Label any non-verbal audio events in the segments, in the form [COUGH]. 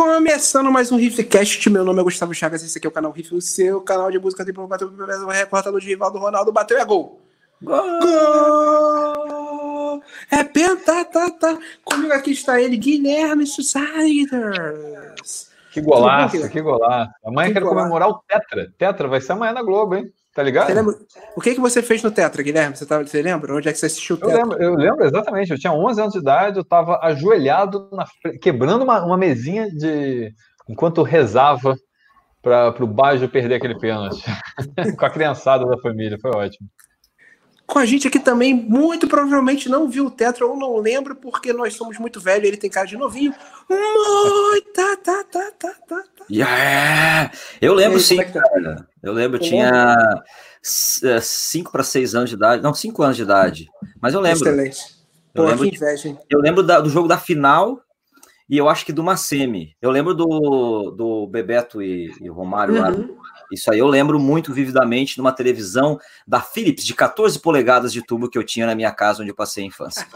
Começando mais um Riffcast, meu nome é Gustavo Chagas, esse aqui é o canal Riff, o seu canal de música tem bateu o recorde de Rivaldo Ronaldo, bateu é gol. Gol! É penta, tá, tá. Comigo aqui está ele, Guilherme Susiders. Que golaço, que golaço. Amanhã que quero golaço. comemorar o Tetra. Tetra vai ser amanhã na Globo, hein? Tá ligado? Lembra... O que, que você fez no Tetra, Guilherme? Você, tava... você lembra? Onde é que você assistiu o Tetra? Eu lembro, eu lembro exatamente. Eu tinha 11 anos de idade, eu estava ajoelhado, na... quebrando uma, uma mesinha de. enquanto rezava para o Baggio perder aquele pênalti. [LAUGHS] Com a criançada da família, foi ótimo. Com a gente aqui também, muito provavelmente não viu o Tetra ou não lembra, porque nós somos muito velhos, ele tem cara de novinho. Muito, tá, tá, tá, tá, tá. Yeah! Eu lembro aí, sim, é tá? cara. Eu lembro, eu tinha 5 para 6 anos de idade, não, 5 anos de idade. Mas eu lembro. Excelente. Pô, eu lembro, que inveja, hein? Eu lembro da, do jogo da final e eu acho que do Macemi. Eu lembro do, do Bebeto e, e Romário uhum. lá isso aí eu lembro muito vividamente numa televisão da Philips de 14 polegadas de tubo que eu tinha na minha casa onde eu passei a infância.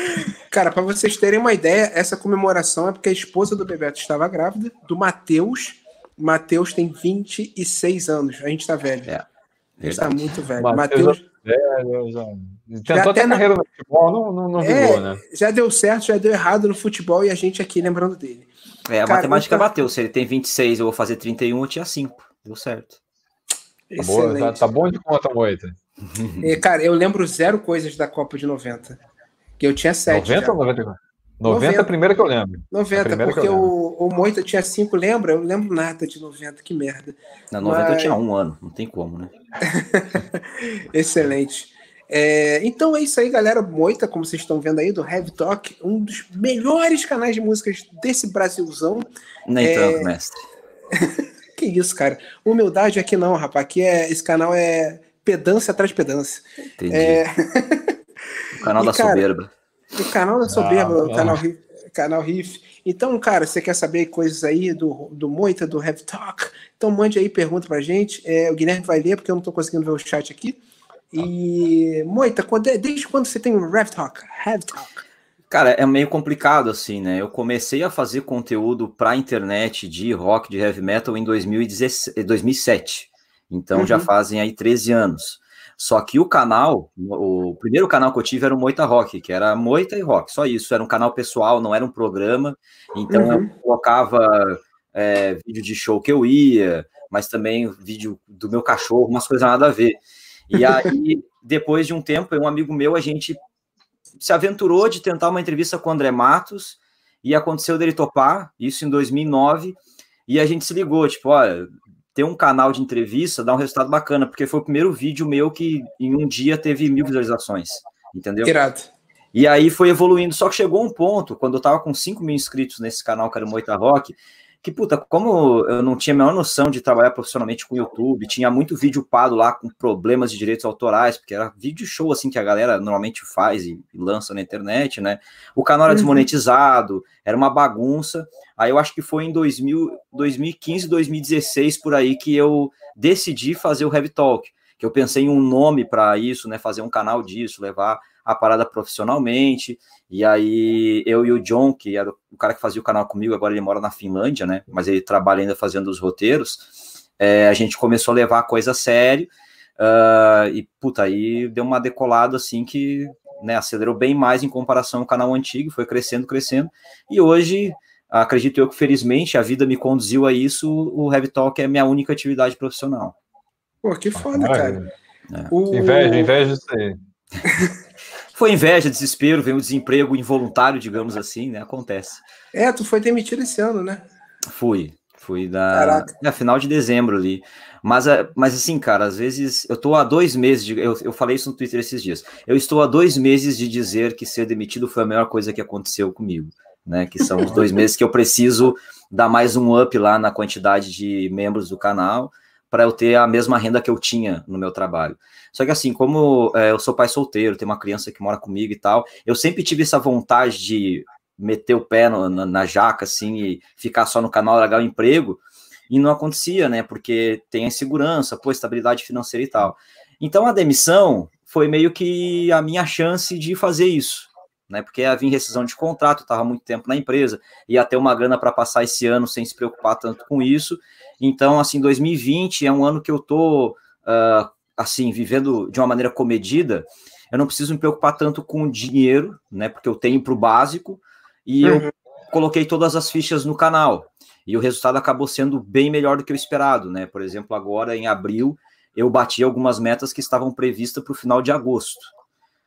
[LAUGHS] Cara, para vocês terem uma ideia, essa comemoração é porque a esposa do Bebeto estava grávida, do Matheus. Matheus tem 26 anos. A gente tá velho. É, a gente tá muito velho. Matheus. Velho, já... Tentou até carreira no futebol, não, não, não é, né? Já deu certo, já deu errado no futebol e a gente aqui lembrando dele. É, a Cara, matemática tá... bateu. Se ele tem 26, eu vou fazer 31, eu tinha 5. Deu certo. Tá, boa, tá, tá, bom de conta, Moita. E, [LAUGHS] cara, eu lembro zero coisas da Copa de 90. Que eu tinha 7. 90 ou 90? 90, 90 é a primeira que eu lembro. 90, porque o, o Moita tinha 5, lembra? Eu lembro nada de 90, que merda. Na 90 Mas... eu tinha um ano, não tem como, né? [LAUGHS] Excelente. É, então é isso aí, galera. Moita, como vocês estão vendo aí, do Heavy Talk, um dos melhores canais de músicas desse Brasilzão. Nem é... tanto, mestre. [LAUGHS] Que isso, cara. Humildade aqui não, rapaz. Aqui é, esse canal é pedância atrás de pedância. Entendi. É... [LAUGHS] o canal e, da cara, soberba. O canal da soberba, ah, o canal, canal Riff. Então, cara, você quer saber coisas aí do, do Moita, do Heavy Talk? Então mande aí pergunta pra gente. É, o Guilherme vai ler, porque eu não tô conseguindo ver o chat aqui. E, Moita, quando, é, desde quando você tem o Heavy Talk? Heavy Talk? Cara, é meio complicado assim, né? Eu comecei a fazer conteúdo para internet de rock, de heavy metal em 2017, 2007. Então uhum. já fazem aí 13 anos. Só que o canal, o primeiro canal que eu tive era o Moita Rock, que era Moita e Rock, só isso. Era um canal pessoal, não era um programa. Então uhum. eu colocava é, vídeo de show que eu ia, mas também vídeo do meu cachorro, umas coisas nada a ver. E aí, [LAUGHS] depois de um tempo, um amigo meu, a gente se aventurou de tentar uma entrevista com o André Matos e aconteceu dele topar, isso em 2009, e a gente se ligou, tipo, olha, ter um canal de entrevista dá um resultado bacana, porque foi o primeiro vídeo meu que em um dia teve mil visualizações, entendeu? Irado. E aí foi evoluindo, só que chegou um ponto, quando eu tava com 5 mil inscritos nesse canal, que era o Moita Rock, que, puta, como eu não tinha a menor noção de trabalhar profissionalmente com YouTube, tinha muito vídeo upado lá com problemas de direitos autorais, porque era vídeo show, assim, que a galera normalmente faz e, e lança na internet, né? O canal era uhum. desmonetizado, era uma bagunça. Aí eu acho que foi em 2000, 2015, 2016, por aí, que eu decidi fazer o Heavy Talk, que eu pensei em um nome para isso, né? Fazer um canal disso, levar a parada profissionalmente. E aí eu e o John, que era o cara que fazia o canal comigo, agora ele mora na Finlândia, né? Mas ele trabalha ainda fazendo os roteiros. É, a gente começou a levar a coisa a sério. Uh, e puta, aí deu uma decolada assim que né, acelerou bem mais em comparação ao canal antigo, foi crescendo, crescendo. E hoje, acredito eu que felizmente a vida me conduziu a isso. O Heavy Talk é minha única atividade profissional. Pô, que foda, cara. É. O... Inveja, inveja isso [LAUGHS] aí. Foi inveja, desespero, veio o desemprego involuntário, digamos assim, né? Acontece. É, tu foi demitido esse ano, né? Fui, fui da na final de dezembro ali. Mas, é, mas assim, cara, às vezes eu tô há dois meses, de, eu, eu falei isso no Twitter esses dias. Eu estou há dois meses de dizer que ser demitido foi a melhor coisa que aconteceu comigo, né? Que são os dois [LAUGHS] meses que eu preciso dar mais um up lá na quantidade de membros do canal para eu ter a mesma renda que eu tinha no meu trabalho. Só que assim, como é, eu sou pai solteiro, tenho uma criança que mora comigo e tal, eu sempre tive essa vontade de meter o pé no, na, na, jaca, assim, e ficar só no canal, largar o emprego, e não acontecia, né, porque tem a insegurança, pô, estabilidade financeira e tal. Então a demissão foi meio que a minha chance de fazer isso, né? Porque ia vir rescisão de contrato, estava muito tempo na empresa, ia ter uma grana para passar esse ano sem se preocupar tanto com isso. Então, assim, 2020 é um ano que eu tô uh, assim vivendo de uma maneira comedida. Eu não preciso me preocupar tanto com dinheiro, né? Porque eu tenho para o básico e uhum. eu coloquei todas as fichas no canal e o resultado acabou sendo bem melhor do que o esperado, né? Por exemplo, agora em abril eu bati algumas metas que estavam previstas para o final de agosto.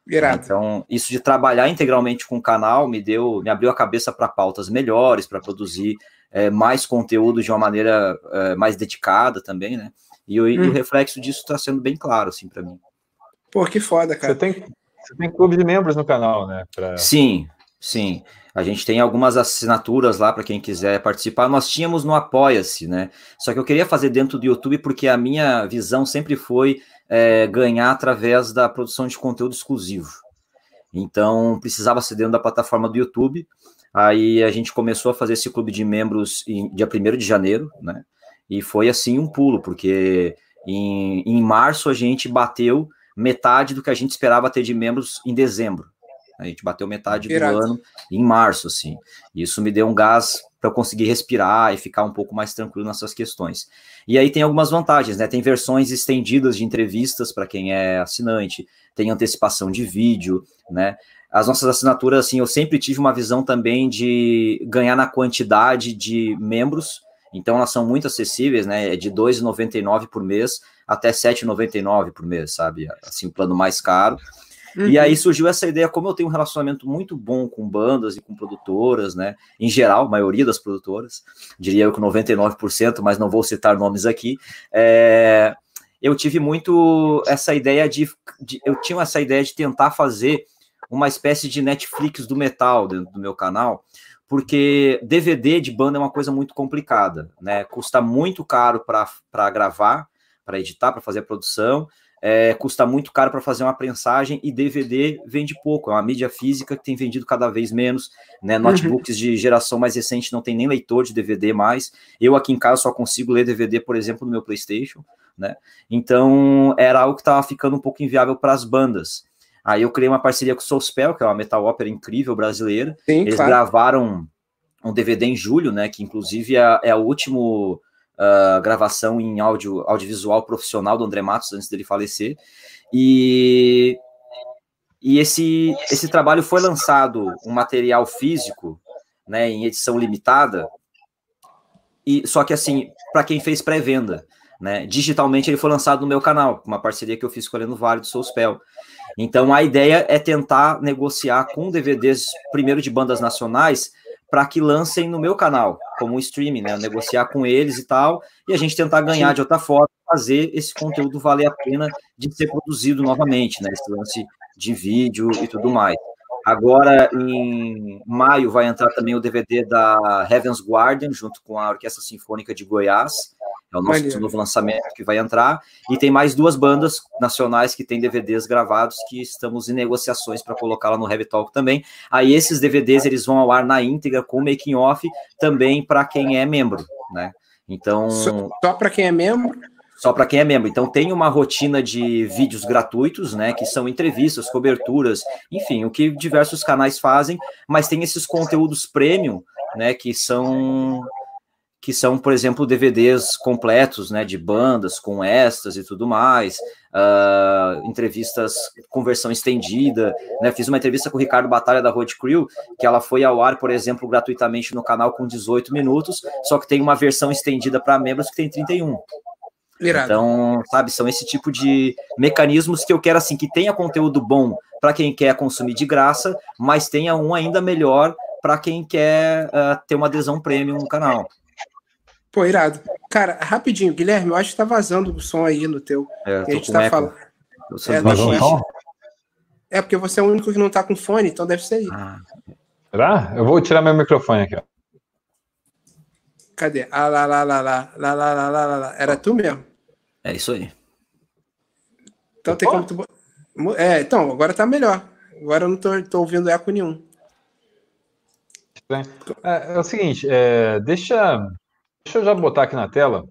Irado. Então, isso de trabalhar integralmente com o canal me deu, me abriu a cabeça para pautas melhores, para produzir é, mais conteúdo de uma maneira é, mais dedicada também, né? E, hum. e, o hum. reflexo disso está sendo bem claro, assim, para mim. Pô, que foda, cara. Você tem, você tem clube de membros no canal, né? Pra... Sim, sim. A gente tem algumas assinaturas lá para quem quiser participar. Nós tínhamos no Apoia-se, né? Só que eu queria fazer dentro do YouTube porque a minha visão sempre foi é, ganhar através da produção de conteúdo exclusivo. Então, precisava ser dentro da plataforma do YouTube. Aí a gente começou a fazer esse clube de membros em dia 1 de janeiro, né? E foi assim um pulo, porque em, em março a gente bateu metade do que a gente esperava ter de membros em dezembro. A gente bateu metade do ano em março, assim. Isso me deu um gás para eu conseguir respirar e ficar um pouco mais tranquilo nessas questões. E aí tem algumas vantagens, né? Tem versões estendidas de entrevistas para quem é assinante, tem antecipação de vídeo, né? As nossas assinaturas, assim, eu sempre tive uma visão também de ganhar na quantidade de membros, então elas são muito acessíveis, né? É de R$ 2,99 por mês até R$ 7,99 por mês, sabe? Assim, o plano mais caro. Uhum. E aí surgiu essa ideia, como eu tenho um relacionamento muito bom com bandas e com produtoras, né? Em geral, a maioria das produtoras, diria eu que 99%, mas não vou citar nomes aqui. É, eu tive muito essa ideia de, de, Eu tinha essa ideia de tentar fazer uma espécie de Netflix do metal dentro do meu canal, porque DVD de banda é uma coisa muito complicada, né? Custa muito caro para gravar, para editar, para fazer a produção é, custa muito caro para fazer uma prensagem e DVD vende pouco. É uma mídia física que tem vendido cada vez menos. Né? Uhum. Notebooks uhum. de geração mais recente não tem nem leitor de DVD mais. Eu aqui em casa só consigo ler DVD, por exemplo, no meu PlayStation. Né? Então era algo que estava ficando um pouco inviável para as bandas. Aí eu criei uma parceria com o Soulspell, que é uma metal ópera incrível brasileira. Sim, Eles claro. gravaram um DVD em julho, né? Que inclusive é, é o último uh, gravação em áudio, audiovisual profissional do André Matos antes dele falecer. E, e esse, esse trabalho foi lançado, um material físico, né, em edição limitada, e só que assim, para quem fez pré-venda, né, digitalmente ele foi lançado no meu canal, uma parceria que eu fiz com o Vale do Souspel. Então a ideia é tentar negociar com DVDs, primeiro de bandas nacionais, para que lancem no meu canal, como streaming, né? Negociar com eles e tal, e a gente tentar ganhar de outra forma, fazer esse conteúdo valer a pena de ser produzido novamente, né? Esse lance de vídeo e tudo mais. Agora, em maio, vai entrar também o DVD da Heaven's Guardian, junto com a Orquestra Sinfônica de Goiás, é o nosso novo lançamento que vai entrar. E tem mais duas bandas nacionais que têm DVDs gravados que estamos em negociações para colocar lá no Heavy Talk também. Aí esses DVDs eles vão ao ar na íntegra com making off também para quem é membro, né? Então só, só para quem é membro. Só para quem é membro. Então tem uma rotina de vídeos gratuitos, né? Que são entrevistas, coberturas, enfim, o que diversos canais fazem, mas tem esses conteúdos premium, né? Que são que são, por exemplo, DVDs completos, né, de bandas com extras e tudo mais, uh, entrevistas com versão estendida, né, fiz uma entrevista com o Ricardo Batalha da Road Crew, que ela foi ao ar, por exemplo, gratuitamente no canal com 18 minutos, só que tem uma versão estendida para membros que tem 31. Irado. Então, sabe, são esse tipo de mecanismos que eu quero, assim, que tenha conteúdo bom para quem quer consumir de graça, mas tenha um ainda melhor para quem quer uh, ter uma adesão premium no canal. Pô, irado. Cara, rapidinho, Guilherme, eu acho que tá vazando o som aí no teu. É, a gente tá falando. É, tá é, porque você é o único que não tá com fone, então deve ser aí. Ah. Será? Eu vou tirar meu microfone aqui, ó. Cadê? Ah, lá, lá, lá, lá, lá, lá, lá, lá, lá. Era tu mesmo? É isso aí. Então tem como tu. É, então, agora tá melhor. Agora eu não tô, tô ouvindo eco nenhum. É, é o seguinte, é, deixa Deixa eu já botar aqui na tela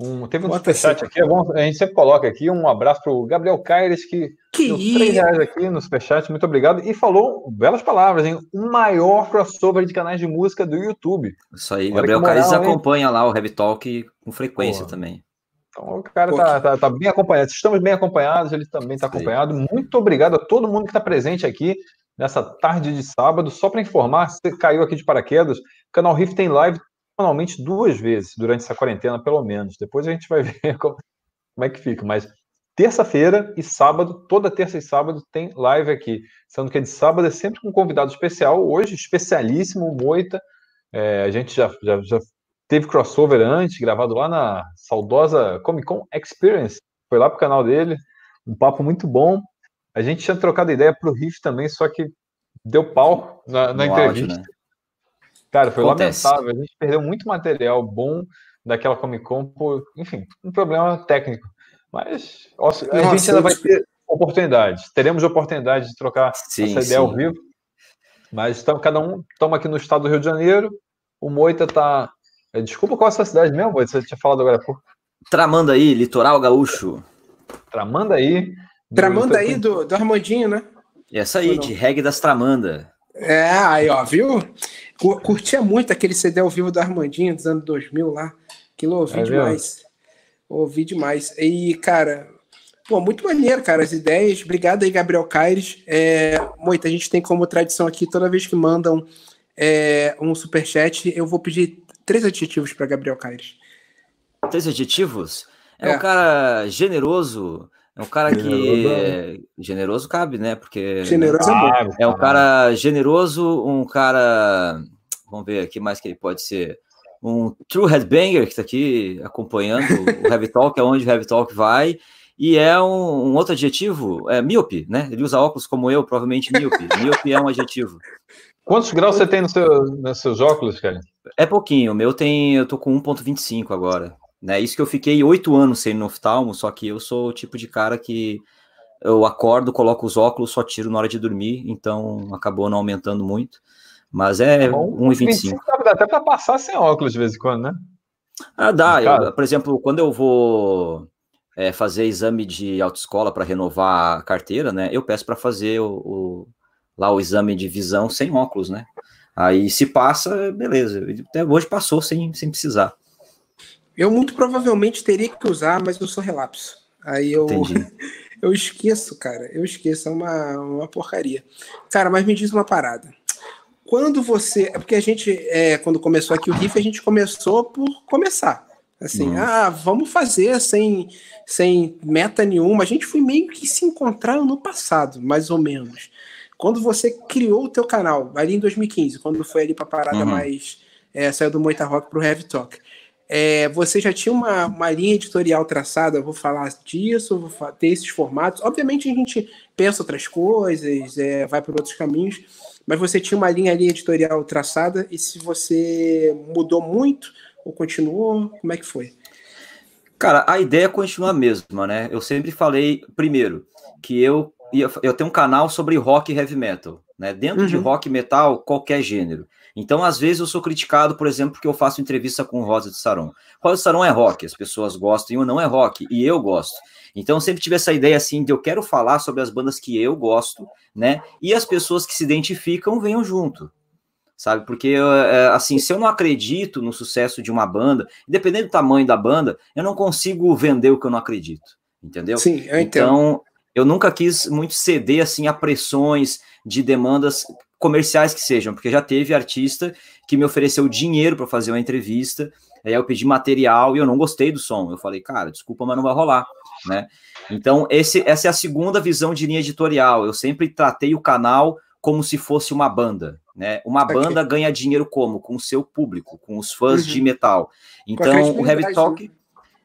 Um, teve um superchat aqui, é bom, a gente sempre coloca aqui um abraço para o Gabriel Caires, que, que deu 3 reais aqui no superchat, muito obrigado, e falou belas palavras, hein? O maior crossover de canais de música do YouTube. Isso aí, Olha Gabriel Caires acompanha lá o Heavy Talk com frequência Pô. também. Então o cara tá, tá, tá, bem acompanhado. Estamos bem acompanhados, ele também está acompanhado. Muito obrigado a todo mundo que está presente aqui nessa tarde de sábado. Só para informar, você caiu aqui de paraquedas, o canal Riff tem live semanalmente duas vezes durante essa quarentena, pelo menos. Depois a gente vai [LAUGHS] ver como, como é que fica. Mas terça-feira e sábado, toda terça e sábado, tem live aqui. Sendo que a de sábado é sempre com um convidado especial. Hoje, especialíssimo, Moita. É, a gente já, já, já teve crossover antes, gravado lá na saudosa Comic Con Experience. Foi lá pro canal dele. Um papo muito bom. A gente tinha trocado ideia pro Riff também, só que deu pau na, na entrevista. Áudio, né? Cara, foi Acontece. lamentável. A gente perdeu muito material bom daquela Comic Con por, enfim, um problema técnico. Mas a Nossa, gente ainda vai ter oportunidades. Teremos oportunidade de trocar sim, essa ideia sim. ao vivo. Mas estamos, cada um estamos aqui no estado do Rio de Janeiro. O Moita está. É, desculpa qual é a sua cidade mesmo, Moita? Você tinha falado agora há pouco. Tramandaí, litoral gaúcho. Tramandaí. Tramandaí do, do Armandinho, né? Essa aí, de reggae das Tramanda. É, aí, ó, viu? Curtia muito aquele CD ao vivo do Armandinho dos anos 2000 lá. Aquilo eu ouvi é demais. Mesmo? Ouvi demais. E, cara, pô, muito maneiro, cara, as ideias. Obrigado aí, Gabriel Caires. É, muita gente tem como tradição aqui, toda vez que mandam é, um superchat, eu vou pedir três adjetivos para Gabriel Caires. Três adjetivos? É, é um cara generoso, é um cara que. Generoso cabe, né? Porque. Generoso né? é bom. É um cara generoso, um cara. Vamos ver aqui mais que ele pode ser. Um true headbanger que está aqui acompanhando o [LAUGHS] Heavy Talk, é onde o Heavy Talk vai. E é um, um, outro adjetivo, é míope, né? Ele usa óculos como eu, provavelmente míope. [LAUGHS] míope é um adjetivo. Quantos graus você tem no seu, nos seus óculos, cara? É pouquinho. O meu tem. Eu tô com 1,25 agora. Né? Isso que eu fiquei oito anos sem oftalmo, só que eu sou o tipo de cara que eu acordo, coloco os óculos, só tiro na hora de dormir, então acabou não aumentando muito. Mas é 1,25. Dá até para passar sem óculos de vez em quando, né? Ah, dá. Eu, por exemplo, quando eu vou é, fazer exame de autoescola para renovar a carteira, né? Eu peço para fazer o, o, lá o exame de visão sem óculos, né? Aí se passa, beleza. Até hoje passou sem, sem precisar. Eu muito provavelmente teria que usar, mas eu sou relapso. Aí eu, [LAUGHS] eu esqueço, cara. Eu esqueço, é uma, uma porcaria. Cara, mas me diz uma parada. Quando você. É porque a gente, é, quando começou aqui o Riff, a gente começou por começar. Assim, uhum. ah, vamos fazer sem, sem meta nenhuma. A gente foi meio que se encontrar no passado, mais ou menos. Quando você criou o teu canal, ali em 2015, quando foi ali pra parada uhum. mais. É, saiu do Moita Rock pro Heavy Talk é, você já tinha uma, uma linha editorial traçada, eu vou falar disso, vou ter esses formatos. Obviamente a gente pensa outras coisas, é, vai por outros caminhos, mas você tinha uma linha ali editorial traçada, e se você mudou muito ou continuou, como é que foi? Cara, a ideia continua a mesma, né? Eu sempre falei, primeiro, que eu, eu tenho um canal sobre rock e heavy metal, né? Dentro uhum. de rock e metal, qualquer gênero. Então, às vezes, eu sou criticado, por exemplo, porque eu faço entrevista com Rosa de Saron. Rosa de Saron é rock, as pessoas gostam, ou não é rock, e eu gosto. Então, eu sempre tive essa ideia assim de eu quero falar sobre as bandas que eu gosto, né? E as pessoas que se identificam venham junto. Sabe? Porque, é, assim, se eu não acredito no sucesso de uma banda, independente do tamanho da banda, eu não consigo vender o que eu não acredito. Entendeu? Sim, eu entendo. Então, eu nunca quis muito ceder, assim, a pressões de demandas comerciais que sejam, porque já teve artista que me ofereceu dinheiro para fazer uma entrevista, aí eu pedi material e eu não gostei do som. Eu falei, cara, desculpa, mas não vai rolar, né? Então, esse, essa é a segunda visão de linha editorial. Eu sempre tratei o canal como se fosse uma banda, né? Uma okay. banda ganha dinheiro como? Com o seu público, com os fãs uhum. de metal. Então, o Heavy Talk... Né?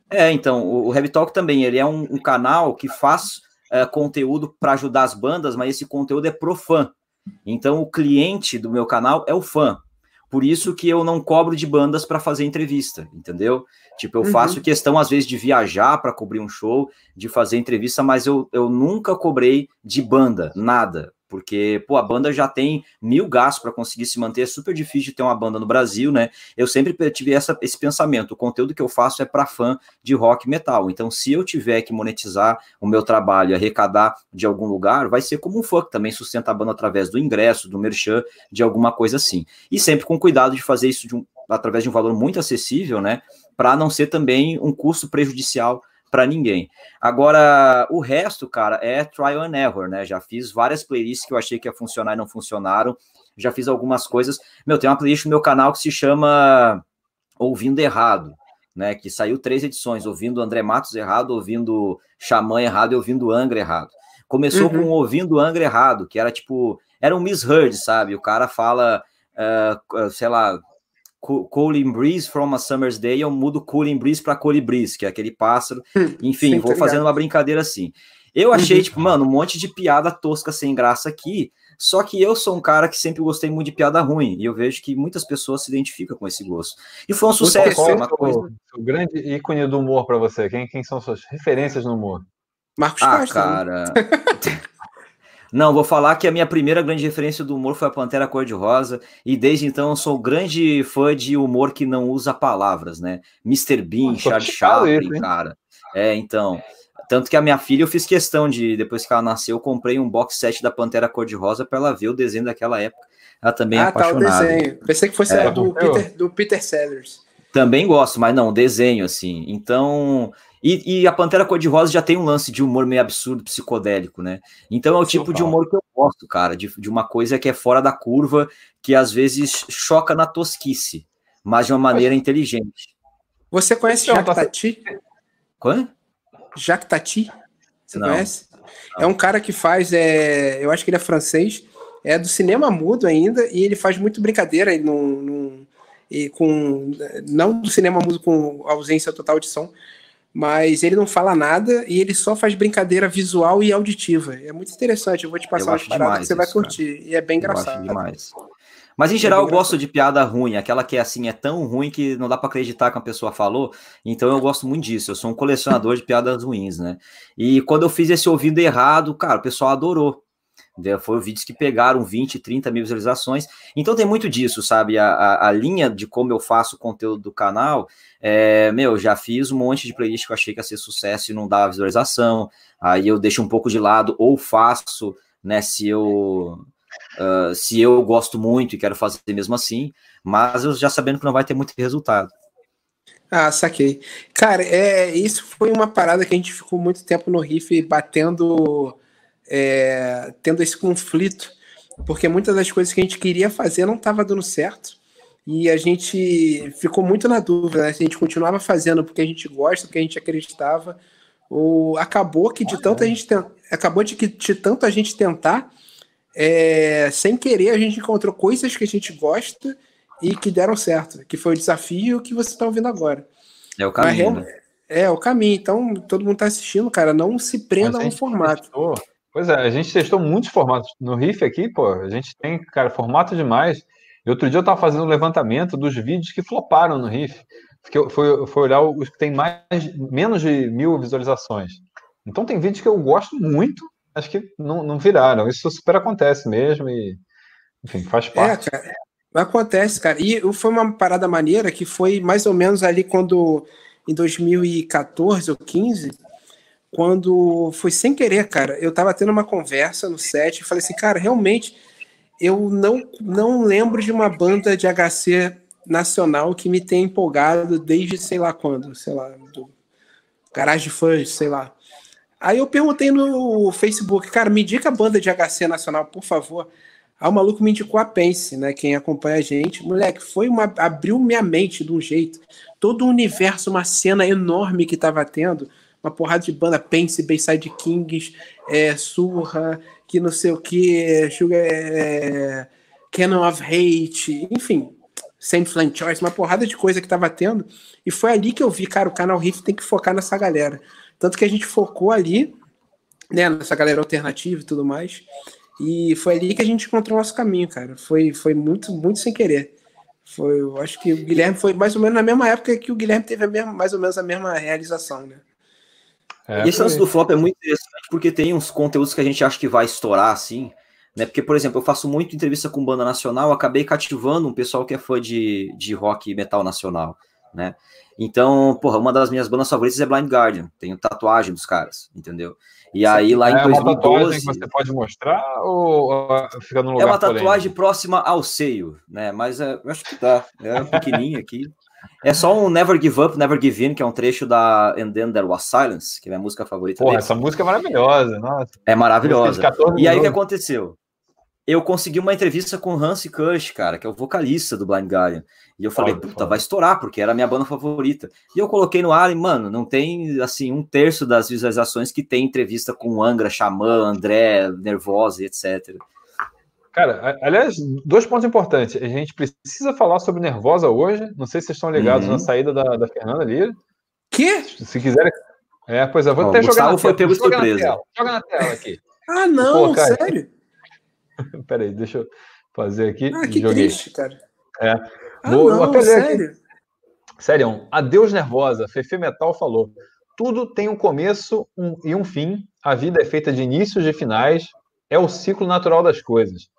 É, então, o Heavy Talk também, ele é um, um canal que faz é, conteúdo para ajudar as bandas, mas esse conteúdo é pro fã, então, o cliente do meu canal é o fã. Por isso que eu não cobro de bandas para fazer entrevista, entendeu? Tipo, eu uhum. faço questão, às vezes, de viajar para cobrir um show, de fazer entrevista, mas eu, eu nunca cobrei de banda, nada. Porque, pô, a banda já tem mil gastos para conseguir se manter, é super difícil de ter uma banda no Brasil, né? Eu sempre tive essa, esse pensamento, o conteúdo que eu faço é para fã de rock metal, então se eu tiver que monetizar o meu trabalho, arrecadar de algum lugar, vai ser como um fã que também sustenta a banda através do ingresso, do merchan, de alguma coisa assim. E sempre com cuidado de fazer isso de um, através de um valor muito acessível, né? Para não ser também um custo prejudicial para ninguém. Agora, o resto, cara, é trial and error, né? Já fiz várias playlists que eu achei que ia funcionar e não funcionaram. Já fiz algumas coisas. Meu, tem uma playlist no meu canal que se chama Ouvindo Errado, né? Que saiu três edições, ouvindo André Matos errado, ouvindo Xamã errado e ouvindo Angra errado. Começou uhum. com ouvindo Angra errado, que era tipo, era um misheard, sabe? O cara fala, uh, sei lá, Cooling Breeze from a Summer's Day, eu mudo Cooling Breeze para Colibris, que é aquele pássaro. [LAUGHS] Enfim, Sim, vou fazendo uma brincadeira assim. Eu achei, uhum. tipo, mano, um monte de piada tosca sem graça aqui. Só que eu sou um cara que sempre gostei muito de piada ruim. E eu vejo que muitas pessoas se identificam com esse gosto. E foi um sucesso. Qual é uma coisa... o grande ícone do humor para você? Quem, quem são suas referências no humor? Marcos ah, Costa. Né? [LAUGHS] Não, vou falar que a minha primeira grande referência do humor foi a Pantera Cor-de-Rosa, e desde então eu sou grande fã de humor que não usa palavras, né? Mr. Bean, Charles Chaplin, cara. É, então. Tanto que a minha filha, eu fiz questão de, depois que ela nasceu, eu comprei um box set da Pantera Cor-de-Rosa para ela ver o desenho daquela época. Ela também é ah, apaixonada. Tá, o desenho. Pensei que fosse é, do, Peter, do Peter Sellers. Também gosto, mas não, desenho, assim. Então, e, e, a Pantera Cor-de-Rosa já tem um lance de humor meio absurdo, psicodélico, né? Então é o Sim, tipo de humor que eu gosto, cara, de, de uma coisa que é fora da curva, que às vezes choca na tosquice, mas de uma maneira inteligente. Você conhece Jacques Tati? Quando? Jacques Tati? Você Não. conhece? Não. É um cara que faz, é, eu acho que ele é francês, é do cinema mudo ainda, e ele faz muito brincadeira ele não, não, e com não do cinema mudo com ausência total de som, mas ele não fala nada e ele só faz brincadeira visual e auditiva. É muito interessante. Eu vou te passar umas paradas que você vai curtir. Cara. E é bem engraçado. demais. Mas em é geral é eu gosto de piada ruim, aquela que é assim, é tão ruim que não dá para acreditar que a pessoa falou. Então eu gosto muito disso. Eu sou um colecionador de piadas ruins, né? E quando eu fiz esse ouvido errado, cara, o pessoal adorou. Foram vídeos que pegaram 20, 30 mil visualizações. Então tem muito disso, sabe? A, a, a linha de como eu faço o conteúdo do canal, é, meu, já fiz um monte de playlist que eu achei que ia ser sucesso e não dava visualização. Aí eu deixo um pouco de lado ou faço, né? Se eu uh, se eu gosto muito e quero fazer mesmo assim, mas eu já sabendo que não vai ter muito resultado. Ah, saquei. Cara, é, isso foi uma parada que a gente ficou muito tempo no riff batendo é, tendo esse conflito, porque muitas das coisas que a gente queria fazer não estava dando certo. E a gente ficou muito na dúvida, né? se a gente continuava fazendo porque a gente gosta, porque a gente acreditava, ou acabou que de tanto a gente acabou de que de tanto a gente tentar, é, sem querer a gente encontrou coisas que a gente gosta e que deram certo, que foi o desafio que você está ouvindo agora. É o caminho. Mas, né? É, o caminho. Então, todo mundo está assistindo, cara, não se prenda a um formato. Testou, Pois é, a gente testou muitos formatos. No Riff aqui, pô, a gente tem, cara, formato demais. E outro dia eu tava fazendo um levantamento dos vídeos que floparam no Riff. Foi, foi olhar os que tem mais, menos de mil visualizações. Então tem vídeos que eu gosto muito, acho que não, não viraram. Isso super acontece mesmo e, enfim, faz é, parte. É, cara, acontece, cara. E foi uma parada maneira que foi mais ou menos ali quando, em 2014 ou 15, quando foi sem querer, cara. Eu tava tendo uma conversa no set e falei assim, cara, realmente eu não, não lembro de uma banda de HC nacional que me tenha empolgado desde sei lá quando, sei lá, do Garage Fãs, sei lá. Aí eu perguntei no Facebook, cara, me indica a banda de HC nacional, por favor. Aí o maluco me indicou a Pense, né? Quem acompanha a gente. Moleque, foi uma. abriu minha mente de um jeito. Todo o universo, uma cena enorme que tava tendo uma porrada de banda, Pense, Bayside Kings, é, Surra, que não sei o que, Sugar, é, Canon of Hate, enfim, Saint Flame Choice, uma porrada de coisa que tava tendo, e foi ali que eu vi, cara, o canal Riff tem que focar nessa galera. Tanto que a gente focou ali, né, nessa galera alternativa e tudo mais, e foi ali que a gente encontrou o nosso caminho, cara. Foi, foi muito, muito sem querer. Foi, eu acho que o Guilherme foi mais ou menos na mesma época que o Guilherme teve a mesma, mais ou menos a mesma realização, né? É, e esse lance do flop é muito interessante porque tem uns conteúdos que a gente acha que vai estourar assim. Né? Porque, por exemplo, eu faço muito entrevista com banda nacional, acabei cativando um pessoal que é fã de, de rock e metal nacional, né? Então, porra, uma das minhas bandas favoritas é Blind Guardian, tenho tatuagem dos caras, entendeu? E aí lá em é 2012. que você pode mostrar ou fica no lugar É uma tatuagem polêmico? próxima ao seio, né? Mas é, eu acho que tá. É pequenininha aqui. É só um Never Give Up, Never Give In, que é um trecho da And Then There Was Silence, que é a minha música favorita. Porra, dele. essa música é maravilhosa, nossa. É maravilhosa. E aí o que aconteceu? Eu consegui uma entrevista com o Hansi Kush, cara, que é o vocalista do Blind Guardian. E eu falei, puta, foda. vai estourar, porque era a minha banda favorita. E eu coloquei no ar e, mano, não tem, assim, um terço das visualizações que tem entrevista com Angra, Xamã, André, Nervosa, etc. Cara, aliás, dois pontos importantes. A gente precisa falar sobre Nervosa hoje. Não sei se vocês estão ligados uhum. na saída da, da Fernanda Lira. Que? Se quiserem. É, pois é, vou até jogar na foi tela. Joga na tela. Joga na tela aqui. ah, não, sério? [LAUGHS] Peraí, deixa eu fazer aqui. Ah, que Joguei. triste, cara. É. Ah, Vou não, até sério? Aqui. Sério, adeus nervosa. Fefe Metal falou. Tudo tem um começo um, e um fim. A vida é feita de inícios e finais. É o ciclo natural das coisas.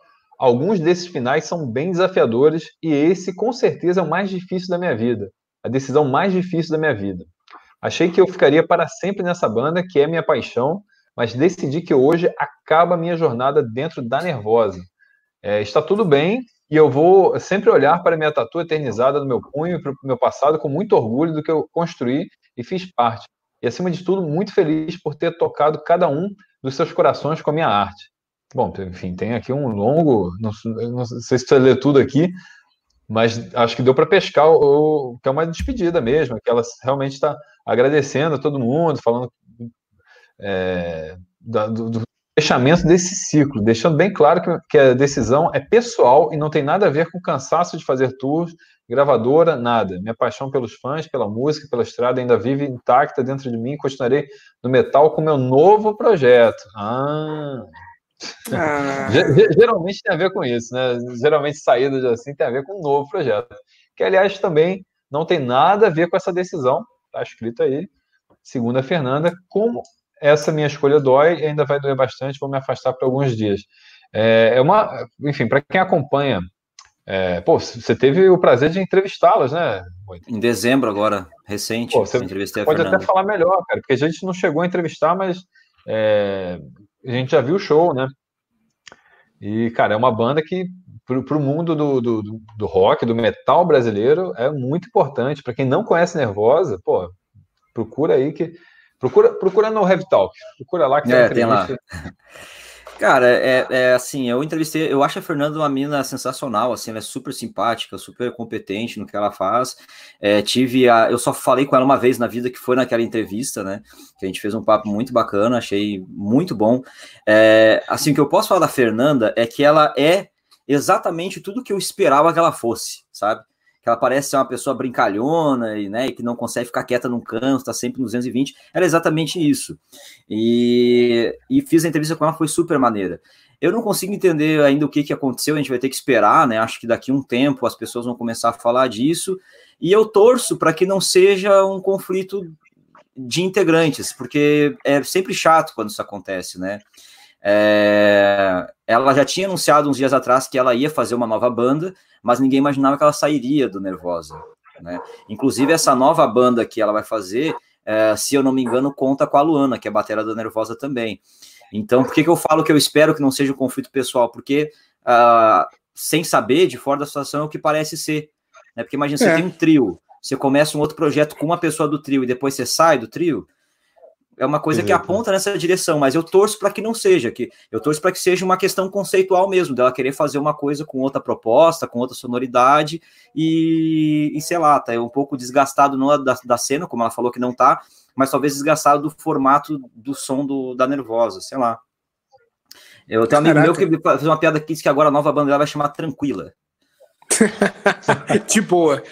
Alguns desses finais são bem desafiadores e esse, com certeza, é o mais difícil da minha vida. A decisão mais difícil da minha vida. Achei que eu ficaria para sempre nessa banda, que é minha paixão, mas decidi que hoje acaba a minha jornada dentro da Nervosa. É, está tudo bem, e eu vou sempre olhar para minha tatu eternizada no meu punho para o meu passado com muito orgulho do que eu construí e fiz parte. E, acima de tudo, muito feliz por ter tocado cada um dos seus corações com a minha arte. Bom, enfim, tem aqui um longo, não, não sei se lê tudo aqui, mas acho que deu para pescar o, o, que é uma despedida mesmo, que ela realmente está agradecendo a todo mundo, falando é, da, do, do, fechamento desse ciclo, deixando bem claro que, que, a decisão é pessoal e não tem nada a ver com o cansaço de fazer tours, gravadora, nada. Minha paixão pelos fãs, pela música, pela estrada ainda vive intacta dentro de mim e continuarei no metal com meu novo projeto. Ah. Ah. Geralmente tem a ver com isso, né? Geralmente saídas assim tem a ver com um novo projeto. Que, aliás, também não tem nada a ver com essa decisão, tá escrito aí, segundo a Fernanda, como essa minha escolha dói e ainda vai doer bastante, vou me afastar por alguns dias. É, é uma, enfim, para quem acompanha, é, pô, você teve o prazer de entrevistá-las, né? Em dezembro agora, recente, pô, você entrevistei a pode Fernanda. até falar melhor, cara, porque a gente não chegou a entrevistar, mas é, a gente já viu o show, né? E, cara, é uma banda que para o mundo do, do, do, rock, do metal brasileiro, é muito importante. Para quem não conhece Nervosa, pô, procura aí que Procura, procura no Heavy Talk. Procura lá que é, tem lá. [LAUGHS] Cara, é, é, assim, eu entrevistei, eu acho a Fernanda uma mina sensacional, assim, ela é super simpática, super competente no que ela faz. É, tive a, eu só falei com ela uma vez na vida, que foi naquela entrevista, né? Que a gente fez um papo muito bacana, achei muito bom. É, assim, o que eu posso falar da Fernanda é que ela é exatamente tudo que eu esperava que ela fosse, sabe? Que ela parece ser uma pessoa brincalhona e, né, que não consegue ficar quieta num canto, está sempre nos 220. Era exatamente isso. E, e fiz a entrevista com ela, foi super maneira. Eu não consigo entender ainda o que, que aconteceu, a gente vai ter que esperar, né? Acho que daqui um tempo as pessoas vão começar a falar disso. E eu torço para que não seja um conflito de integrantes, porque é sempre chato quando isso acontece, né? É, ela já tinha anunciado uns dias atrás que ela ia fazer uma nova banda, mas ninguém imaginava que ela sairia do Nervosa. Né? Inclusive, essa nova banda que ela vai fazer, é, se eu não me engano, conta com a Luana, que é a batera da Nervosa também. Então, por que, que eu falo que eu espero que não seja um conflito pessoal? Porque, uh, sem saber, de fora da situação, é o que parece ser. Né? Porque imagina, você é. tem um trio, você começa um outro projeto com uma pessoa do trio e depois você sai do trio, é uma coisa que aponta nessa direção, mas eu torço para que não seja, que eu torço para que seja uma questão conceitual mesmo, dela querer fazer uma coisa com outra proposta, com outra sonoridade, e, e sei lá, tá um pouco desgastado não da, da cena, como ela falou que não tá, mas talvez desgastado do formato do som do, da Nervosa, sei lá. Eu tenho um amigo meu que fez uma piada que disse que agora a nova banda vai chamar Tranquila. de [LAUGHS] boa.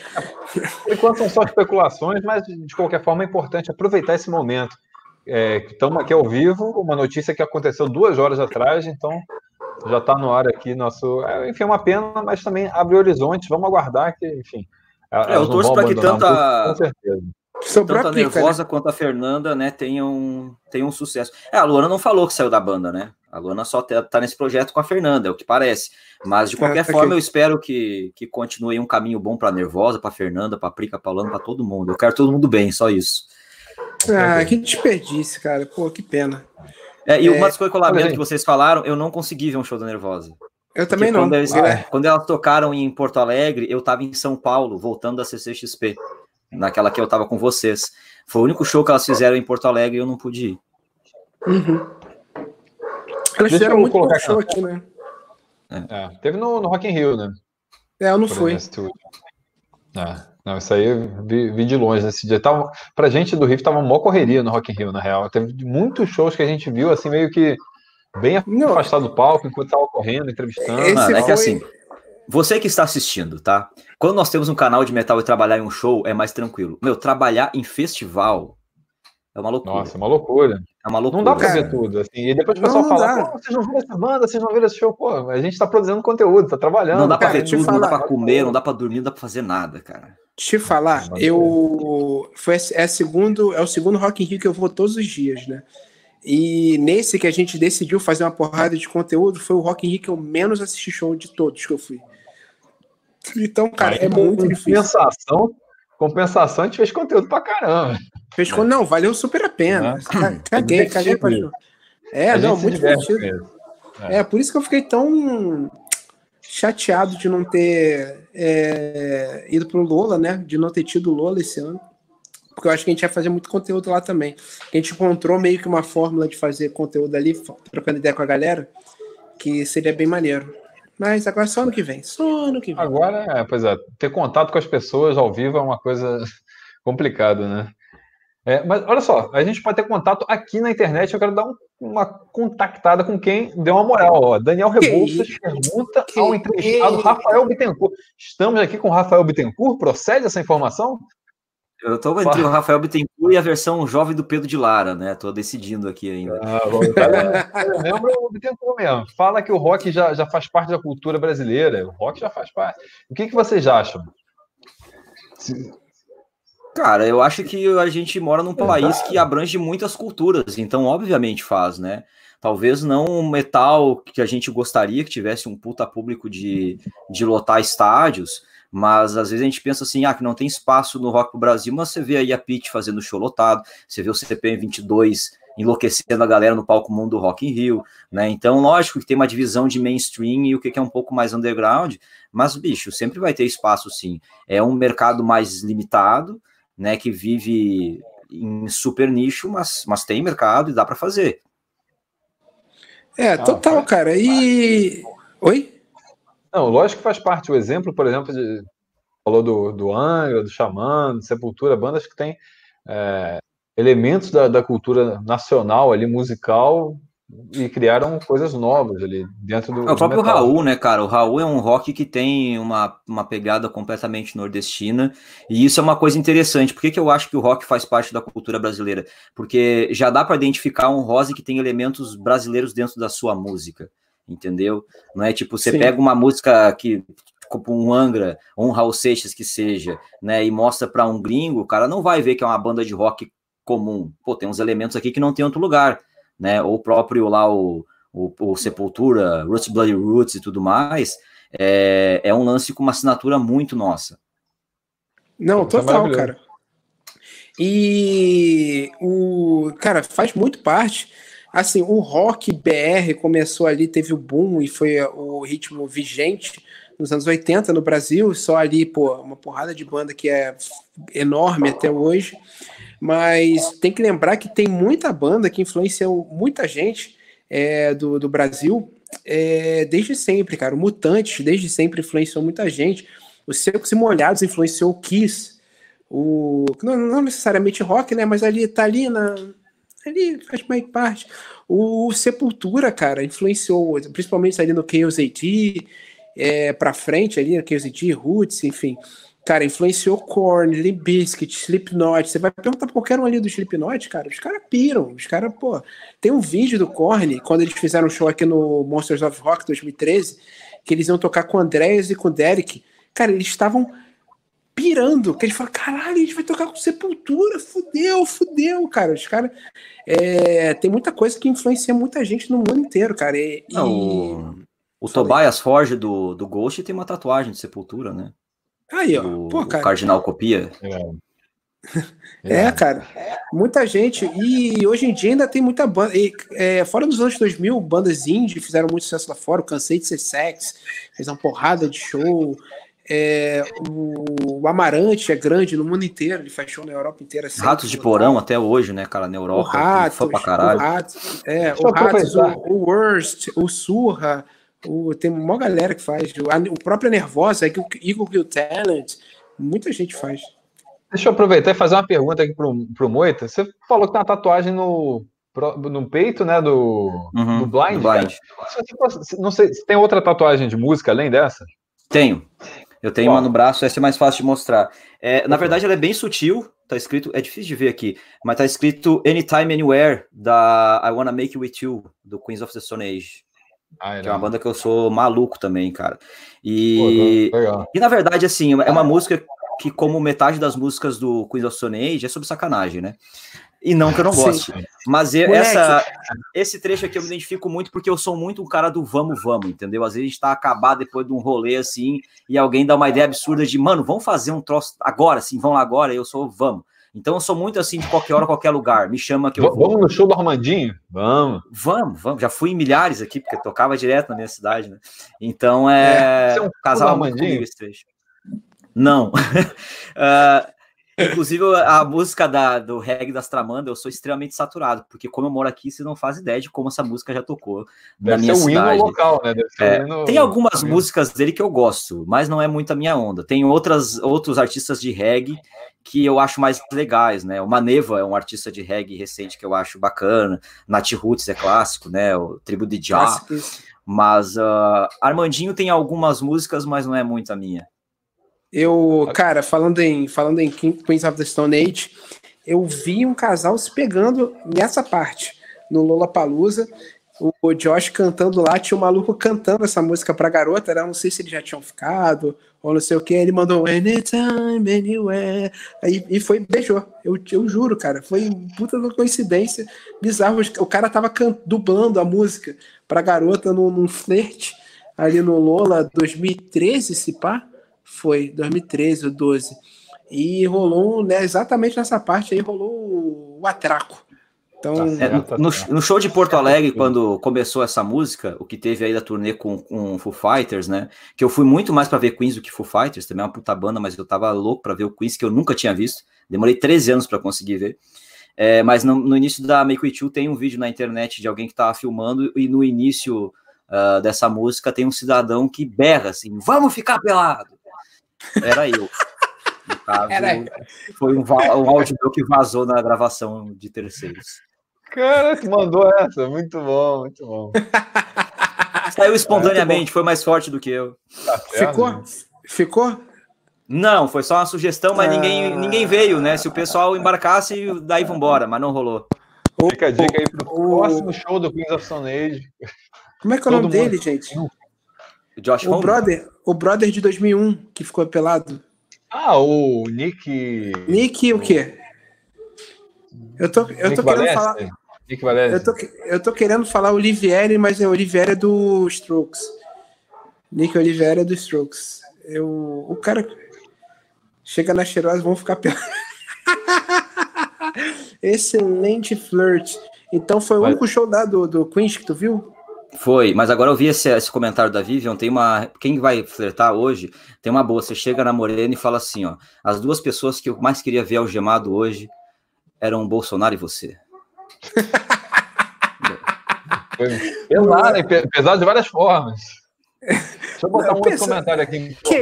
Enquanto são só especulações, mas de qualquer forma é importante aproveitar esse momento. Estamos é, aqui ao vivo, uma notícia que aconteceu duas horas atrás, então já está no ar aqui nosso. É, enfim, é uma pena, mas também abre horizontes. Vamos aguardar que, enfim. É, eu torço para que tanta. Com certeza. Tanto a Nervosa né? quanto a Fernanda, né, tenham, tenham sucesso. É, a Luana não falou que saiu da banda, né? A Luana só tá, tá nesse projeto com a Fernanda, é o que parece. Mas de qualquer ah, forma, okay. eu espero que, que continue um caminho bom para Nervosa, para Fernanda, para Prica, para Luana, para todo mundo. Eu quero todo mundo bem, só isso. Ah, que desperdício, cara. Pô, que pena. É, e é, uma das coisas que eu lamento que vocês falaram, eu não consegui ver um show da Nervosa. Eu também não. Quando, eles, é. quando elas tocaram em Porto Alegre, eu tava em São Paulo, voltando da CCXP, naquela que eu tava com vocês. Foi o único show que elas fizeram em Porto Alegre e eu não pude ir. Uhum. Elas Deixa fizeram muito pouco show aqui, né? É. Teve no, no Rock in Rio, né? É, eu não fui. É. Não, isso aí eu vi, vi, de longe nesse dia. Tava, pra gente do Rio, tava uma correria no Rock in Rio, na real. Teve muitos shows que a gente viu, assim, meio que bem não. afastado do palco, enquanto tava correndo, entrevistando. Esse Mano, é que assim, você que está assistindo, tá? Quando nós temos um canal de metal e trabalhar em um show, é mais tranquilo. Meu, trabalhar em festival é uma loucura. Nossa, é uma loucura. É uma loucura. Não dá pra ver tudo. Assim, e depois o pessoal fala, pô, vocês não viram essa banda, vocês não viram esse show. Pô, a gente tá produzindo conteúdo, tá trabalhando. Não dá pra ver tudo, falar, não dá pra comer, não dá pra dormir, não dá pra fazer nada, cara. Te falar, eu. Foi, é, segundo, é o segundo Rock in Rio que eu vou todos os dias, né? E nesse que a gente decidiu fazer uma porrada de conteúdo, foi o Rock in Rio que eu menos assisti show de todos que eu fui. Então, cara, Aí, é muito difícil. Compensação, compensação, a gente fez conteúdo pra caramba. Fez é. Não, valeu super a pena. Né? Caguei, caguei pra É, não, muito divertido. É. é, por isso que eu fiquei tão chateado de não ter é, ido pro Lola, né? De não ter tido Lola esse ano. Porque eu acho que a gente vai fazer muito conteúdo lá também. A gente encontrou meio que uma fórmula de fazer conteúdo ali, trocando ideia com a galera, que seria bem maneiro. Mas agora só ano que vem. Só ano que vem. Agora, é, pois é, ter contato com as pessoas ao vivo é uma coisa [LAUGHS] complicada, né? É, mas olha só, a gente pode ter contato aqui na internet. Eu quero dar um, uma contactada com quem deu uma moral. Ó. Daniel Rebouças pergunta que ao entrevistado que... Rafael Bittencourt. Estamos aqui com o Rafael Bittencourt. Procede essa informação? Eu estou entre o Rafael Bittencourt e a versão jovem do Pedro de Lara, né? Estou decidindo aqui ainda. Ah, bom, lembra o Bittencourt mesmo. Fala que o rock já, já faz parte da cultura brasileira. O rock já faz parte. O que, que vocês acham? Cara, eu acho que a gente mora num país que abrange muitas culturas, então obviamente faz, né? Talvez não um metal que a gente gostaria que tivesse um puta público de, de lotar estádios, mas às vezes a gente pensa assim, ah, que não tem espaço no Rock pro Brasil, mas você vê aí a Pete fazendo show lotado, você vê o CPM 22 enlouquecendo a galera no palco mundo do Rock in Rio, né? Então, lógico que tem uma divisão de mainstream e o que é um pouco mais underground, mas bicho, sempre vai ter espaço sim. É um mercado mais limitado, né, que vive em super nicho, mas, mas tem mercado e dá para fazer. É, total, ah, cara. E. Oi? Não, lógico que faz parte. O exemplo, por exemplo, de, falou do, do Angra, do Xamã, do Sepultura, bandas que têm é, elementos da, da cultura nacional ali, musical, e criaram coisas novas ali dentro do. É o próprio metal. Raul, né, cara? O Raul é um rock que tem uma, uma pegada completamente nordestina, e isso é uma coisa interessante. Por que, que eu acho que o rock faz parte da cultura brasileira? Porque já dá para identificar um rock que tem elementos brasileiros dentro da sua música, entendeu? Não é tipo, você Sim. pega uma música que tipo um Angra ou um Raul Seixas que seja, né, e mostra para um gringo, o cara não vai ver que é uma banda de rock comum. Pô, tem uns elementos aqui que não tem outro lugar né? Ou próprio lá o, o, o Sepultura, Roots Bloody Roots e tudo mais, é, é um lance com uma assinatura muito nossa. Não, total, é cara. E o cara faz muito parte. Assim, o rock BR começou ali, teve o boom e foi o ritmo vigente nos anos 80 no Brasil, só ali, pô, uma porrada de banda que é enorme até hoje. Mas tem que lembrar que tem muita banda que influenciou muita gente é, do, do Brasil é, desde sempre, cara. O Mutantes desde sempre influenciou muita gente. Os Secos e Molhados influenciou o Kiss. O, não, não, necessariamente rock, né? Mas ali tá ali na. Ali faz mais parte. O Sepultura, cara, influenciou, principalmente ali no Chaos AT, é, pra frente ali, no Chaos AT, Roots, enfim. Cara, influenciou Korn, Limp Bizkit, Slipknot. Você vai perguntar pra qualquer um ali do Slipknot, cara, os caras piram. Os caras, pô. Tem um vídeo do Korn, quando eles fizeram um show aqui no Monsters of Rock 2013, que eles iam tocar com o Andreas e com o Derek. Cara, eles estavam pirando, que ele fala, caralho, a gente vai tocar com Sepultura, fudeu, fudeu, cara. Os caras. É, tem muita coisa que influencia muita gente no mundo inteiro, cara. E, Não, o, o Tobias Forge do, do Ghost tem uma tatuagem de Sepultura, né? Aí, ó. O, Pô, cara. o Cardinal copia. [LAUGHS] É, cara. Muita gente. E hoje em dia ainda tem muita banda. E, é, fora dos anos 2000, bandas indie fizeram muito sucesso lá fora. O Cansei de Ser Sex, fez uma porrada de show. É, o, o, Amarante é grande no mundo inteiro, ele faz show na Europa inteira. Sempre, Ratos de Porão até hoje, né, cara, na Europa. O Ratos, pra caralho. o Ratos, é, o, Ratos o, o, Worst, o Surra, o, tem uma galera que faz. O, o próprio Nervosa, Eagle Kill Talent, muita gente faz. Deixa eu aproveitar e fazer uma pergunta aqui pro, pro Moita. Você falou que tem uma tatuagem no, no peito, né, do, uhum, do Blind. Do blind. Não sei, se tem outra tatuagem de música além dessa? Tenho. Eu tenho Uau. uma no braço, essa é mais fácil de mostrar. É, na verdade, ela é bem sutil, tá escrito, é difícil de ver aqui, mas tá escrito Anytime Anywhere, da I Wanna Make It With You, do Queens of the Stone Age. Ah, que é uma banda que eu sou maluco também, cara. E, Pô, e na verdade, assim, é uma música que, como metade das músicas do Queens of Stone Age, é sobre sacanagem, né? E não que eu não goste. Sim. Mas eu, essa, esse trecho aqui eu me identifico muito porque eu sou muito um cara do vamos, vamos, entendeu? Às vezes a gente tá acabado depois de um rolê assim e alguém dá uma ideia absurda de, mano, vamos fazer um troço agora, assim, vão lá agora, eu sou vamos. Então eu sou muito assim de qualquer hora, qualquer lugar. Me chama que eu vamos vou. Vamos no show do Armandinho? Vamos. Vamos, vamos. Já fui em milhares aqui, porque tocava direto na minha cidade, né? Então é. é um casal Armandinho esse trecho. Não. uh, [LAUGHS] Inclusive, a música da, do reggae das Tramanda, eu sou extremamente saturado, porque como eu moro aqui, você não faz ideia de como essa música já tocou Deve na minha ser cidade. local, né? É, hino... Tem algumas músicas dele que eu gosto, mas não é muito a minha onda. Tem outras, outros artistas de reggae que eu acho mais legais, né? O Maneva é um artista de reggae recente que eu acho bacana. Nat Roots é clássico, né? O Tribo de Jah. Mas uh, Armandinho tem algumas músicas, mas não é muito a minha. Eu, cara, falando em, falando em Queens of the Stone Age, eu vi um casal se pegando nessa parte, no Lollapalooza, o Josh cantando lá, tinha um maluco cantando essa música pra garota, né? não sei se eles já tinham ficado, ou não sei o que, ele mandou anytime, anywhere, aí, e foi, beijou, eu, eu juro, cara, foi puta de coincidência bizarro, o cara tava dublando a música pra garota num, num flerte, ali no Lola 2013, se pá, foi 2013 ou 12. E rolou, né, exatamente nessa parte aí, rolou o atraco. Então, é, no, no, show de Porto Alegre, quando começou essa música, o que teve aí da turnê com, com Foo Fighters, né? Que eu fui muito mais para ver Queens do que Foo Fighters, também é uma puta banda, mas eu tava louco para ver o Queens, que eu nunca tinha visto. Demorei 13 anos para conseguir ver. É, mas no, no, início da Make It You tem um vídeo na internet de alguém que tava filmando, e no início uh, dessa música tem um cidadão que berra assim: vamos ficar pelado! Era eu. No caso, Era... foi um, um áudio que vazou na gravação de terceiros. Cara, que mandou essa. Muito bom, muito bom. [LAUGHS] Saiu espontaneamente, foi mais forte do que eu. Tá Ficou? Ficou? Não, foi só uma sugestão, mas ah... ninguém, ninguém veio, né? Se o pessoal embarcasse, daí vambora, mas não rolou. Fica a dica aí pro o... próximo show do Queens of Stone Age. Como é que é o nome dele, gente? Josh o brother, o brother de 2001 que ficou pelado. Ah, o Nick. Nick o quê? Eu tô, eu Nick tô querendo Valeste? falar. Nick Valeste. Eu tô, eu tô querendo falar Olivieri, mas é Olivieri do Strokes. Nick Olivieri é do Strokes. Eu, o cara chega na cheirosa, vão ficar pelados. [LAUGHS] Excelente flirt. Então foi o único show da, do, do Queen que tu viu? Foi, mas agora eu vi esse, esse, comentário da Vivian, tem uma. Quem vai flertar hoje, tem uma boa. Você chega na Morena e fala assim: ó, as duas pessoas que eu mais queria ver algemado hoje eram o Bolsonaro e você. [LAUGHS] pesado, é. pesado de várias formas. Deixa eu botar um outro comentário aqui. Que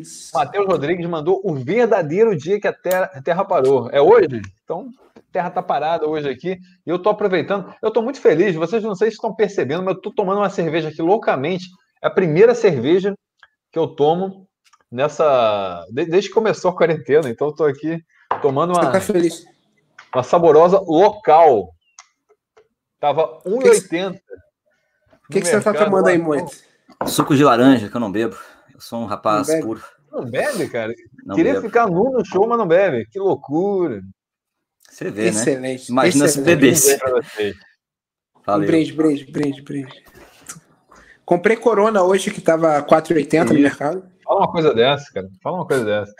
isso? Matheus Rodrigues mandou o verdadeiro dia que a terra, a terra parou. É hoje? Então, terra tá parada hoje aqui e eu tô aproveitando. Eu tô muito feliz. Vocês não sei se estão percebendo, mas eu tô tomando uma cerveja aqui loucamente. É a primeira cerveja que eu tomo nessa desde que começou a quarentena. Então eu tô aqui tomando uma, tá feliz. uma saborosa local. Tava 1,80. O que, que, você tá tomando aí, muito? Suco de laranja, que eu não bebo. Eu sou um rapaz puro. Não bebe, cara? Não Queria bebe. ficar nu no show, mas não bebe. Que loucura. Você vê, Excelente. né? Excelente. Imagina Excelente. se bebesse. Valeu. Brinde, brinde, brinde, brinde. Comprei Corona hoje, que tava 4,80 no mercado. Fala uma coisa dessa, cara. Fala uma coisa dessa.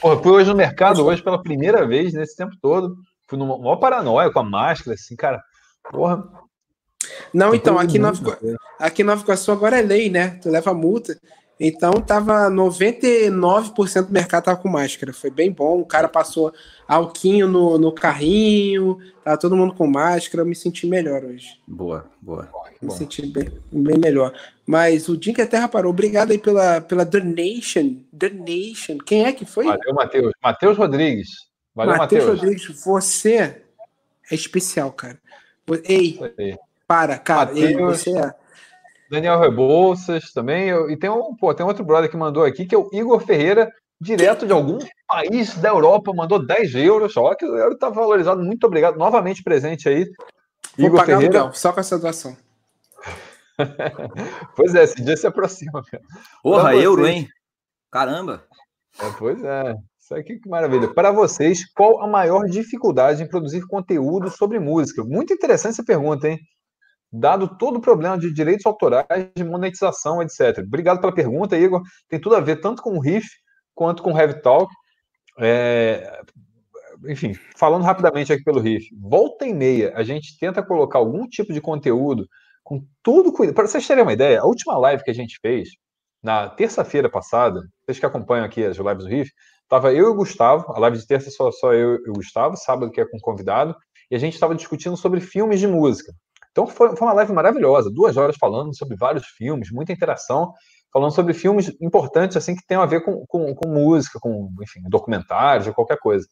Porra, fui hoje no mercado, hoje pela primeira vez nesse tempo todo. Fui numa maior paranoia com a máscara, assim, cara. Porra. Não, então, aqui, Nova, aqui em Nova Iguaçu agora é lei, né? Tu leva multa. Então tava 99% do mercado tava com máscara. Foi bem bom. O cara passou alquinho no, no carrinho, tava todo mundo com máscara. Eu me senti melhor hoje. Boa, boa. Me bom. senti bem, bem melhor. Mas o dia que a Terra parou, obrigado aí pela, pela donation. Donation. Quem é que foi? Valeu, Matheus. Matheus Rodrigues. Valeu, Matheus Rodrigues. Você é especial, cara. Ei, para, cara. Mateus... É Daniel Rebouças também. E tem um, pô, tem outro brother que mandou aqui, que é o Igor Ferreira, direto de algum país da Europa, mandou 10 euros. Ó, que o euro está valorizado. Muito obrigado. Novamente presente aí. Vou Igor pagar Ferreira. Aluguel, só com essa doação. [LAUGHS] pois é, esse dia se aproxima. Porra, euro, hein? Caramba! É, pois é. Isso aqui que maravilha. Para vocês, qual a maior dificuldade em produzir conteúdo sobre música? Muito interessante essa pergunta, hein? Dado todo o problema de direitos autorais, de monetização, etc. Obrigado pela pergunta, Igor. Tem tudo a ver tanto com o Riff quanto com o Heavy Talk. É... Enfim, falando rapidamente aqui pelo Riff, volta e meia a gente tenta colocar algum tipo de conteúdo com tudo cuidado. Para vocês terem uma ideia, a última live que a gente fez, na terça-feira passada, vocês que acompanham aqui as lives do Riff, estava eu e o Gustavo, a live de terça só, só eu e o Gustavo, sábado que é com convidado, e a gente estava discutindo sobre filmes de música. Então foi, foi uma live maravilhosa, duas horas falando sobre vários filmes, muita interação, falando sobre filmes importantes assim que tem a ver com, com, com música, com enfim, documentários ou qualquer coisa.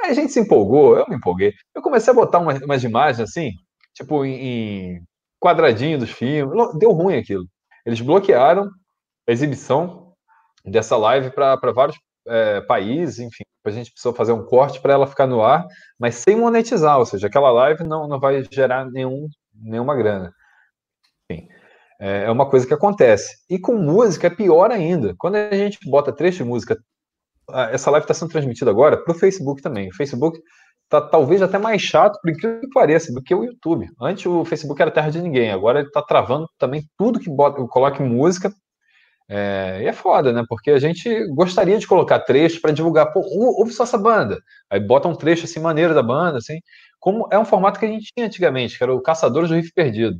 Aí a gente se empolgou, eu me empolguei. Eu comecei a botar umas, umas imagens assim, tipo em, em quadradinho dos filmes. Deu ruim aquilo. Eles bloquearam a exibição dessa live para vários é, países, enfim. A gente precisou fazer um corte para ela ficar no ar, mas sem monetizar, ou seja, aquela live não, não vai gerar nenhum nenhuma grana. Enfim, é, é uma coisa que acontece. E com música é pior ainda. Quando a gente bota trecho de música, essa live está sendo transmitida agora para o Facebook também. O Facebook está talvez até mais chato, por incrível que pareça, do que o YouTube. Antes o Facebook era terra de ninguém, agora ele está travando também tudo que bota, coloca em música. É, e é foda, né? Porque a gente gostaria de colocar trechos para divulgar. Pô, ouve só essa banda. Aí bota um trecho assim maneiro da banda, assim como é um formato que a gente tinha antigamente, que era o Caçadores do Riff Perdido.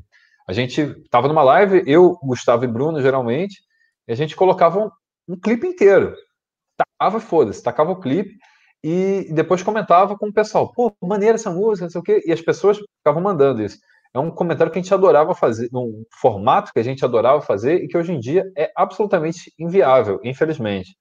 A gente estava numa live, eu, Gustavo e Bruno, geralmente, e a gente colocava um, um clipe inteiro. Tacava, foda-se, tacava o clipe e depois comentava com o pessoal, pô, maneira essa música, não sei o quê, e as pessoas ficavam mandando isso. É um comentário que a gente adorava fazer, um formato que a gente adorava fazer e que hoje em dia é absolutamente inviável, infelizmente.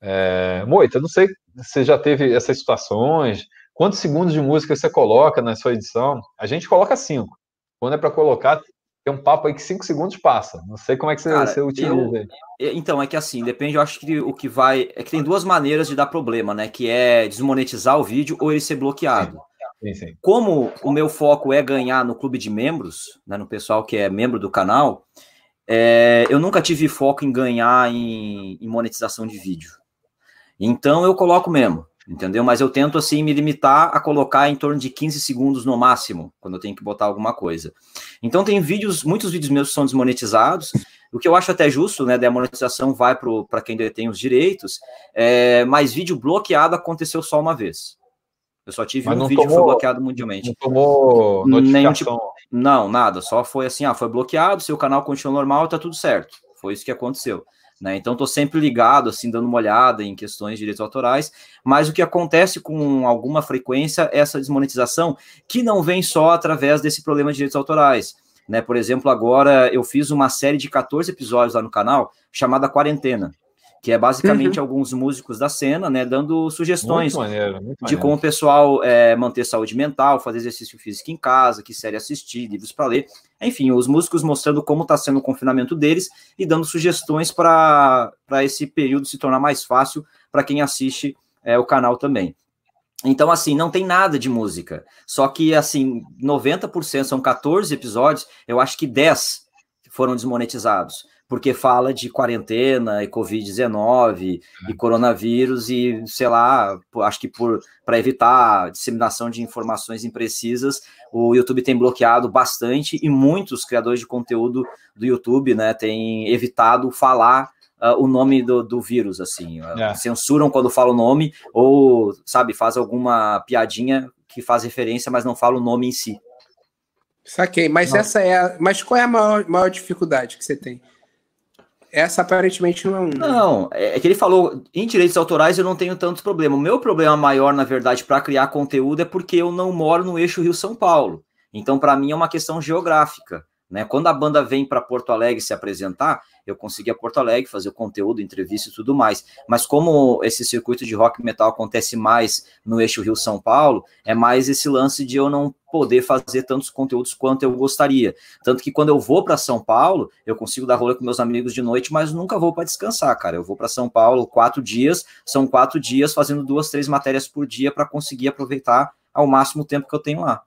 É, Moita, não sei se já teve essas situações, Quantos segundos de música você coloca na sua edição? A gente coloca cinco. Quando é para colocar, tem um papo aí que cinco segundos passa. Não sei como é que você, Cara, você utiliza. Eu, então, é que assim, depende, eu acho que o que vai. É que tem duas maneiras de dar problema, né? Que é desmonetizar o vídeo ou ele ser bloqueado. Sim, sim. Como o meu foco é ganhar no clube de membros, né, no pessoal que é membro do canal, é, eu nunca tive foco em ganhar em, em monetização de vídeo. Então eu coloco mesmo entendeu? Mas eu tento, assim, me limitar a colocar em torno de 15 segundos no máximo, quando eu tenho que botar alguma coisa. Então, tem vídeos, muitos vídeos meus que são desmonetizados, o que eu acho até justo, né, da monetização vai para quem detém os direitos, é, mas vídeo bloqueado aconteceu só uma vez. Eu só tive mas um vídeo tomou, que foi bloqueado mundialmente. Não tomou notificação? Nenhum tipo, não, nada, só foi assim, ah, foi bloqueado, seu canal continua normal, tá tudo certo. Foi isso que aconteceu. Né? Então, estou sempre ligado, assim, dando uma olhada em questões de direitos autorais, mas o que acontece com alguma frequência é essa desmonetização, que não vem só através desse problema de direitos autorais. Né? Por exemplo, agora eu fiz uma série de 14 episódios lá no canal, chamada Quarentena que é basicamente uhum. alguns músicos da cena, né, dando sugestões muito maneiro, muito de como o pessoal é, manter saúde mental, fazer exercício físico em casa, que série assistir, livros para ler, enfim, os músicos mostrando como está sendo o confinamento deles e dando sugestões para esse período se tornar mais fácil para quem assiste é, o canal também. Então, assim, não tem nada de música. Só que, assim, 90%, são 14 episódios, eu acho que 10 foram desmonetizados porque fala de quarentena e Covid-19 e coronavírus e, sei lá, acho que por para evitar a disseminação de informações imprecisas, o YouTube tem bloqueado bastante e muitos criadores de conteúdo do YouTube, né, têm evitado falar uh, o nome do, do vírus, assim, uh, censuram quando fala o nome ou, sabe, faz alguma piadinha que faz referência, mas não fala o nome em si. Saquei, mas Nossa. essa é a, mas qual é a maior, maior dificuldade que você tem? Essa aparentemente não é um. Não, é, é que ele falou em direitos autorais eu não tenho tantos problemas. O meu problema maior, na verdade, para criar conteúdo é porque eu não moro no eixo Rio-São Paulo. Então, para mim, é uma questão geográfica. Né? Quando a banda vem para Porto Alegre se apresentar, eu consegui a Porto Alegre fazer o conteúdo, entrevista e tudo mais. Mas como esse circuito de rock metal acontece mais no eixo Rio-São Paulo, é mais esse lance de eu não poder fazer tantos conteúdos quanto eu gostaria. Tanto que quando eu vou para São Paulo, eu consigo dar rolê com meus amigos de noite, mas nunca vou para descansar, cara. Eu vou para São Paulo quatro dias, são quatro dias fazendo duas, três matérias por dia para conseguir aproveitar ao máximo o tempo que eu tenho lá.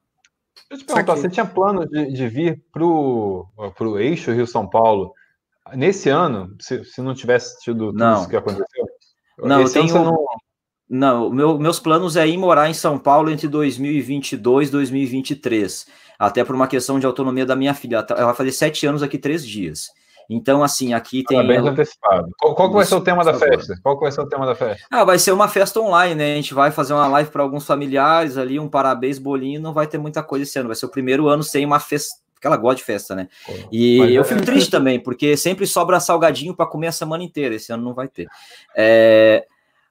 Deixa eu te perguntar, você tinha plano de, de vir para o eixo Rio-São Paulo nesse ano, se, se não tivesse tido tudo não. isso que aconteceu? Não, eu tenho... Não... não, meu, meus planos é ir morar em São Paulo entre 2022 e 2023, até por uma questão de autonomia da minha filha. Ela vai fazer sete anos aqui três dias. Então, assim, aqui tem. bem antecipado. Qual, qual vai ser o tema da festa? Qual vai ser o tema da festa? Ah, vai ser uma festa online, né? A gente vai fazer uma live para alguns familiares ali, um parabéns, bolinho. Não vai ter muita coisa esse ano. Vai ser o primeiro ano sem uma festa. Porque ela gosta de festa, né? E Mas eu é... fico triste também, porque sempre sobra salgadinho para comer a semana inteira. Esse ano não vai ter. É...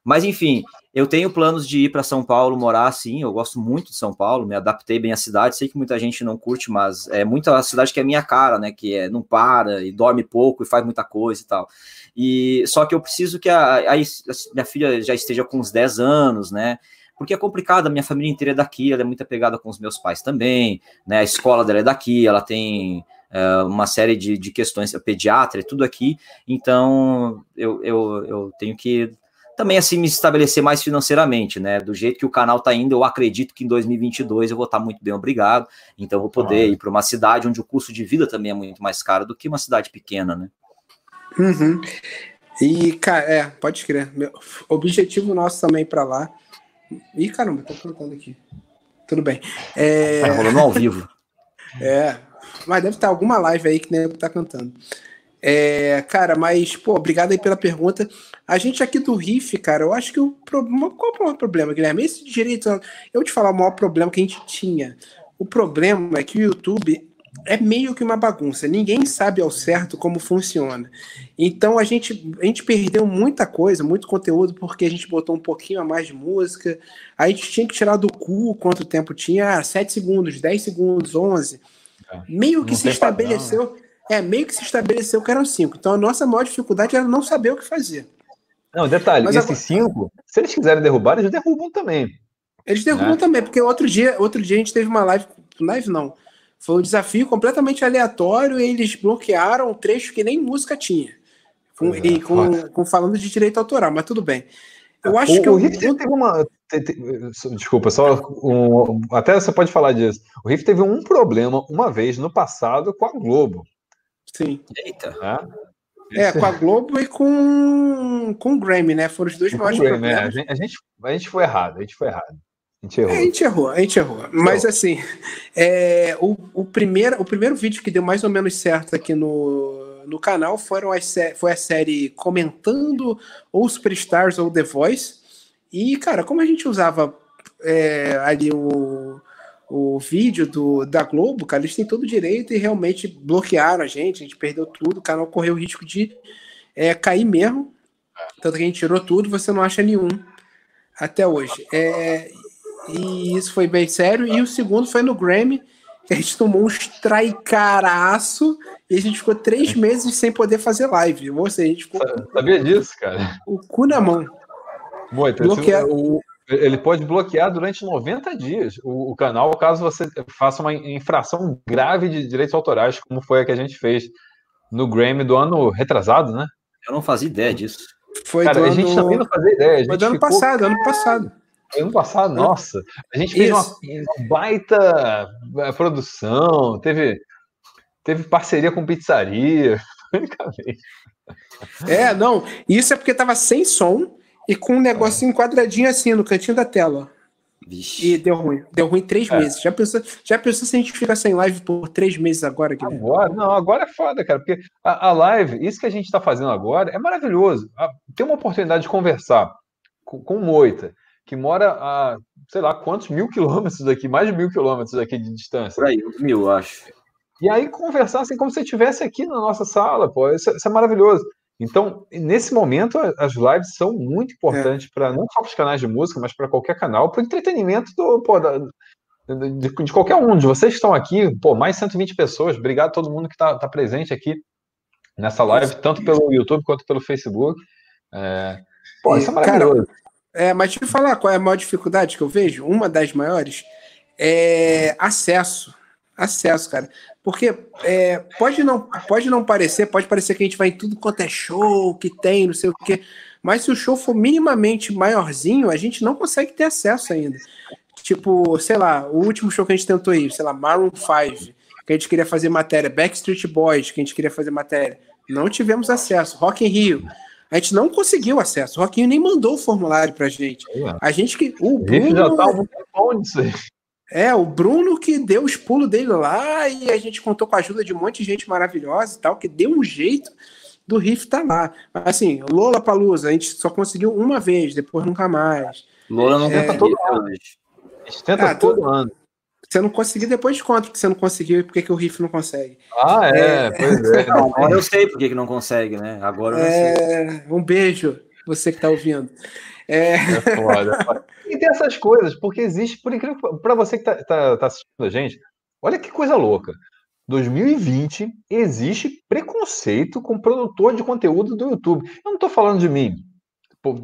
Mas enfim, eu tenho planos de ir para São Paulo morar, sim. Eu gosto muito de São Paulo, me adaptei bem à cidade. Sei que muita gente não curte, mas é muita cidade que é minha cara, né? Que é não para e dorme pouco e faz muita coisa e tal. E só que eu preciso que a, a, a minha filha já esteja com uns 10 anos, né? porque é complicado, a minha família inteira é daqui, ela é muito apegada com os meus pais também, né? A escola dela é daqui, ela tem é, uma série de, de questões, pediatra, é tudo aqui, então eu, eu, eu tenho que também assim me estabelecer mais financeiramente, né? Do jeito que o canal tá indo, eu acredito que em 2022 eu vou estar tá muito bem obrigado, então eu vou poder ah. ir para uma cidade onde o custo de vida também é muito mais caro do que uma cidade pequena, né? Uhum. E, cara, é, pode crer. Meu objetivo nosso também para lá. Ih, caramba, tô cantando aqui. Tudo bem. É... Tá rolando ao vivo. [LAUGHS] é, mas deve estar alguma live aí que nem tá cantando. É, cara, mas, pô, obrigado aí pela pergunta. A gente aqui do Riff, cara, eu acho que o problema. Qual é o maior problema, Guilherme? Esse direito. Eu vou te falar o maior problema que a gente tinha. O problema é que o YouTube é meio que uma bagunça. Ninguém sabe ao certo como funciona. Então a gente, a gente perdeu muita coisa, muito conteúdo, porque a gente botou um pouquinho a mais de música. A gente tinha que tirar do cu quanto tempo tinha. Ah, 7 segundos, 10 segundos, 11. É. Meio que Não se estabeleceu. Padrão, né? É, meio que se estabeleceu que eram cinco. Então a nossa maior dificuldade era não saber o que fazer. Não, detalhe, Mas esses agora... cinco, se eles quiserem derrubar, eles derrubam também. Eles derrubam né? também, porque outro dia, outro dia a gente teve uma live, live não, foi um desafio completamente aleatório e eles bloquearam um trecho que nem música tinha. Com, e com, com, falando de direito autoral, mas tudo bem. Eu acho o, que o Riff teve uma. Desculpa, só um, até você pode falar disso. O Riff teve um problema uma vez no passado com a Globo. Sim. Eita. É, com a Globo e com, com o Grammy, né? Foram os dois maiores Grammy, problemas. É. A, gente, a, gente, a gente foi errado, a gente foi errado. A gente errou. É, a gente errou, a gente errou. Mas assim, é, o, o, primeiro, o primeiro vídeo que deu mais ou menos certo aqui no, no canal foram as, foi a série comentando ou Superstars ou The Voice. E, cara, como a gente usava é, ali o o vídeo do, da Globo, cara, eles têm todo o direito e realmente bloquearam a gente, a gente perdeu tudo, o canal correu o risco de é, cair mesmo. Tanto que a gente tirou tudo, você não acha nenhum até hoje. É, e isso foi bem sério. E o segundo foi no Grammy, que a gente tomou um strikeraço e a gente ficou três meses sem poder fazer live. Ou seja, a gente ficou. Sabia disso, cara? O cu na mão. Muito. O, ele pode bloquear durante 90 dias o, o, canal, caso você faça uma infração grave de direitos autorais, como foi a que a gente fez no Grammy do ano retrasado, né? Eu não fazia ideia disso. Foi Cara, a gente ano... também não fazia ideia. Foi do ano ficou... passado, ano passado. Ano passado, nossa. A gente fez uma, baita eh, produção, teve, teve parceria com pizzaria. [LAUGHS] É, não. Isso é porque tava sem som e com um negocinho quadradinho assim no cantinho da tela. Vixe. E deu ruim. Deu ruim três é. meses. Já pensou, já pensou se a gente ficar sem live por três meses agora? Guilherme? Agora? Não, agora é foda, cara. Porque a, a live, isso que a gente está fazendo agora, é maravilhoso. Tem uma oportunidade de conversar com, com Moita, que mora a, sei lá, quantos mil quilômetros daqui, mais de mil quilômetros daqui de distância. Por aí, mil, acho. E aí conversar assim como se estivesse aqui na nossa sala, pô, isso, é, isso é maravilhoso. Então, nesse momento, as lives são muito importantes é. para não só para os canais de música, mas para qualquer canal, para o entretenimento do, pô, da, de, de, qualquer um de vocês que estão aqui, pô, mais 120 pessoas. Obrigado a todo mundo que está tá presente aqui nessa live, tanto pelo YouTube quanto pelo Facebook. É, pô, isso é maravilhoso. Cara, é, mas deixa eu falar qual é a maior dificuldade que eu vejo. Uma das maiores é acesso. Acesso, cara. Porque é, pode, não, pode não parecer, pode parecer que a gente vai em tudo quanto é show, que tem, não sei o quê. Mas se o show for minimamente maiorzinho, a gente não consegue ter acesso ainda. Tipo, sei lá, o último show que a gente tentou ir, sei lá, Maroon 5, que a gente queria fazer matéria, Backstreet Boys, que a gente queria fazer matéria. Não tivemos acesso. Rock in Rio. A gente não conseguiu acesso. O Rock in Rio nem mandou o formulário pra gente. A gente que. O Bruno, já tá muito bom nisso aí. É, o Bruno que deu os pulos dele lá e a gente contou com a ajuda de um monte de gente maravilhosa e tal, que deu um jeito do riff tá lá. Mas assim, Lola Palusa, a gente só conseguiu uma vez, depois nunca mais. Lola não é, tenta todo ano. A gente tenta ah, todo ano. Você não conseguiu, depois de conta que você não conseguiu e por que o riff não consegue. Ah, é, é. pois é. [LAUGHS] Não, agora eu sei por que não consegue, né? Agora eu é... sei. Um beijo, você que tá ouvindo. É... é foda. E tem essas coisas, porque existe, por incrível para você que tá, tá, tá assistindo a gente, olha que coisa louca. 2020 existe preconceito com produtor de conteúdo do YouTube. Eu não estou falando de mim,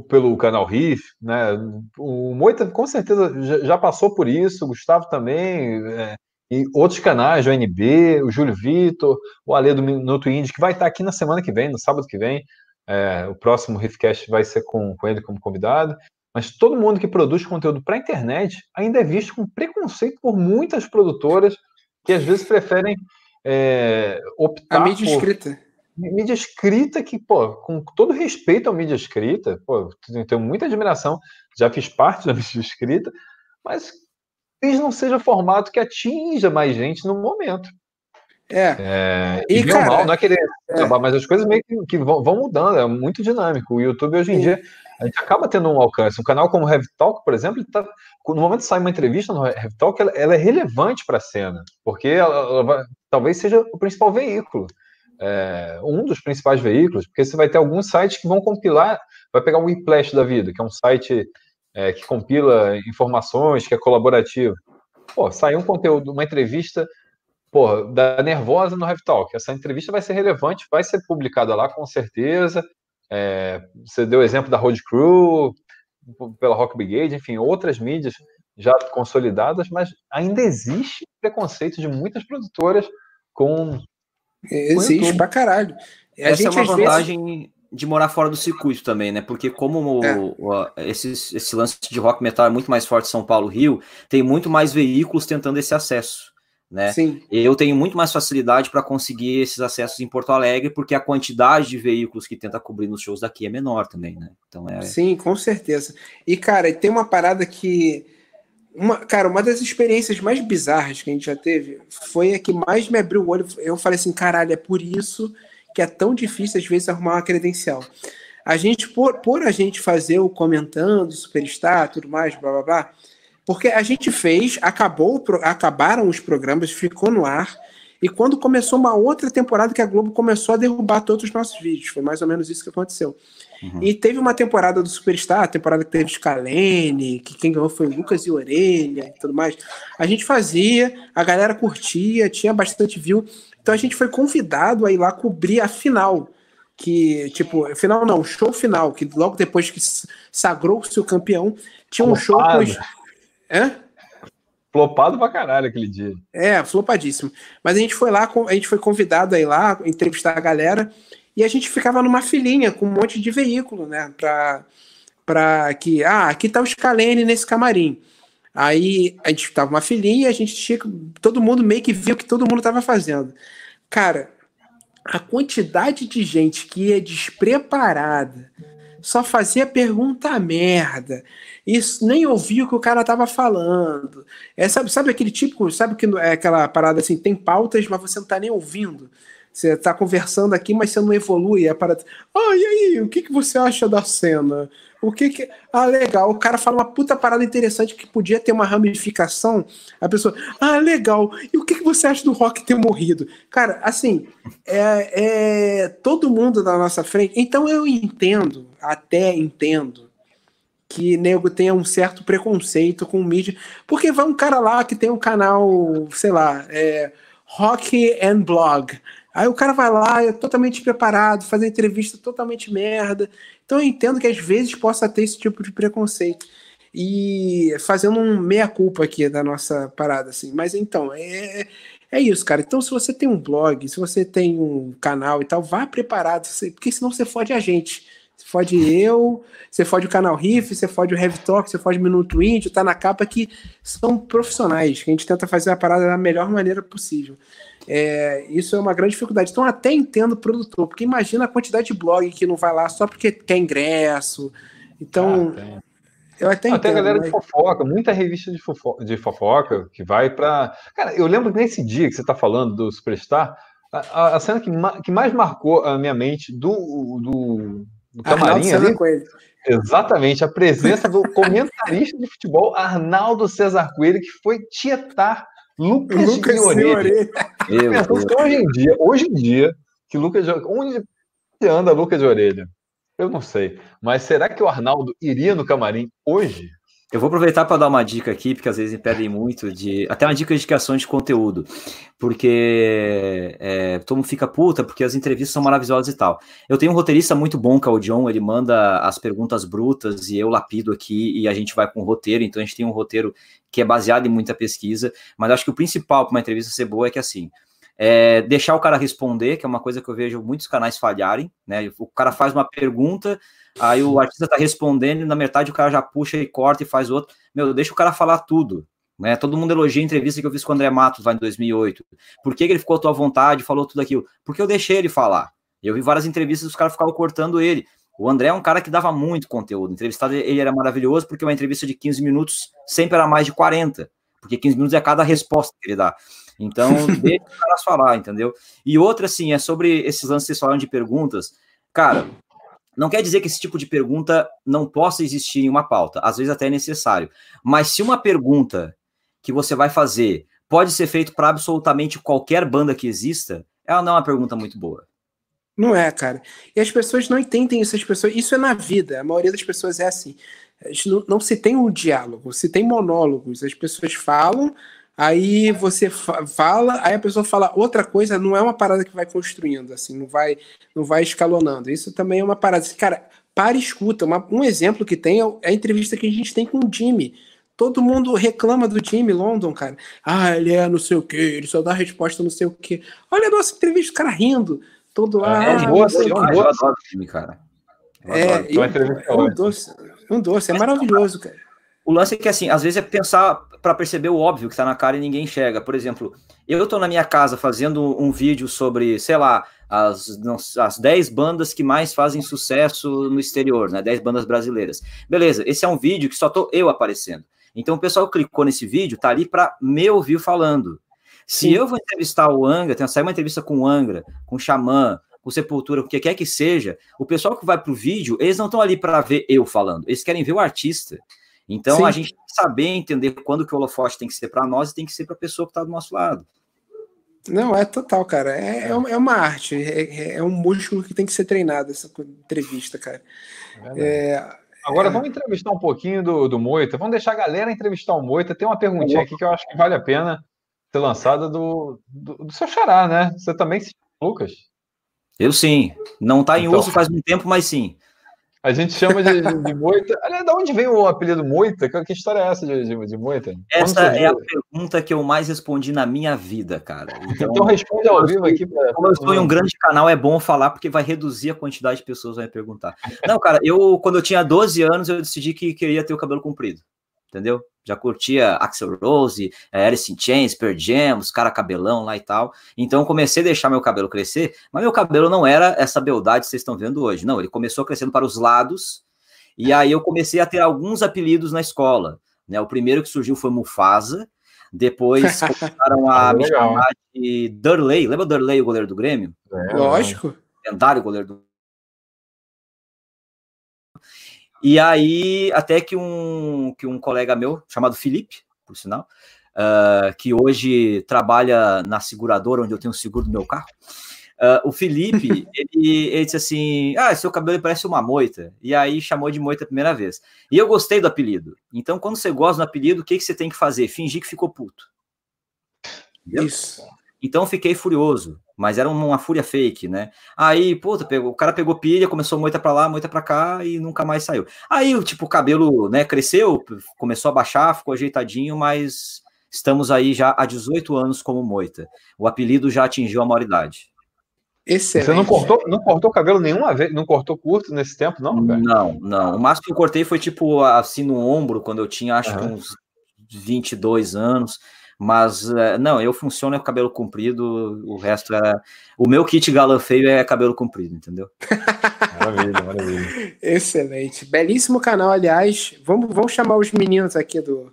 pelo canal Riff, né? O Moita com certeza já passou por isso, o Gustavo também, é, e outros canais, o NB, o Júlio Vitor, o Ale do Minuto Indie, que vai estar aqui na semana que vem, no sábado que vem. É, o próximo Riffcast vai ser com, com ele como convidado. Mas todo mundo que produz conteúdo para a internet ainda é visto com preconceito por muitas produtoras que às vezes preferem é, optar a mídia por escrita. Mídia escrita que, pô, com todo respeito à mídia escrita, pô, tenho muita admiração, já fiz parte [LAUGHS] da mídia escrita, mas talvez não seja formato que atinja mais gente no momento. É. é e, cara, mal, não é querer é. mas as coisas meio que, que vão, vão, mudando, é muito dinâmico. O YouTube hoje em dia a gente acaba tendo um alcance. Um canal como o Heavy Talk, por exemplo, tá, no momento que sai uma entrevista no Heavy Talk, ela, ela é relevante para a cena, porque ela, ela vai, talvez seja o principal veículo. É, um dos principais veículos, porque você vai ter alguns sites que vão compilar, vai pegar o Whiplash da vida, que é um site é, que compila informações, que é colaborativo. Pô, saiu um conteúdo, uma entrevista pô, da Nervosa no Heavy Talk. Essa entrevista vai ser relevante, vai ser publicada lá com certeza. É, você deu o exemplo da Road Crew, pela Rock Brigade, enfim, outras mídias já consolidadas, mas ainda existe preconceito de muitas produtoras com. Existe com pra caralho. A Essa gente, é uma vantagem vezes... de morar fora do circuito também, né? Porque como é. o, o, esse, esse lance de rock metal é muito mais forte em São Paulo, Rio, tem muito mais veículos tentando esse acesso né? Sim. Eu tenho muito mais facilidade para conseguir esses acessos em Porto Alegre, porque a quantidade de veículos que tenta cobrir nos shows daqui é menor também, né? Então é... Sim, com certeza. E, cara, tem uma parada que. Uma, cara, uma das experiências mais bizarras que a gente já teve foi a que mais me abriu o olho. Eu falei assim, caralho, é por isso que é tão difícil às vezes arrumar uma credencial. A gente, por, por a gente fazer o comentando, superstar, tudo mais, blá blá blá, porque a gente fez, acabou, acabaram os programas, ficou no ar. E quando começou uma outra temporada que a Globo começou a derrubar todos os nossos vídeos, foi mais ou menos isso que aconteceu. Uhum. E teve uma temporada do Superstar, a temporada que teve Scalene, que quem ganhou foi o Lucas e Orelha e tudo mais. A gente fazia, a galera curtia, tinha bastante view. Então a gente foi convidado a ir lá cobrir a final. Que, tipo, final não, show final, que logo depois que sagrou-se o campeão, tinha um show com os, é? Flopado pra caralho aquele dia. É, flopadíssimo. Mas a gente foi lá, a gente foi convidado aí lá, entrevistar a galera, e a gente ficava numa filinha com um monte de veículo, né? Pra, pra que, ah, aqui tá o Scalene nesse camarim. Aí a gente tava uma filinha, a gente tinha, todo mundo meio que viu o que todo mundo tava fazendo. Cara, a quantidade de gente que é despreparada, só fazia pergunta merda, nem ouvia o que o cara tava falando. É, sabe, sabe aquele tipo, sabe que é aquela parada assim, tem pautas, mas você não tá nem ouvindo. Você tá conversando aqui, mas você não evolui. É para. Ah, e aí, o que, que você acha da cena? O que que. Ah, legal. O cara fala uma puta parada interessante que podia ter uma ramificação. A pessoa. Ah, legal. E o que, que você acha do Rock ter morrido? Cara, assim, é, é todo mundo na nossa frente. Então eu entendo, até entendo, que nego tenha um certo preconceito com mídia. Porque vai um cara lá que tem um canal, sei lá, é, Rock and Blog. Aí o cara vai lá, é totalmente preparado, faz entrevista totalmente merda. Então eu entendo que às vezes possa ter esse tipo de preconceito. E fazendo um meia-culpa aqui da nossa parada, assim. Mas então, é, é isso, cara. Então, se você tem um blog, se você tem um canal e tal, vá preparado, porque senão você fode a gente. Você fode eu, você fode o canal Riff, você fode o Heavy Talk, você fode o Minuto Índio, tá na capa que são profissionais, que a gente tenta fazer a parada da melhor maneira possível. É, isso é uma grande dificuldade. Então, até entendo o produtor, porque imagina a quantidade de blog que não vai lá só porque quer ingresso. Então, ah, eu até entendo. Tem a galera mas... de fofoca, muita revista de fofoca, de fofoca que vai para. Cara, eu lembro que nesse dia que você está falando do Superstar, a, a cena que, ma que, mais marcou a minha mente do, do, do camarim ali. Exatamente, a presença do [LAUGHS] comentarista de futebol Arnaldo César Coelho, que foi tietar Lucas, Lucas Orelha. Então, hoje em dia, hoje em dia, que Lucas de onde anda Lucas de Orelha? Eu não sei. Mas será que o Arnaldo iria no camarim hoje? Eu vou aproveitar para dar uma dica aqui, porque às vezes me pedem muito de. Até uma dica de criação de conteúdo. Porque é, todo mundo fica puta, porque as entrevistas são maravilhosas e tal. Eu tenho um roteirista muito bom, que é o John, ele manda as perguntas brutas e eu lapido aqui e a gente vai com o roteiro. Então a gente tem um roteiro que é baseado em muita pesquisa. Mas acho que o principal para uma entrevista ser boa é que assim. É deixar o cara responder, que é uma coisa que eu vejo muitos canais falharem, né? O cara faz uma pergunta, Aí o artista tá respondendo e na metade o cara já puxa e corta e faz outro. Meu, deixa o cara falar tudo. Né? Todo mundo elogia a entrevista que eu fiz com o André Matos lá em 2008. Por que, que ele ficou à tua vontade, falou tudo aquilo? Porque eu deixei ele falar. Eu vi várias entrevistas os caras ficavam cortando ele. O André é um cara que dava muito conteúdo. Entrevistado ele era maravilhoso porque uma entrevista de 15 minutos sempre era mais de 40. Porque 15 minutos é cada resposta que ele dá. Então, [LAUGHS] deixa os caras falar, entendeu? E outra, assim, é sobre esses lances que vocês falaram de perguntas. Cara, não quer dizer que esse tipo de pergunta não possa existir em uma pauta, às vezes até é necessário. Mas se uma pergunta que você vai fazer pode ser feita para absolutamente qualquer banda que exista, ela não é uma pergunta muito boa. Não é, cara. E as pessoas não entendem isso. As pessoas, isso é na vida. A maioria das pessoas é assim. Não, não se tem um diálogo, se tem monólogos. As pessoas falam, aí você fala, aí a pessoa fala outra coisa, não é uma parada que vai construindo, assim, não vai, não vai escalonando. Isso também é uma parada. Assim, cara, para e escuta. Uma, um exemplo que tem é a entrevista que a gente tem com o Jimmy. Todo mundo reclama do Jimmy London, cara. Ah, ele é não sei o que, ele só dá resposta não sei o que. Olha a nossa entrevista, o cara rindo. Todo lá. É, é um doce, é um doce. Eu adoro o Jimmy, cara. é, é um doce, um doce, é maravilhoso, cara. O lance é que, assim, às vezes é pensar para perceber o óbvio que está na cara e ninguém enxerga. Por exemplo, eu estou na minha casa fazendo um vídeo sobre, sei lá, as, as 10 bandas que mais fazem sucesso no exterior, né? 10 bandas brasileiras. Beleza, esse é um vídeo que só tô eu aparecendo. Então o pessoal clicou nesse vídeo, tá ali para me ouvir falando. Se Sim. eu vou entrevistar o Angra, tem sair uma entrevista com o Angra, com o Xamã, com Sepultura, o que quer que seja, o pessoal que vai pro vídeo, eles não estão ali para ver eu falando, eles querem ver o artista. Então Sim. a gente tem que saber entender quando que o holofote tem que ser para nós e tem que ser para a pessoa que está do nosso lado. Não, é total, cara. É, é, é uma arte, é, é, é, um músculo que tem que ser treinado, essa entrevista, cara. É Agora é. vamos entrevistar um pouquinho do, do Moita. Vamos deixar a galera entrevistar o Moita. Tem uma perguntinha aqui que eu acho que vale a pena ser lançada do, do, do seu xará, né? Você também se Lucas? Eu sim. Não está em então, uso faz um tempo, mas sim. A gente chama de, de, moita. Aliás, de onde vem o apelido moita? Que história é essa de, de, de moita? Essa é a pergunta que eu mais respondi na minha vida, cara. Então, então responde ao vivo aqui. Pra... Como eu estou em um grande canal, é bom falar, porque vai reduzir a quantidade de pessoas que me perguntar. Não, cara, eu, quando eu tinha 12 anos, eu decidi que queria ter o cabelo comprido. Entendeu? Já curtia Axel Rose, é, Alice in Chains, Pearl Jam, os cara cabelão lá e tal. Então comecei a deixar meu cabelo crescer, mas meu cabelo não era essa beldade que vocês estão vendo hoje. Não, ele começou crescendo para os lados, e aí eu comecei a ter alguns apelidos na escola. Né? O primeiro que surgiu foi Mufasa, depois [LAUGHS] começaram a me chamar de Durley. Lembra Durley, o goleiro do Grêmio? É, Lógico. Lendário goleiro do E aí, até que um, que um colega meu, chamado Felipe, por sinal, uh, que hoje trabalha na seguradora onde eu tenho o seguro do meu carro, uh, o Felipe, [LAUGHS] ele, ele, disse assim, ah, seu cabelo parece uma moita, e aí chamou de moita a primeira vez. E eu gostei do apelido. Então, quando você gosta do apelido, o que, que você tem que fazer? Fingir que ficou puto. Entendeu? Isso. Então, fiquei furioso mas era uma fúria fake, né? Aí, puta, pegou, o cara pegou pilha, começou moita para lá, moita para cá e nunca mais saiu. Aí, tipo, o cabelo, né, cresceu, começou a baixar, ficou ajeitadinho, mas estamos aí já há 18 anos como moita. O apelido já atingiu a maioridade. Excelente. Você não cortou, não cortou o cabelo nenhuma vez? Não cortou curto nesse tempo, não? Cara? Não, não. O máximo que eu cortei foi tipo assim no ombro, quando eu tinha acho uhum. que uns 22 anos. Mas, é, não, eu funciono com cabelo comprido, o resto é. O meu kit galã feio é cabelo comprido, entendeu? maravilha, maravilha. Excelente. Belíssimo canal, aliás. Vamos, vamos chamar os meninos aqui do.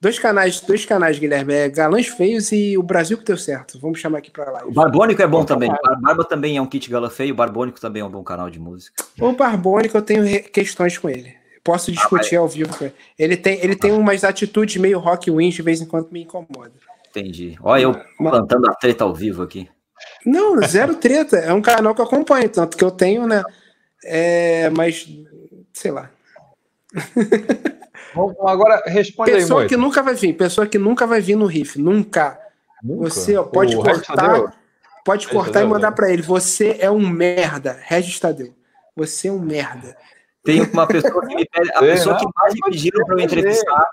Dois canais, dois canais, Guilherme. É Galãs Feios e o Brasil que deu certo. Vamos chamar aqui para lá. O Barbônico é bom também. O Barba também é um kit galã feio. O Barbônico também é um bom canal de música. O Barbônico eu tenho questões com ele. Posso discutir ah, ao vivo. Ele tem, ele tem umas atitudes meio rock wins de vez em quando que me incomoda. Entendi. Olha eu Mas... plantando a treta ao vivo aqui. Não, zero treta. É um canal que eu acompanho, tanto que eu tenho, né? É, mas, sei lá. agora responde pessoa aí, que nunca vai vir, pessoa que nunca vai vir no riff, nunca. nunca? Você ó, pode o cortar, pode cortar e mandar para ele. Você é um merda, Regis Tadeu. Você é um merda. Tem uma pessoa que me pede, a pessoa que mais me pediram para eu entrevistar.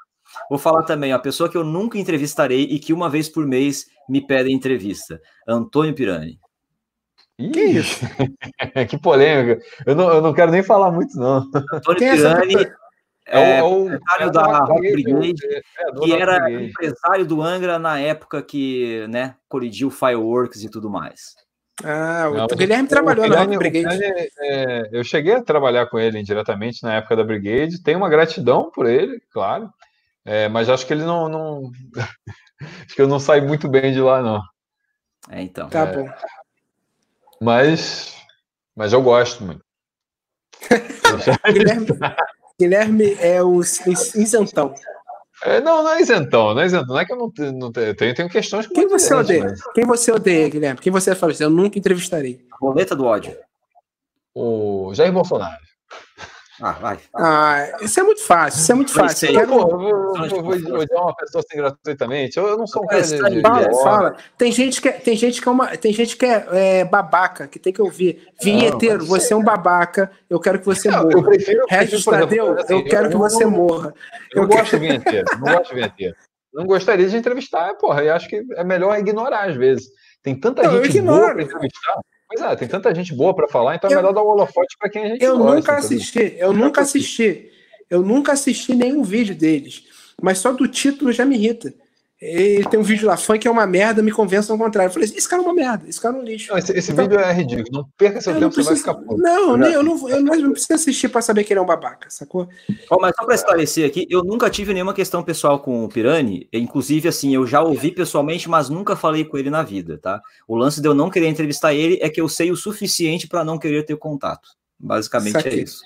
Vou falar também, a pessoa que eu nunca entrevistarei e que uma vez por mês me pede entrevista. Antônio Pirani. Que [LAUGHS] isso? que polêmica. Eu não, eu não quero nem falar muito, não. Antônio Quem é Pirani é, é o empresário é da Rock Brigade, é, que era Brigade. empresário do Angra na época que né, colidiu Fireworks e tudo mais. Ah, o, não, Guilherme trabalhou na Brigade. é, eu cheguei a trabalhar com ele indiretamente na época da Brigade. Tenho uma gratidão por ele, claro. É, mas acho que ele não. não... [LAUGHS] acho que eu não saí muito bem de lá, não. É, então. Tá bom. Mas, mas eu gosto muito. [LAUGHS] Guilherme, Guilherme é o isentão. É, não, não é isentão, não é isentão. Não é que eu não, não tenho, tenho questões com Quem você odeia? Mas... Quem você odeia, Guilherme? Quem você fala assim? Eu nunca entrevistarei. A roleta do ódio. O Jair Bolsonaro. Ah, vai. Ah, isso é muito fácil, isso é muito fácil. Eu, quero... eu vou, vou, vou odiar uma pessoa assim gratuitamente. Eu, eu não sou um cara de, de, Fala, fala. Tem gente que é, tem gente que é uma, tem gente que é, é babaca, que tem que ouvir. Vinheteiro, você é um babaca, eu quero que você morra. Eu prefiro, Regis Tadeu, assim, eu quero eu, que você morra. Eu, eu gosto de vinheteiro, não gosto de vinheteiro. Não gostaria de entrevistar, porra, e acho que é melhor ignorar às vezes. Tem tanta não, gente boa para entrevistar. Pois é, tem tanta gente boa para falar, então é eu, é melhor dar o holofote para quem a gente Eu gosta, nunca assisti, eu nunca assisti. Eu nunca assisti nenhum vídeo deles, mas só do título já me irrita. Ele tem um vídeo lá, funk é uma merda, me convença ao contrário. Eu falei, esse cara é uma merda, esse cara é um lixo. Não, esse, esse então, vídeo é ridículo, não perca seu tempo, preciso, você vai ficar puto. Não, nem, eu, não, eu não preciso assistir para saber que ele é um babaca, sacou? Oh, mas só para esclarecer aqui, eu nunca tive nenhuma questão pessoal com o Pirani, inclusive, assim, eu já ouvi pessoalmente, mas nunca falei com ele na vida, tá? O lance de eu não querer entrevistar ele é que eu sei o suficiente para não querer ter contato. Basicamente é isso.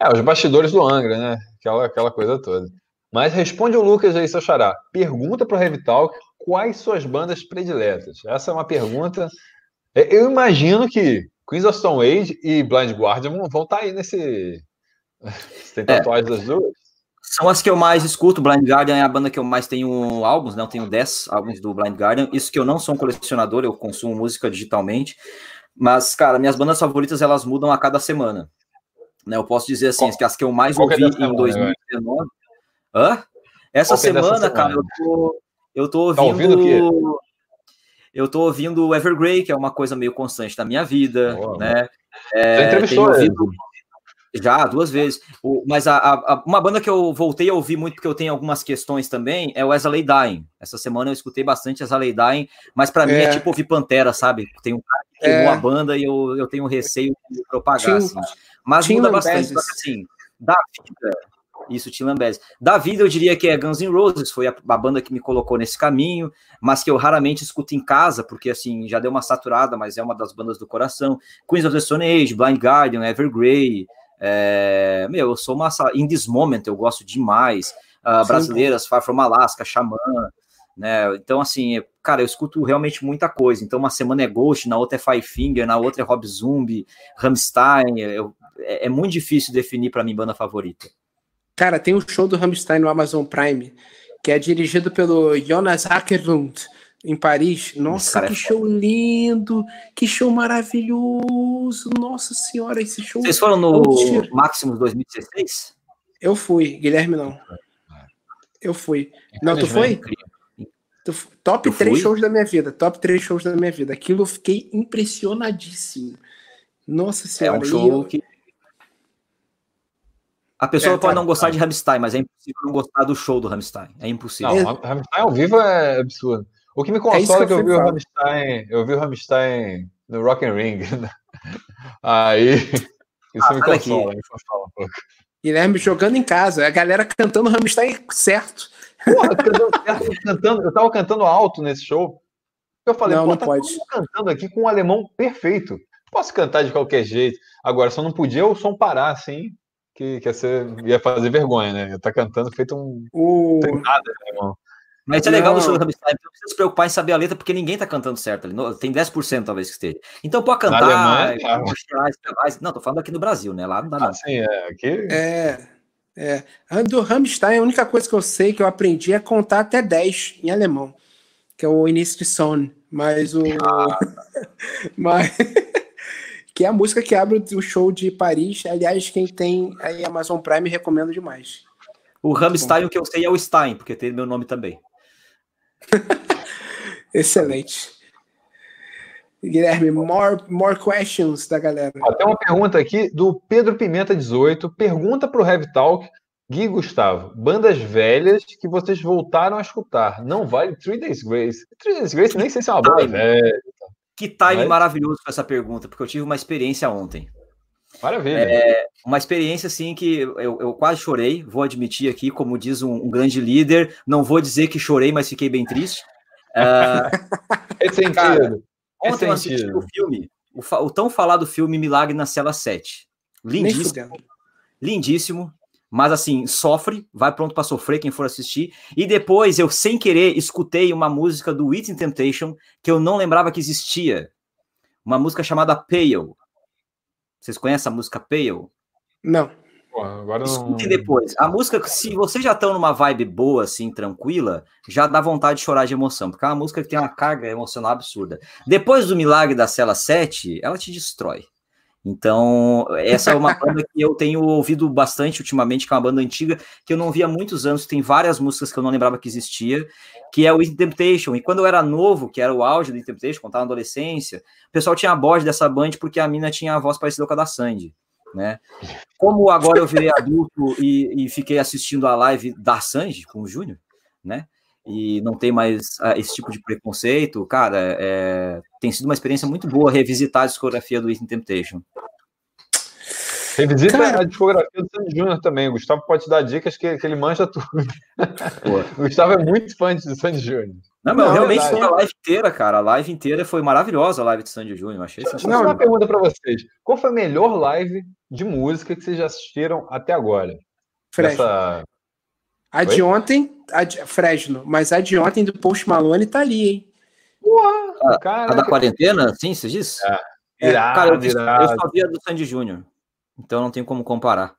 É, os bastidores do Angra, né? Aquela, aquela coisa toda. Mas responde o Lucas aí, seu xará. Pergunta para o Revital quais suas bandas prediletas. Essa é uma pergunta. É, eu imagino que Queens of Stone Age e Blind Guardian vão estar aí nesse. [LAUGHS] Tem é. das duas? São as que eu mais escuto. Blind Guardian é a banda que eu mais tenho álbuns, né? Eu tenho 10 álbuns do Blind Guardian. Isso que eu não sou um colecionador, eu consumo música digitalmente. Mas, cara, minhas bandas favoritas elas mudam a cada semana. Né? Eu posso dizer assim, Qual? que as que eu mais Qual ouvi em 2019. Hã? Essa semana, semana, cara, eu tô, eu tô ouvindo. Tá ouvindo eu tô ouvindo Evergrey, que é uma coisa meio constante na minha vida, Boa, né? É, entrevistou ouvido... Já, duas vezes. O, mas a, a, uma banda que eu voltei a ouvir muito, porque eu tenho algumas questões também, é o Wesley Dying. Essa semana eu escutei bastante Wesley Dying, mas para é. mim é tipo ouvir Pantera, sabe? Tem um cara que queimou é. a banda e eu, eu tenho receio de propagar, assim. Mas muda bastante, assim, da vida, isso, Tim Lambese. Da vida, eu diria que é Guns N' Roses, foi a, a, banda que me colocou nesse caminho, mas que eu raramente escuto em casa, porque, assim, já deu uma saturada, mas é uma das bandas do coração. Queens of the Stone Age, Blind Guardian, Evergrey, é, meu, eu sou uma. In This Moment eu gosto demais. Uh, brasileiras, Far From Alaska, Xamã, né? Então, assim, cara, eu escuto realmente muita coisa. Então, uma semana é Ghost, na outra é Five Finger, na outra é Rob Zombie, Rammstein. Eu, é, é muito difícil definir para mim banda favorita. Cara, tem um show do Rammstein no Amazon Prime, que é dirigido pelo Jonas Ackerlund em Paris. Nossa, que é show lindo! Que show maravilhoso! Nossa senhora, esse show. Vocês foram no é Maximus 2016? Eu fui, Guilherme não. Eu fui. Não, tu foi? Tu, top 3 shows da minha vida. Top 3 shows da minha vida. Aquilo eu fiquei impressionadíssimo. Nossa senhora. É um show eu... que. A pessoa é, pode tá, não gostar tá. de Rammstein, mas é impossível não gostar do show do Rammstein. É impossível. Não, Rammstein ao vivo é absurdo. O que me consola é, é que, eu, vi o Rammstein, eu vi o Rammstein no Rock and Ring. [LAUGHS] Aí, [LAUGHS] isso ah, me, consola, me consola um pouco. Guilherme jogando em casa, a galera cantando Rammstein certo. Porra, cantando, [LAUGHS] cantando, eu tava cantando alto nesse show. Eu falei, não, pô, não tá pode. cantando aqui com um alemão perfeito. Posso cantar de qualquer jeito. Agora, só não podia o som parar assim, que, que ia, ser, ia fazer vergonha, né? Ia estar tá cantando feito um. O... Nada, né, irmão? Mas é legal Rammstein, não precisa se preocupar em saber a letra, porque ninguém tá cantando certo ali. Tem 10% talvez que esteja. Então pode cantar. Alemanha, tá. Não, tô falando aqui no Brasil, né? Lá não dá. Ah, sim, é. Aqui... É. É. Do Rammstein, a única coisa que eu sei que eu aprendi é contar até 10 em alemão, que é o início de Son. Mas o. Ah. [LAUGHS] mas. Que é a música que abre o show de Paris. Aliás, quem tem aí Amazon Prime recomendo demais. O Rammstein, o que eu sei é o Stein, porque tem meu nome também. [LAUGHS] Excelente. Guilherme, more, more questions da galera. Tem uma pergunta aqui do Pedro Pimenta 18. Pergunta para o Heavy Talk, Gui Gustavo. Bandas velhas que vocês voltaram a escutar. Não vale Three Days Grace. Three Days Grace nem sei se é uma banda velha. Que time Mas... maravilhoso com essa pergunta, porque eu tive uma experiência ontem. Maravilha. É, uma experiência assim que eu, eu, quase chorei, vou admitir aqui, como diz um, um, grande líder, não vou dizer que chorei, mas fiquei bem triste. Uh, [LAUGHS] é sentido. Cara, ontem eu assisti o filme, o, o, tão falado filme Milagre na Cela 7. Lindíssimo. Lindíssimo. Mas assim, sofre, vai pronto para sofrer quem for assistir. E depois eu, sem querer, escutei uma música do Within Temptation que eu não lembrava que existia. Uma música chamada Pale vocês conhecem a música Pale? Não. Pô, agora Escutem depois. A música, se vocês já estão numa vibe boa, assim, tranquila, já dá vontade de chorar de emoção, porque é uma música que tem uma carga emocional absurda. Depois do Milagre da Cela 7, ela te destrói. Então, essa é uma [LAUGHS] banda que eu tenho ouvido bastante ultimamente, que é uma banda antiga, que eu não via há muitos anos, tem várias músicas que eu não lembrava que existia, que é o In Temptation. E quando eu era novo, que era o auge do In Temptation, quando estava na adolescência, o pessoal tinha a voz dessa band porque a mina tinha a voz parecida com a da Sandy. Né? Como agora eu virei adulto e, e fiquei assistindo a live da Sandy com o Júnior, né? E não tem mais uh, esse tipo de preconceito, cara, é, tem sido uma experiência muito boa revisitar a discografia do In Temptation. Revisita Cara... a discografia do Sandy Júnior também. O Gustavo pode te dar dicas que, que ele manja tudo. [LAUGHS] o Gustavo é muito fã de Sandy Júnior. Não, mas realmente foi a live inteira, cara. A live inteira foi maravilhosa, a live de Sandy Júnior. Achei Deixa eu uma pergunta para vocês. Qual foi a melhor live de música que vocês já assistiram até agora? Fresno. Essa... A de ontem, a de... Fresno, mas a de ontem do Post Malone tá ali, hein? Porra, a, a da quarentena, sim, você disse? É. Irado, cara, eu, eu só vi a do Sandy Júnior. Então não tem como comparar.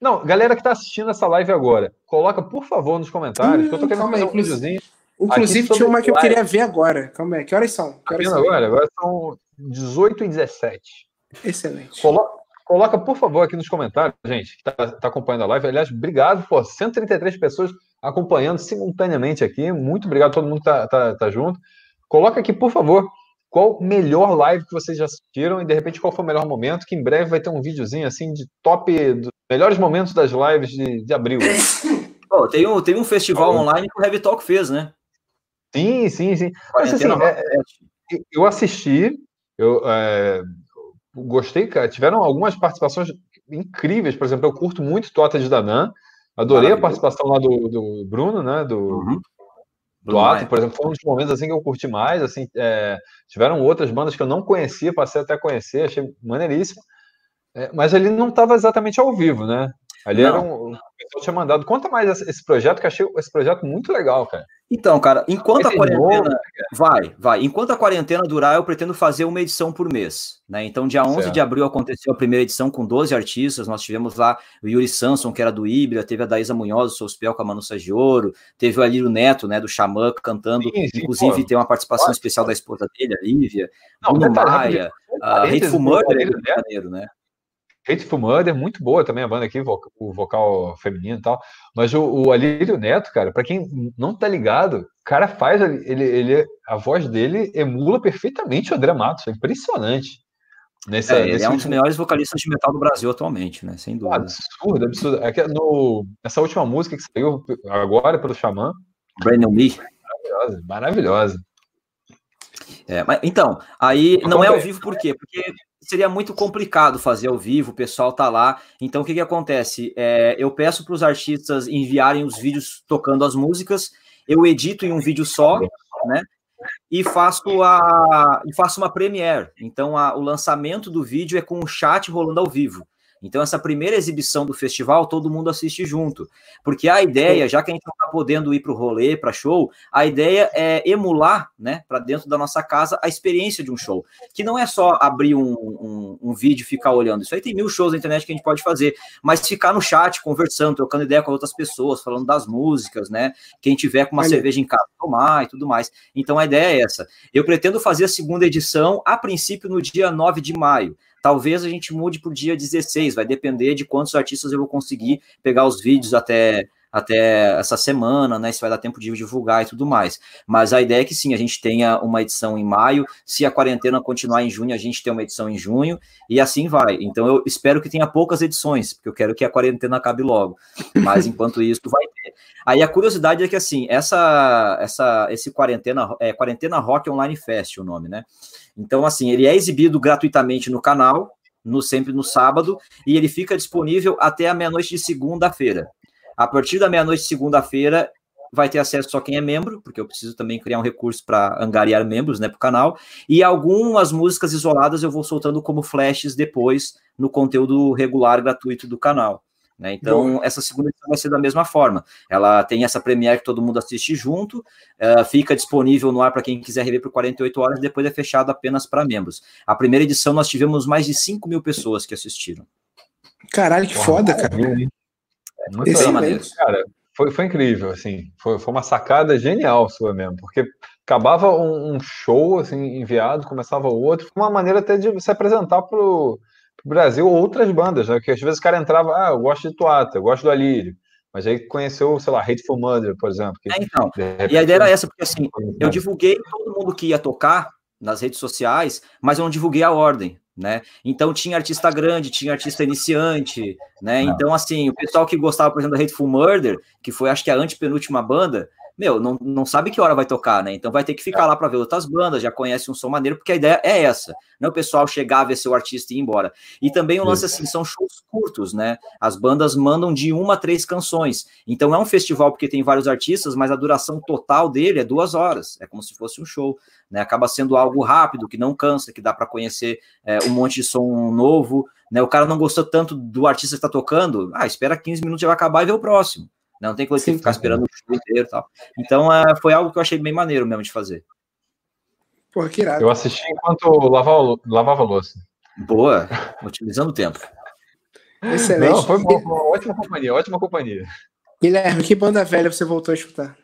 Não, galera que está assistindo essa live agora, coloca por favor nos comentários, hum, que eu tô querendo fazer um videozinho. Inclusive, tinha uma que eu queria ver agora. Calma aí, que horas são? Que horas são? Agora? agora são 18 e 17. Excelente. Coloca, coloca, por favor, aqui nos comentários, gente, que está tá acompanhando a live. Aliás, obrigado por 133 pessoas acompanhando simultaneamente aqui. Muito obrigado a todo mundo que está tá, tá junto. Coloca aqui, por favor, qual melhor live que vocês já assistiram e de repente qual foi o melhor momento, que em breve vai ter um videozinho assim de top dos melhores momentos das lives de, de abril. [LAUGHS] Oh, tem, um, tem um festival oh. online que o Heavy Talk fez, né? Sim, sim, sim. Mas, assim, é, é, eu assisti, eu é, gostei, cara. Tiveram algumas participações incríveis, por exemplo, eu curto muito Tota de Danan, adorei a participação lá do, do Bruno, né? Do, uhum. do Ato, por exemplo, foi um dos momentos assim que eu curti mais. Assim, é, tiveram outras bandas que eu não conhecia, passei até a conhecer, achei maneiríssimo. É, mas ele não estava exatamente ao vivo, né? Ali não. era um, o pessoal tinha mandado. Conta mais esse projeto, que achei esse projeto muito legal, cara. Então, cara, enquanto esse a quarentena. Novo, vai, vai. Enquanto a quarentena durar, eu pretendo fazer uma edição por mês. Né? Então, dia 11 certo. de abril aconteceu a primeira edição com 12 artistas. Nós tivemos lá o Yuri Samson, que era do Ibra, teve a Daísa Munhoz, o Souspel com a Manu de Ouro, teve o Alírio Neto, né, do Xamã, cantando. Sim, sim, inclusive, pô. tem uma participação especial da esposa dele, a Lívia. Não, Bruno Maia, a Hateful Murder, né? Hateful Murder, muito boa também a banda aqui, o vocal feminino e tal. Mas o, o Alírio Neto, cara, para quem não tá ligado, o cara faz, ele, ele, a voz dele emula perfeitamente o André Matos, é impressionante. Nessa, é, ele é um dos melhores vocalistas de metal do Brasil atualmente, né? Sem dúvida. Absurdo, absurdo. É que no, essa última música que saiu agora pelo Xamã. Brandon Me. Maravilhosa, maravilhosa. É, mas, então, aí não é ao vivo por quê? Porque seria muito complicado fazer ao vivo, o pessoal tá lá. Então, o que, que acontece? É, eu peço para os artistas enviarem os vídeos tocando as músicas, eu edito em um vídeo só, né? E faço a e faço uma premiere. Então, a, o lançamento do vídeo é com o chat rolando ao vivo. Então, essa primeira exibição do festival, todo mundo assiste junto. Porque a ideia, já que a gente não está podendo ir para o rolê, para show, a ideia é emular, né, para dentro da nossa casa, a experiência de um show. Que não é só abrir um, um, um, vídeo e ficar olhando. Isso aí tem mil shows na internet que a gente pode fazer. Mas ficar no chat, conversando, trocando ideia com outras pessoas, falando das músicas, né? Quem tiver com uma cerveja em casa, tomar e tudo mais. Então, a ideia é essa. Eu pretendo fazer a segunda edição, a princípio, no dia 9 de maio. Talvez a gente mude para o dia 16, vai depender de quantos artistas eu vou conseguir pegar os vídeos até até essa semana, né? Se vai dar tempo de divulgar e tudo mais. Mas a ideia é que sim, a gente tenha uma edição em maio. Se a quarentena continuar em junho, a gente tem uma edição em junho e assim vai. Então eu espero que tenha poucas edições, porque eu quero que a quarentena acabe logo. Mas enquanto isso, vai ter. Aí a curiosidade é que assim, essa, essa, esse quarentena é quarentena Rock Online Fest, o nome, né? Então assim, ele é exibido gratuitamente no canal. No, sempre no sábado, e ele fica disponível até a meia-noite de segunda-feira. A partir da meia-noite, segunda-feira, vai ter acesso só quem é membro, porque eu preciso também criar um recurso para angariar membros né, para o canal. E algumas músicas isoladas eu vou soltando como flashes depois no conteúdo regular gratuito do canal. Né? Então, Bom. essa segunda edição vai ser da mesma forma. Ela tem essa premiere que todo mundo assiste junto, uh, fica disponível no ar para quem quiser rever por 48 horas, depois é fechado apenas para membros. A primeira edição nós tivemos mais de 5 mil pessoas que assistiram. Caralho, que Uau, foda, cara. Muito Excelente. Cara, foi, foi incrível, assim, foi, foi uma sacada genial sua mesmo, porque acabava um, um show, assim, enviado, começava outro, uma maneira até de se apresentar pro, pro Brasil outras bandas, né, que às vezes o cara entrava, ah, eu gosto de Tuata, eu gosto do Alírio, mas aí conheceu, sei lá, Hateful Mother, por exemplo. Que, é, então, repente, e a ideia era essa, porque assim, eu divulguei todo mundo que ia tocar nas redes sociais, mas eu não divulguei a ordem né? Então tinha artista grande, tinha artista iniciante, né? Então, assim, o pessoal que gostava, por exemplo, da Hateful Murder, que foi acho que a antepenúltima banda, meu, não, não sabe que hora vai tocar, né? Então vai ter que ficar lá para ver outras bandas, já conhece um som maneiro, porque a ideia é essa, não é o pessoal chegar, ver seu artista e ir embora. E também o lance assim, são shows curtos, né? As bandas mandam de uma a três canções. Então é um festival porque tem vários artistas, mas a duração total dele é duas horas, é como se fosse um show, né? Acaba sendo algo rápido, que não cansa, que dá para conhecer é, um monte de som novo, né? O cara não gostou tanto do artista que está tocando, ah, espera 15 minutos já vai acabar e vê o próximo. Não tem coisa que ficar esperando o show inteiro e tal. Então, é, foi algo que eu achei bem maneiro mesmo de fazer. Porra, que irado. Eu assisti enquanto lavava, lavava louça. Boa, [LAUGHS] otimizando o tempo. Excelente. Não, foi bom, ótima companhia, ótima companhia. Guilherme, que banda velha você voltou a escutar?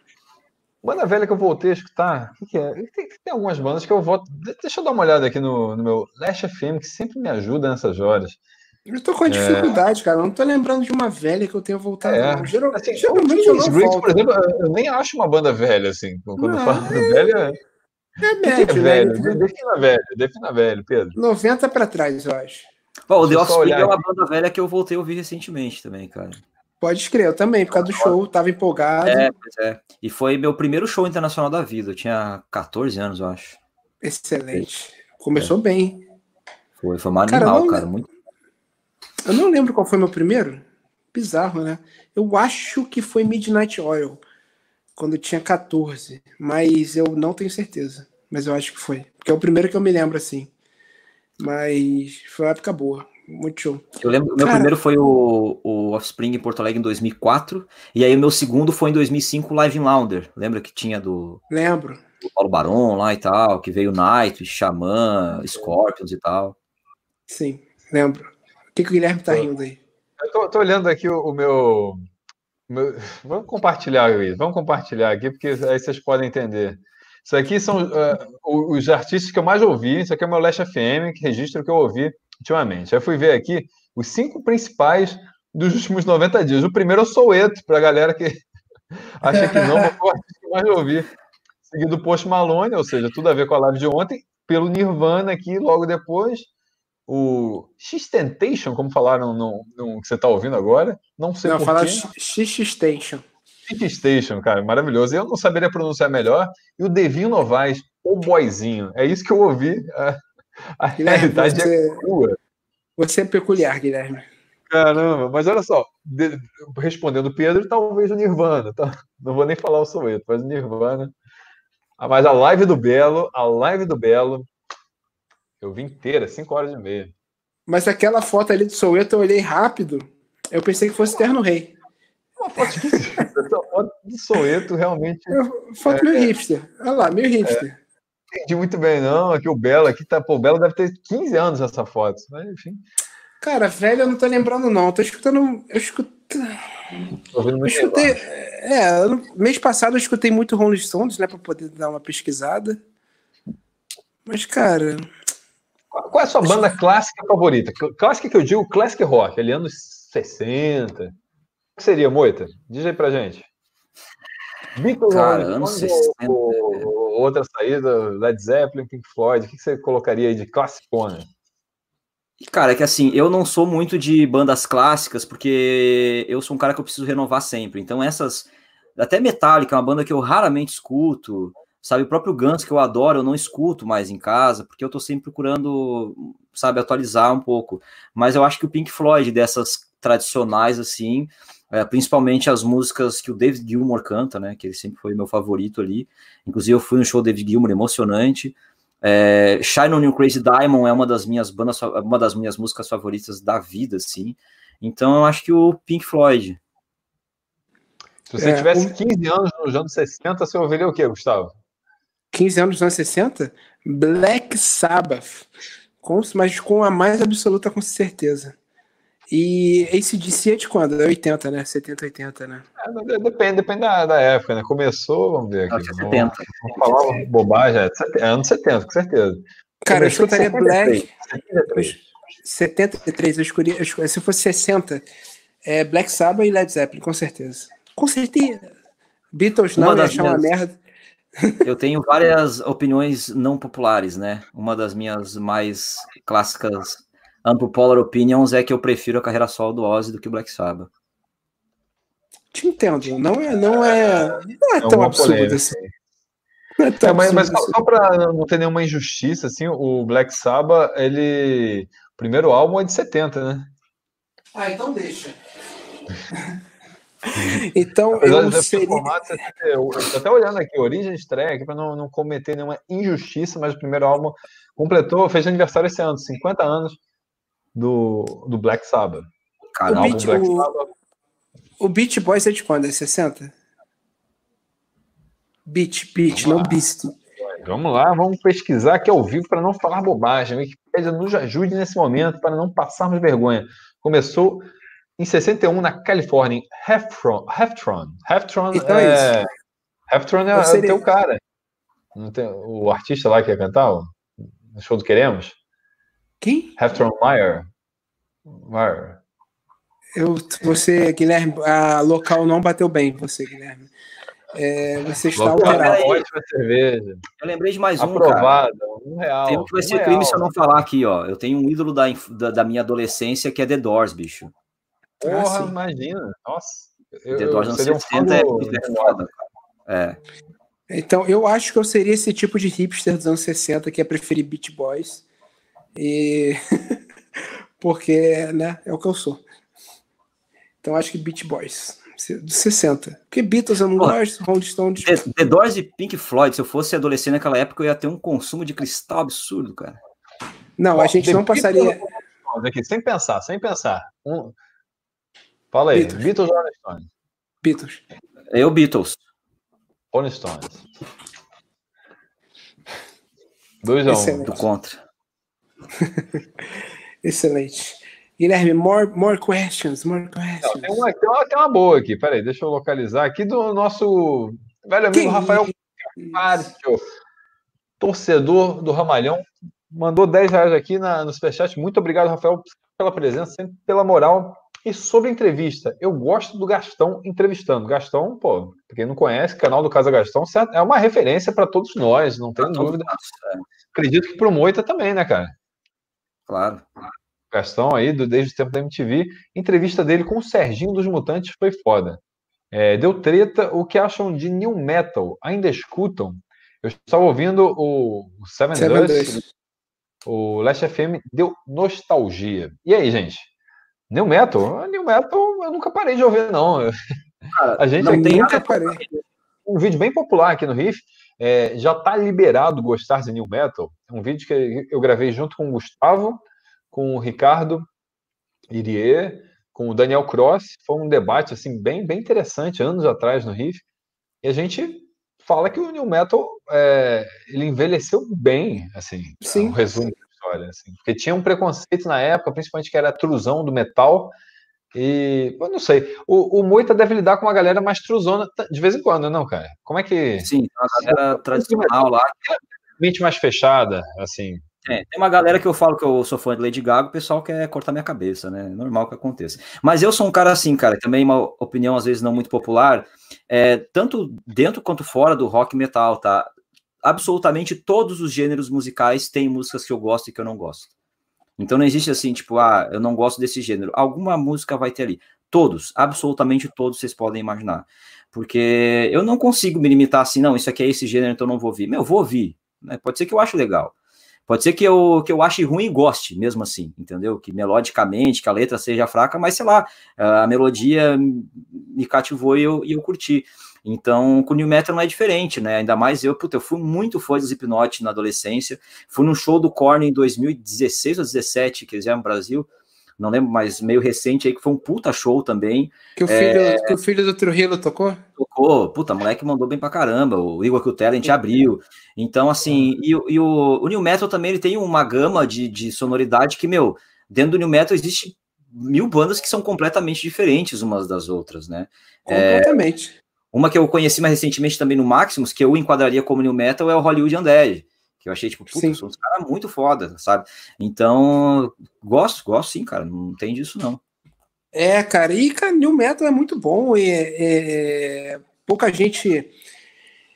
Banda velha que eu voltei a escutar, o que, que, é? Tem, tem, algumas bandas que eu volto. Deixa eu dar uma olhada aqui no, no meu Last FM, que sempre me ajuda nessas horas. Eu tô com a dificuldade, é... cara. Eu não tô lembrando de uma velha que eu tenha voltado. É. Geral, assim, geralmente eu não Griggs, por exemplo, eu nem acho uma banda velha, assim. Quando não, falo é... velha. É médio, é velho? Né? Defina velho, defina velho, Pedro. 90 para trás, eu acho. O The Offspring é uma banda velha que eu voltei a ouvir recentemente também, cara. Pode escrever, eu também, por causa do show, tava empolgado. É, é. E foi meu primeiro show internacional da vida. Eu tinha 14 anos, eu acho. Excelente. Começou é. bem. Foi, foi cara, animal, não, cara. Muito... Eu não lembro qual foi meu primeiro. Bizarro, né? Eu acho que foi Midnight Oil, quando eu tinha 14. Mas eu não tenho certeza. Mas eu acho que foi. Porque é o primeiro que eu me lembro, assim. Mas foi uma época boa. Muito show. Eu lembro, meu primeiro foi o, o Offspring em Porto Alegre em 2004. E aí o meu segundo foi em 2005, Live in Lounder. Lembra que tinha do. Lembro. Do Paulo Baron lá e tal, que veio Night, Xamã, Scorpions e tal. Sim, lembro. O que, que o Guilherme tá rindo aí? Eu tô, tô olhando aqui o, o meu, meu, Vamos compartilhar, Luiz. Vamos compartilhar aqui, porque aí vocês podem entender. Isso aqui são uh, os artistas que eu mais ouvi. Isso aqui é o meu Last FM, que registro que eu ouvi ultimamente. Aí fui ver aqui os cinco principais dos últimos 90 dias. O primeiro é o Soueto, para a galera que [LAUGHS] acha que não, mas o artista que mais ouvi. Seguido o Post Malone, ou seja, tudo a ver com a live de ontem, pelo Nirvana aqui, logo depois. O X-Tentation, como falaram no, no, que você está ouvindo agora. Não sei Não, fala X-Station. Pink Station, cara, maravilhoso. Eu não saberia pronunciar melhor. E o Devinho Novaes, o boizinho. É isso que eu ouvi. A, a realidade é você, é crua. Você é peculiar, Guilherme. Caramba, mas olha só, de, respondendo Pedro, talvez o Nirvana. Tá? Não vou nem falar o Soweto, mas o Nirvana. Ah, mas a live do Belo, a live do Belo, eu vi inteira, 5 horas e meia. Mas aquela foto ali do Soweto eu olhei rápido, eu pensei que fosse Terno Rei. Uma foto esquisita. [LAUGHS] Essa foto do Soeto realmente. Foto é, meio hipster. Olha lá, meio hipster. É, entendi muito bem, não. Aqui o Belo, aqui tá. Pô, o Belo deve ter 15 anos essa foto. Mas, enfim. Cara, velho, eu não tô lembrando, não. tô escutando. Eu escuto. Eu escutei. É, mês passado eu escutei muito Rolling Stones, né? Pra poder dar uma pesquisada. Mas, cara. Qual é a sua banda clássica favorita? Clássica que eu digo, classic rock, ali anos 60 que seria, Moita? Diz aí pra gente. Beatles Cara, anos 60. Ou, outra saída, Led Zeppelin, Pink Floyd, o que você colocaria aí de classicona? Cara, é que assim, eu não sou muito de bandas clássicas, porque eu sou um cara que eu preciso renovar sempre. Então, essas. Até Metallica, é uma banda que eu raramente escuto. Sabe, o próprio Guns, que eu adoro, eu não escuto mais em casa, porque eu tô sempre procurando, sabe, atualizar um pouco. Mas eu acho que o Pink Floyd, dessas tradicionais, assim, é, principalmente as músicas que o David Gilmour canta, né? Que ele sempre foi meu favorito ali. Inclusive, eu fui no show do David Gilmour, emocionante. É, Shine on You Crazy Diamond é uma das minhas bandas, uma das minhas músicas favoritas da vida, assim. Então, eu acho que o Pink Floyd. Se você é, tivesse um... 15 anos nos anos 60, você ouviria o quê, Gustavo? 15 anos nos anos 60? Black Sabbath. Com, mas com a mais absoluta com certeza. E ACDC é de quando? É 80, né? 70, 80, né? É, depende, depende da, da, época, né? Começou, vamos ver aqui. 70. Vamos, falar bobagem, é anos 70, com certeza. Cara, eu escutaria Black. 73. 73, eu escolhi, se fosse 60, é Black Sabbath e Led Zeppelin, com certeza. Com certeza. Beatles não, ia achar uma merda. Eu tenho várias opiniões não populares, né? Uma das minhas mais clássicas Unpopular Opinions é que eu prefiro a carreira solo do Ozzy do que o Black Sabbath. Te entendo, não é, não é, não é, é tão absurdo polêmica. assim. É é, mas, mas só, só para não ter nenhuma injustiça, assim, o Black Sabbath, ele. O primeiro álbum é de 70, né? Ah, então deixa. [LAUGHS] [LAUGHS] então, eu seria... eu tô até olhando aqui, origem estreia, para não, não cometer nenhuma injustiça, mas o primeiro álbum completou, fez aniversário esse ano, 50 anos do, do Black Sabbath. Cara, o, Beach, Black o, Sabbath. o Beach Boys é de quando? É 60? Beach, Beach, não Beast. Vamos lá, vamos pesquisar aqui ao vivo para não falar bobagem. A Wikipedia nos ajude nesse momento para não passarmos vergonha. Começou em 61 na Califórnia, em Heftron. Heftron, Heftron então é, é Heftron é, seria... é o teu cara. Tem, o artista lá que ia cantar no show do Queremos. Quem? Heftron Meyer. Meyer. Eu, você, Guilherme, a local não bateu bem, você, Guilherme. é, você está alterado. Ótima cerveja. Eu lembrei de mais um, Aprovada, um real. Tem um que vai ser um crime se eu não falar aqui, ó. Eu tenho um ídolo da, da, da minha adolescência que é The Doors, bicho. Porra, ah, imagina. Nossa. Eu, The Doors anos 60 é, é foda, cara. É. Então, eu acho que eu seria esse tipo de hipster dos anos 60 que é preferir Beach Boys. E... [LAUGHS] Porque, né, é o que eu sou. Então, acho que Beach Boys de 60. Porque Beatles eu não gosto, Rolling Stones. The, The Doors e Pink Floyd, se eu fosse adolescente naquela época, eu ia ter um consumo de cristal absurdo, cara. Não, Pô, a gente não passaria. Aqui, sem pensar, sem pensar. Um... Fala aí, Beatles, Beatles ou Rolling Stones? Beatles. Eu, Beatles. Rolling Stones. Dois a um. Do contra. [LAUGHS] Excelente. Guilherme, more, more questions, more questions. Não, tem, uma, tem, uma, tem uma boa aqui, peraí, deixa eu localizar aqui do nosso velho amigo Rafael Carpio, torcedor do Ramalhão, mandou 10 reais aqui na, no Superchat. Muito obrigado, Rafael, pela presença, sempre pela moral. E sobre a entrevista, eu gosto do Gastão entrevistando. Gastão, pô, pra quem não conhece, o canal do Casa Gastão é uma referência para todos nós, não tem dúvida. É. Acredito que pro Moita também, né, cara? Claro. Gastão aí, do, desde o tempo da MTV. Entrevista dele com o Serginho dos Mutantes foi foda. É, deu treta. O que acham de New Metal? Ainda escutam? Eu estava ouvindo o, Seven, Seven Dust, o Last FM, deu nostalgia. E aí, gente? New Metal? New Metal eu nunca parei de ouvir, não. Cara, a gente não tem nunca parei. um vídeo bem popular aqui no Riff. É, já está liberado gostar de New Metal. É um vídeo que eu gravei junto com o Gustavo com o Ricardo Irie, com o Daniel Cross. Foi um debate assim bem, bem interessante, anos atrás no Riff. E a gente fala que o New Metal é, ele envelheceu bem, assim, Sim. É um resumo história. Assim, porque tinha um preconceito na época, principalmente que era a trusão do metal. E eu não sei, o, o Moita deve lidar com uma galera mais truzona de vez em quando, não, cara? Como é que. Sim, uma galera tradicional lá. Mente mais fechada, assim. É, tem uma galera que eu falo que eu sou fã de Lady Gaga, o pessoal quer cortar minha cabeça, né? É normal que aconteça. Mas eu sou um cara assim, cara, também uma opinião às vezes não muito popular, é, tanto dentro quanto fora do rock metal, tá? Absolutamente todos os gêneros musicais têm músicas que eu gosto e que eu não gosto. Então não existe assim, tipo, ah, eu não gosto desse gênero. Alguma música vai ter ali. Todos, absolutamente todos vocês podem imaginar. Porque eu não consigo me limitar assim, não, isso aqui é esse gênero, então eu não vou ouvir. Meu, eu vou ouvir. Né? Pode ser que eu acho legal. Pode ser que eu, que eu ache ruim e goste, mesmo assim, entendeu? Que melodicamente, que a letra seja fraca, mas sei lá, a melodia me cativou e eu, e eu curti. Então, com o New Metal não é diferente, né? Ainda mais eu, puta, eu fui muito fã do Slipknot na adolescência. Fui num show do Korn em 2016 ou 2017, que eles vieram no Brasil não lembro, mas meio recente aí, que foi um puta show também. Que o filho, é... que o filho do Trujillo tocou? Tocou, puta, moleque mandou bem pra caramba, o Igor que o Talent abriu. Então, assim, e, e o, o New Metal também ele tem uma gama de, de sonoridade que, meu, dentro do New Metal existe mil bandas que são completamente diferentes umas das outras, né? Completamente. É, uma que eu conheci mais recentemente também no Maximus, que eu enquadraria como New Metal, é o Hollywood Undead que eu achei, tipo, puta, são uns caras muito foda, sabe? Então, gosto, gosto sim, cara, não tem disso não. É, cara, e cara, New Metal é muito bom e é, pouca gente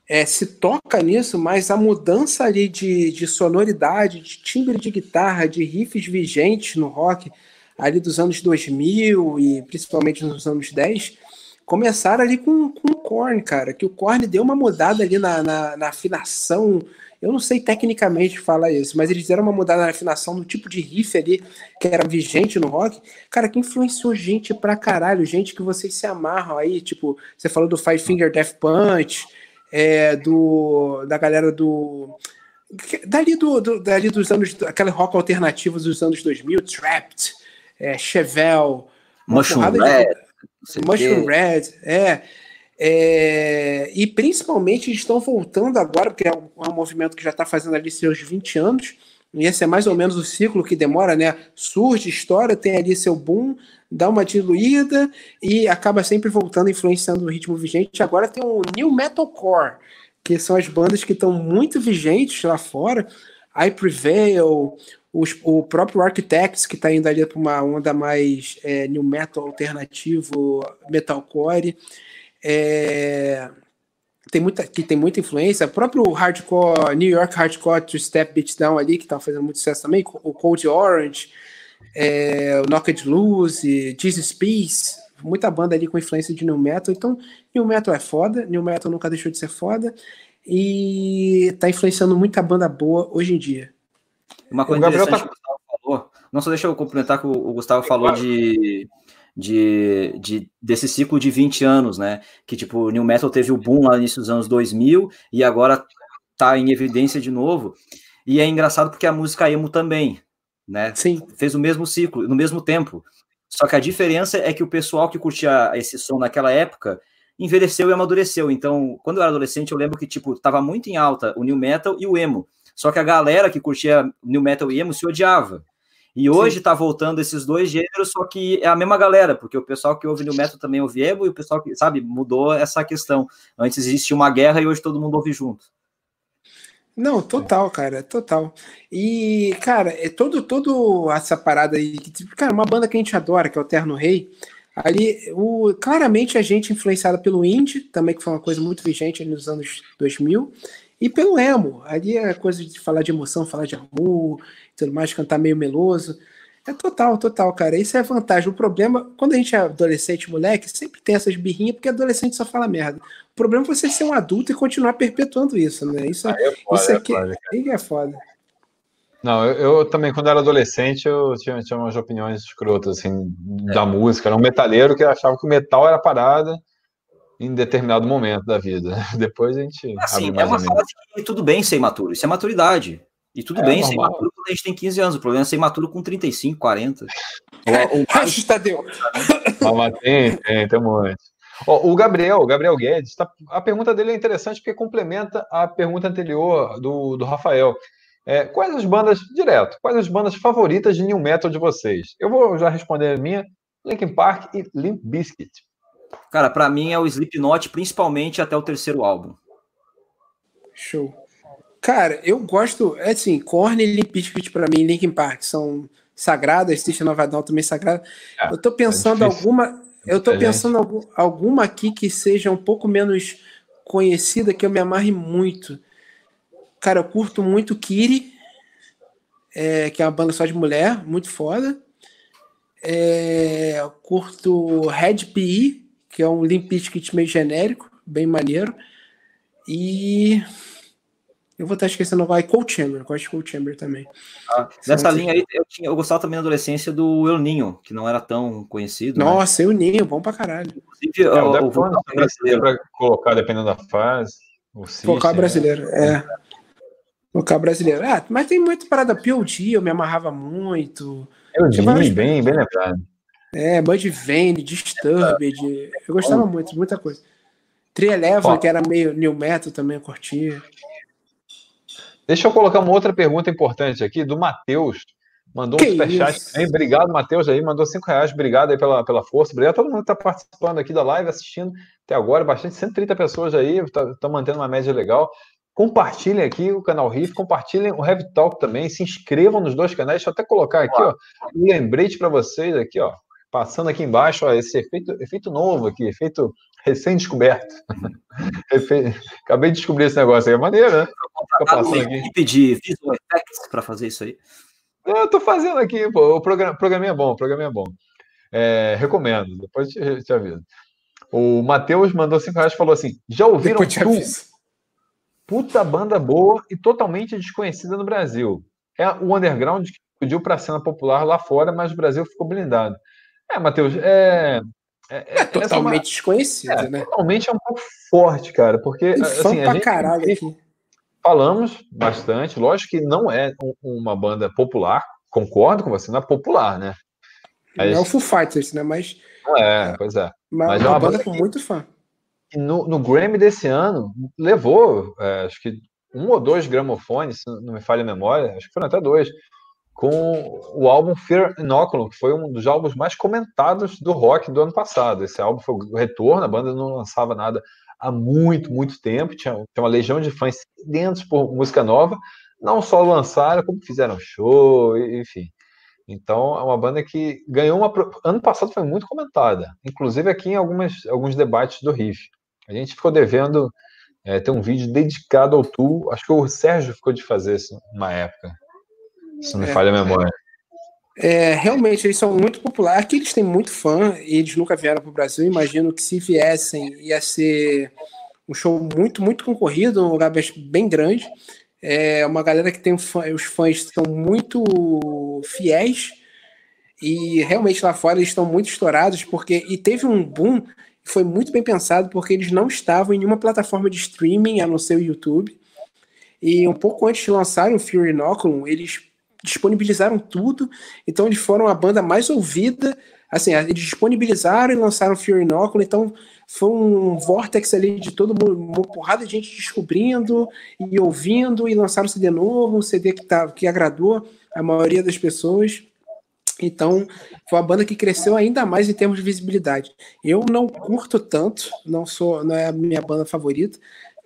é, se toca nisso, mas a mudança ali de, de sonoridade, de timbre de guitarra, de riffs vigentes no rock, ali dos anos 2000 e principalmente nos anos 10, começaram ali com, com o Korn, cara, que o Korn deu uma mudada ali na, na, na afinação, eu não sei tecnicamente falar isso, mas eles fizeram uma mudada na afinação do tipo de riff ali que era vigente no rock. Cara, que influenciou gente pra caralho, gente que vocês se amarram aí. Tipo, você falou do Five Finger Death Punch, é, do, da galera do. Dali, do, do, dali dos anos. Aquele rock alternativo dos anos 2000, Trapped, é, Chevelle. Mushroom Red. Mushroom Red, é. É, e principalmente estão voltando agora, porque é um, é um movimento que já está fazendo ali seus 20 anos, e esse é mais ou menos o ciclo que demora, né? Surge, história, tem ali seu boom, dá uma diluída e acaba sempre voltando, influenciando o ritmo vigente. Agora tem o New Metalcore, que são as bandas que estão muito vigentes lá fora. I Prevail, os, o próprio Architects, que está indo ali para uma onda mais é, new metal alternativo, metalcore. É... tem muita, que tem muita influência. O próprio hardcore, New York Hardcore Two Step Beatdown ali, que tá fazendo muito sucesso também, o Cold Orange, é, o Knocked Loose, Jesus Peace, muita banda ali com influência de New Metal. Então, New Metal é foda, New Metal nunca deixou de ser foda, e tá influenciando muita banda boa hoje em dia. Uma coisa interessante tá... que o Gustavo falou, não só deixa eu complementar que o Gustavo falou de de, de, desse ciclo de 20 anos, né? Que tipo, o New Metal teve o boom lá no início dos anos 2000 e agora tá em evidência de novo. E é engraçado porque a música emo também, né? Sim. Fez o mesmo ciclo, no mesmo tempo. Só que a diferença é que o pessoal que curtia esse som naquela época envelheceu e amadureceu. Então, quando eu era adolescente, eu lembro que tipo tava muito em alta o new metal e o emo. Só que a galera que curtia new metal e emo se odiava. E hoje está voltando esses dois gêneros, só que é a mesma galera, porque o pessoal que ouve no metal também ouve emo, e o pessoal que, sabe, mudou essa questão. Antes existia uma guerra e hoje todo mundo ouve junto. Não, total, cara, total. E, cara, é todo, todo essa parada aí, cara, uma banda que a gente adora, que é o Terno Rei, ali, o, claramente a gente influenciada pelo indie, também que foi uma coisa muito vigente nos anos 2000, e pelo emo, ali é coisa de falar de emoção, falar de amor, tudo mais, cantar meio meloso. É total, total, cara. Isso é vantagem. O problema, quando a gente é adolescente, moleque, sempre tem essas birrinhas, porque adolescente só fala merda. O problema é você ser um adulto e continuar perpetuando isso, né? Isso, é, é foda, isso aqui, é, é foda. Não, eu, eu, também, quando era adolescente, eu tinha, tinha umas opiniões escrotas, assim, é. da música. Era um metaleiro que achava que o metal era parada em determinado momento da vida. [LAUGHS] Depois a gente. Assim, é uma fase que tudo bem ser imaturo, isso é maturidade. E tudo é, bem ser imaturo quando a gente tem 15 anos, o problema é ser imaturo com 35, 40. Acho Tadeu. Mas tem, tem, tem um monte. Oh, o Gabriel, o Gabriel Guedes, tá, a pergunta dele é interessante porque complementa a pergunta anterior do, do Rafael. É, quais as bandas, direto, quais as bandas favoritas de New Metal de vocês? Eu vou já responder a minha, Linkin Park e Limp Bizkit. Cara, para mim é o Slipknot, principalmente até o terceiro álbum. Show. Cara, eu gosto, é assim, Korn e Limp Bizkit pra mim, Linkin Park, são sagradas, System of Down também sagrada. É, eu tô pensando é alguma, eu tô pensando algum, alguma aqui que seja um pouco menos conhecida, que eu me amarre muito. Cara, eu curto muito Kiri, é, que é uma banda só de mulher, muito foda. É, curto Red PE, que é um Limp Bizkit meio genérico, bem maneiro. E eu vou estar esquecendo agora Cold Chamber, gosto de Cold Chamber também. Ah, nessa linha aí, eu, tinha, eu gostava também na adolescência do El Ninho, que não era tão conhecido. Né? Nossa, né? El Ninho, bom pra caralho. Inclusive, é, o, o, o brasileiro para colocar, dependendo da fase. O Focar brasileiro, é. Focar brasileiro. Ah, mas tem muito parada POD, eu me amarrava muito. Eu vi, bem, bem lembrado. É, Bud Vane, Disturbed. Eu gostava muito, muita coisa. Trielevan, que era meio new metal também, eu curtia. Deixa eu colocar uma outra pergunta importante aqui, do Matheus. Mandou um superchat também. Obrigado, Matheus, aí. Mandou cinco reais. Obrigado aí pela, pela força. Obrigado a todo mundo que está participando aqui da live, assistindo até agora. Bastante, 130 pessoas aí. Está tá mantendo uma média legal. Compartilhem aqui o canal Riff, compartilhem o Heavy Talk também, se inscrevam nos dois canais. Deixa eu até colocar aqui, ó, um lembrete para vocês aqui, ó passando aqui embaixo, ó, esse efeito, efeito novo aqui, efeito recém-descoberto. [LAUGHS] Acabei de descobrir esse negócio aí, é maneiro, né? Fica passando aqui. equipe de Visual Effects para fazer isso aí. Eu tô fazendo aqui, pô, o programa, programa é bom, o programa é bom. É, recomendo, depois te, te aviso. O Matheus mandou 5 reais e falou assim: já ouviram tu? Puta banda boa e totalmente desconhecida no Brasil. É o underground que pediu para a cena popular lá fora, mas o Brasil ficou blindado. É, Matheus, é, é, é, é totalmente uma, desconhecido, é, né? Totalmente é um pouco forte, cara, porque Tem assim, pra gente, caralho aqui. falamos bastante, lógico que não é uma banda popular, concordo com você, não é popular, né? Mas, não é o Foo Fighters, né? Mas não é, pois é. Mas, mas é uma, banda, banda com muito fã. No, no Grammy desse ano levou, é, acho que um ou dois gramofones, se não me falha a memória, acho que foram até dois, com o álbum Fear Inoculum, que foi um dos álbuns mais comentados do rock do ano passado. Esse álbum foi o retorno, a banda não lançava nada há muito, muito tempo, tinha, tinha uma legião de fãs sedentos por música nova, não só lançaram, como fizeram show, enfim. Então, é uma banda que ganhou uma. Ano passado foi muito comentada, inclusive aqui em algumas, alguns debates do Riff. A gente ficou devendo É, tem um vídeo dedicado ao Tu. Acho que o Sérgio ficou de fazer isso uma época. Se não me é. falha a memória. É, realmente, eles são muito populares. Aqui eles têm muito fã, e eles nunca vieram para o Brasil. Imagino que se viessem, ia ser um show muito, muito concorrido, um lugar bem grande. É uma galera que tem fã, os fãs são muito fiéis e realmente lá fora eles estão muito estourados porque e teve um boom foi muito bem pensado porque eles não estavam em nenhuma plataforma de streaming a não ser o YouTube. E um pouco antes de lançarem o Fury Inoculum, eles disponibilizaram tudo, então eles foram a banda mais ouvida. Assim, eles disponibilizaram e lançaram Fury Inoculum, então foi um vortex ali de todo mundo, uma porrada de gente descobrindo e ouvindo, e lançaram um CD novo, um CD que, tá, que agradou a maioria das pessoas. Então, foi uma banda que cresceu ainda mais em termos de visibilidade. Eu não curto tanto, não sou, não é a minha banda favorita.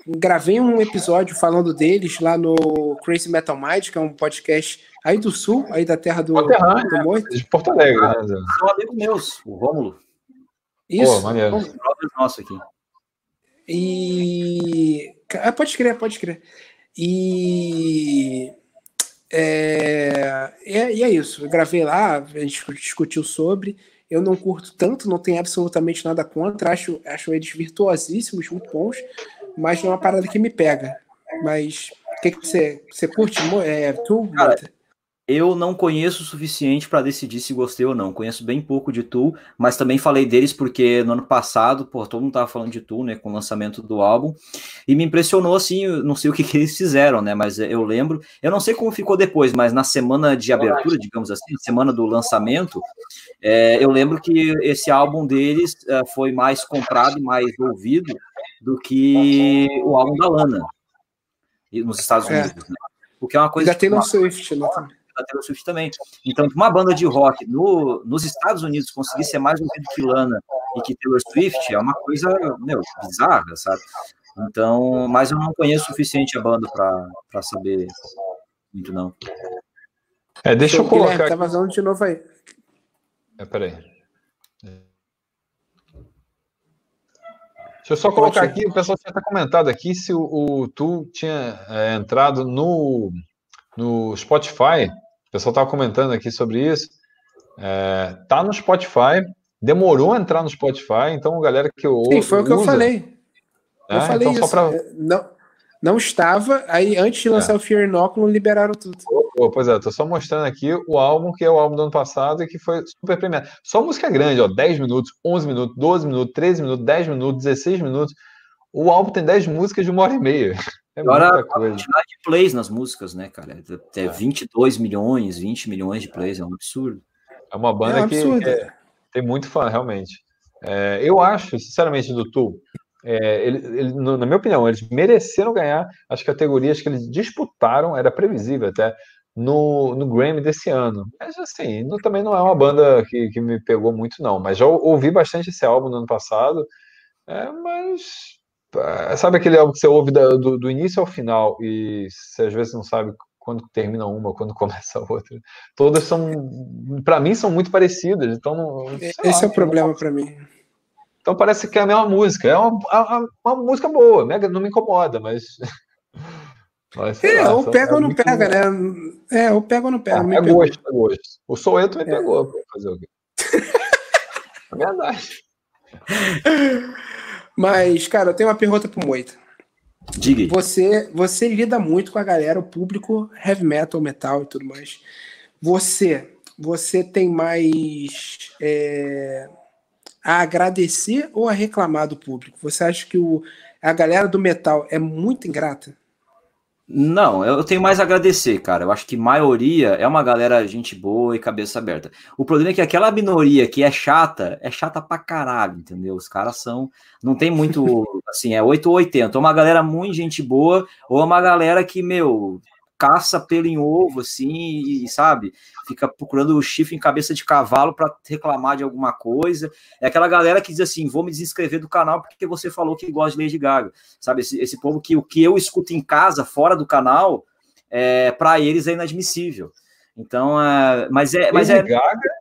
Gravei um episódio falando deles lá no Crazy Metal Mind, que é um podcast aí do sul, aí da terra do, do é, De Porto Alegre, né? São amigos meus, o Rômulo. Isso. Pô, maneiro. Nosso aqui. E. Ah, pode crer, pode crer. E é, e, é, e é isso. Eu gravei lá, a gente discutiu sobre. Eu não curto tanto, não tenho absolutamente nada contra. Acho, acho eles virtuosíssimos, muito bons, mas não é uma parada que me pega. Mas o que, que você, você curte? É, tu, Cara, eu não conheço o suficiente para decidir se gostei ou não. Conheço bem pouco de Tool, mas também falei deles porque no ano passado, pô, todo mundo tava falando de Tool, né, com o lançamento do álbum, e me impressionou assim, não sei o que, que eles fizeram, né, mas eu lembro, eu não sei como ficou depois, mas na semana de abertura, digamos assim, semana do lançamento, é, eu lembro que esse álbum deles é, foi mais comprado e mais ouvido do que o álbum da Lana nos Estados é. Unidos, é. né? Porque é uma coisa. Já tem no Swift, né? Da Taylor Swift também. Então, uma banda de rock no, nos Estados Unidos conseguir ser mais ouvido que Lana e que Taylor Swift é uma coisa, meu, bizarra, sabe? Então, mas eu não conheço o suficiente a banda para saber muito, não. É, deixa eu colocar. Guilherme, tá vazando de novo aí. É, peraí. Deixa eu só colocar aqui, o pessoal tinha até comentado aqui se o, o Tu tinha é, entrado no, no Spotify pessoal estava comentando aqui sobre isso. É, tá no Spotify, demorou a entrar no Spotify, então galera que ouve. Sim, foi o que usa, eu falei. Eu é, falei então isso. Pra... É, não, não estava, aí antes de lançar é. o Fear Inoculum, liberaram tudo. Oh, pois é, tô só mostrando aqui o álbum que é o álbum do ano passado e que foi super premiado. Só música grande, ó, 10 minutos, 11 minutos, 12 minutos, 13 minutos, 10 minutos, 16 minutos. O álbum tem 10 músicas de uma hora e meia. É Agora, a quantidade de plays nas músicas, né, cara? É 22 é. milhões, 20 milhões de plays, é um absurdo. É uma banda é um que é, tem muito fã, realmente. É, eu acho, sinceramente, do Tu, é, ele, ele, na minha opinião, eles mereceram ganhar as categorias que eles disputaram, era previsível até, no, no Grammy desse ano. Mas assim, não, também não é uma banda que, que me pegou muito, não. Mas já ouvi bastante esse álbum no ano passado, é, mas é, sabe aquele álbum que você ouve do, do, início ao final e você às vezes não sabe quando termina uma, quando [LAUGHS] começa a outra. Todas são, para mim, são muito parecidas. Então, não, esse lá, é o problema para mim. Então parece que é a mesma música. É uma, uma, uma música boa, não me incomoda, mas. [LAUGHS] mas é, lá, ou pega é ou não pega, né? É, ou pega ou não pega. Ah, é gosto, é gosto. O Soueto me é. pegou, fazer o quê? é verdade. [LAUGHS] Mas, cara, eu tenho uma pergunta pro Moita. Diga. Você, você lida muito com a galera, o público heavy metal, metal e tudo mais. Você, você tem mais é, a agradecer ou a reclamar do público? Você acha que o, a galera do metal é muito ingrata? Não, eu tenho mais a agradecer, cara. Eu acho que maioria é uma galera gente boa e cabeça aberta. O problema é que aquela minoria que é chata, é chata pra caralho, entendeu? Os caras são. Não tem muito. [LAUGHS] Assim, é 8 ou 80. Ou uma galera muito gente boa, ou uma galera que, meu, caça pelo em ovo, assim, e, sabe? Fica procurando o chifre em cabeça de cavalo para reclamar de alguma coisa. É aquela galera que diz assim: vou me desinscrever do canal porque você falou que gosta de Lady Gaga. Sabe? Esse, esse povo que o que eu escuto em casa, fora do canal, é, para eles é inadmissível. Então, é, mas é. Mas Lady é... Gaga?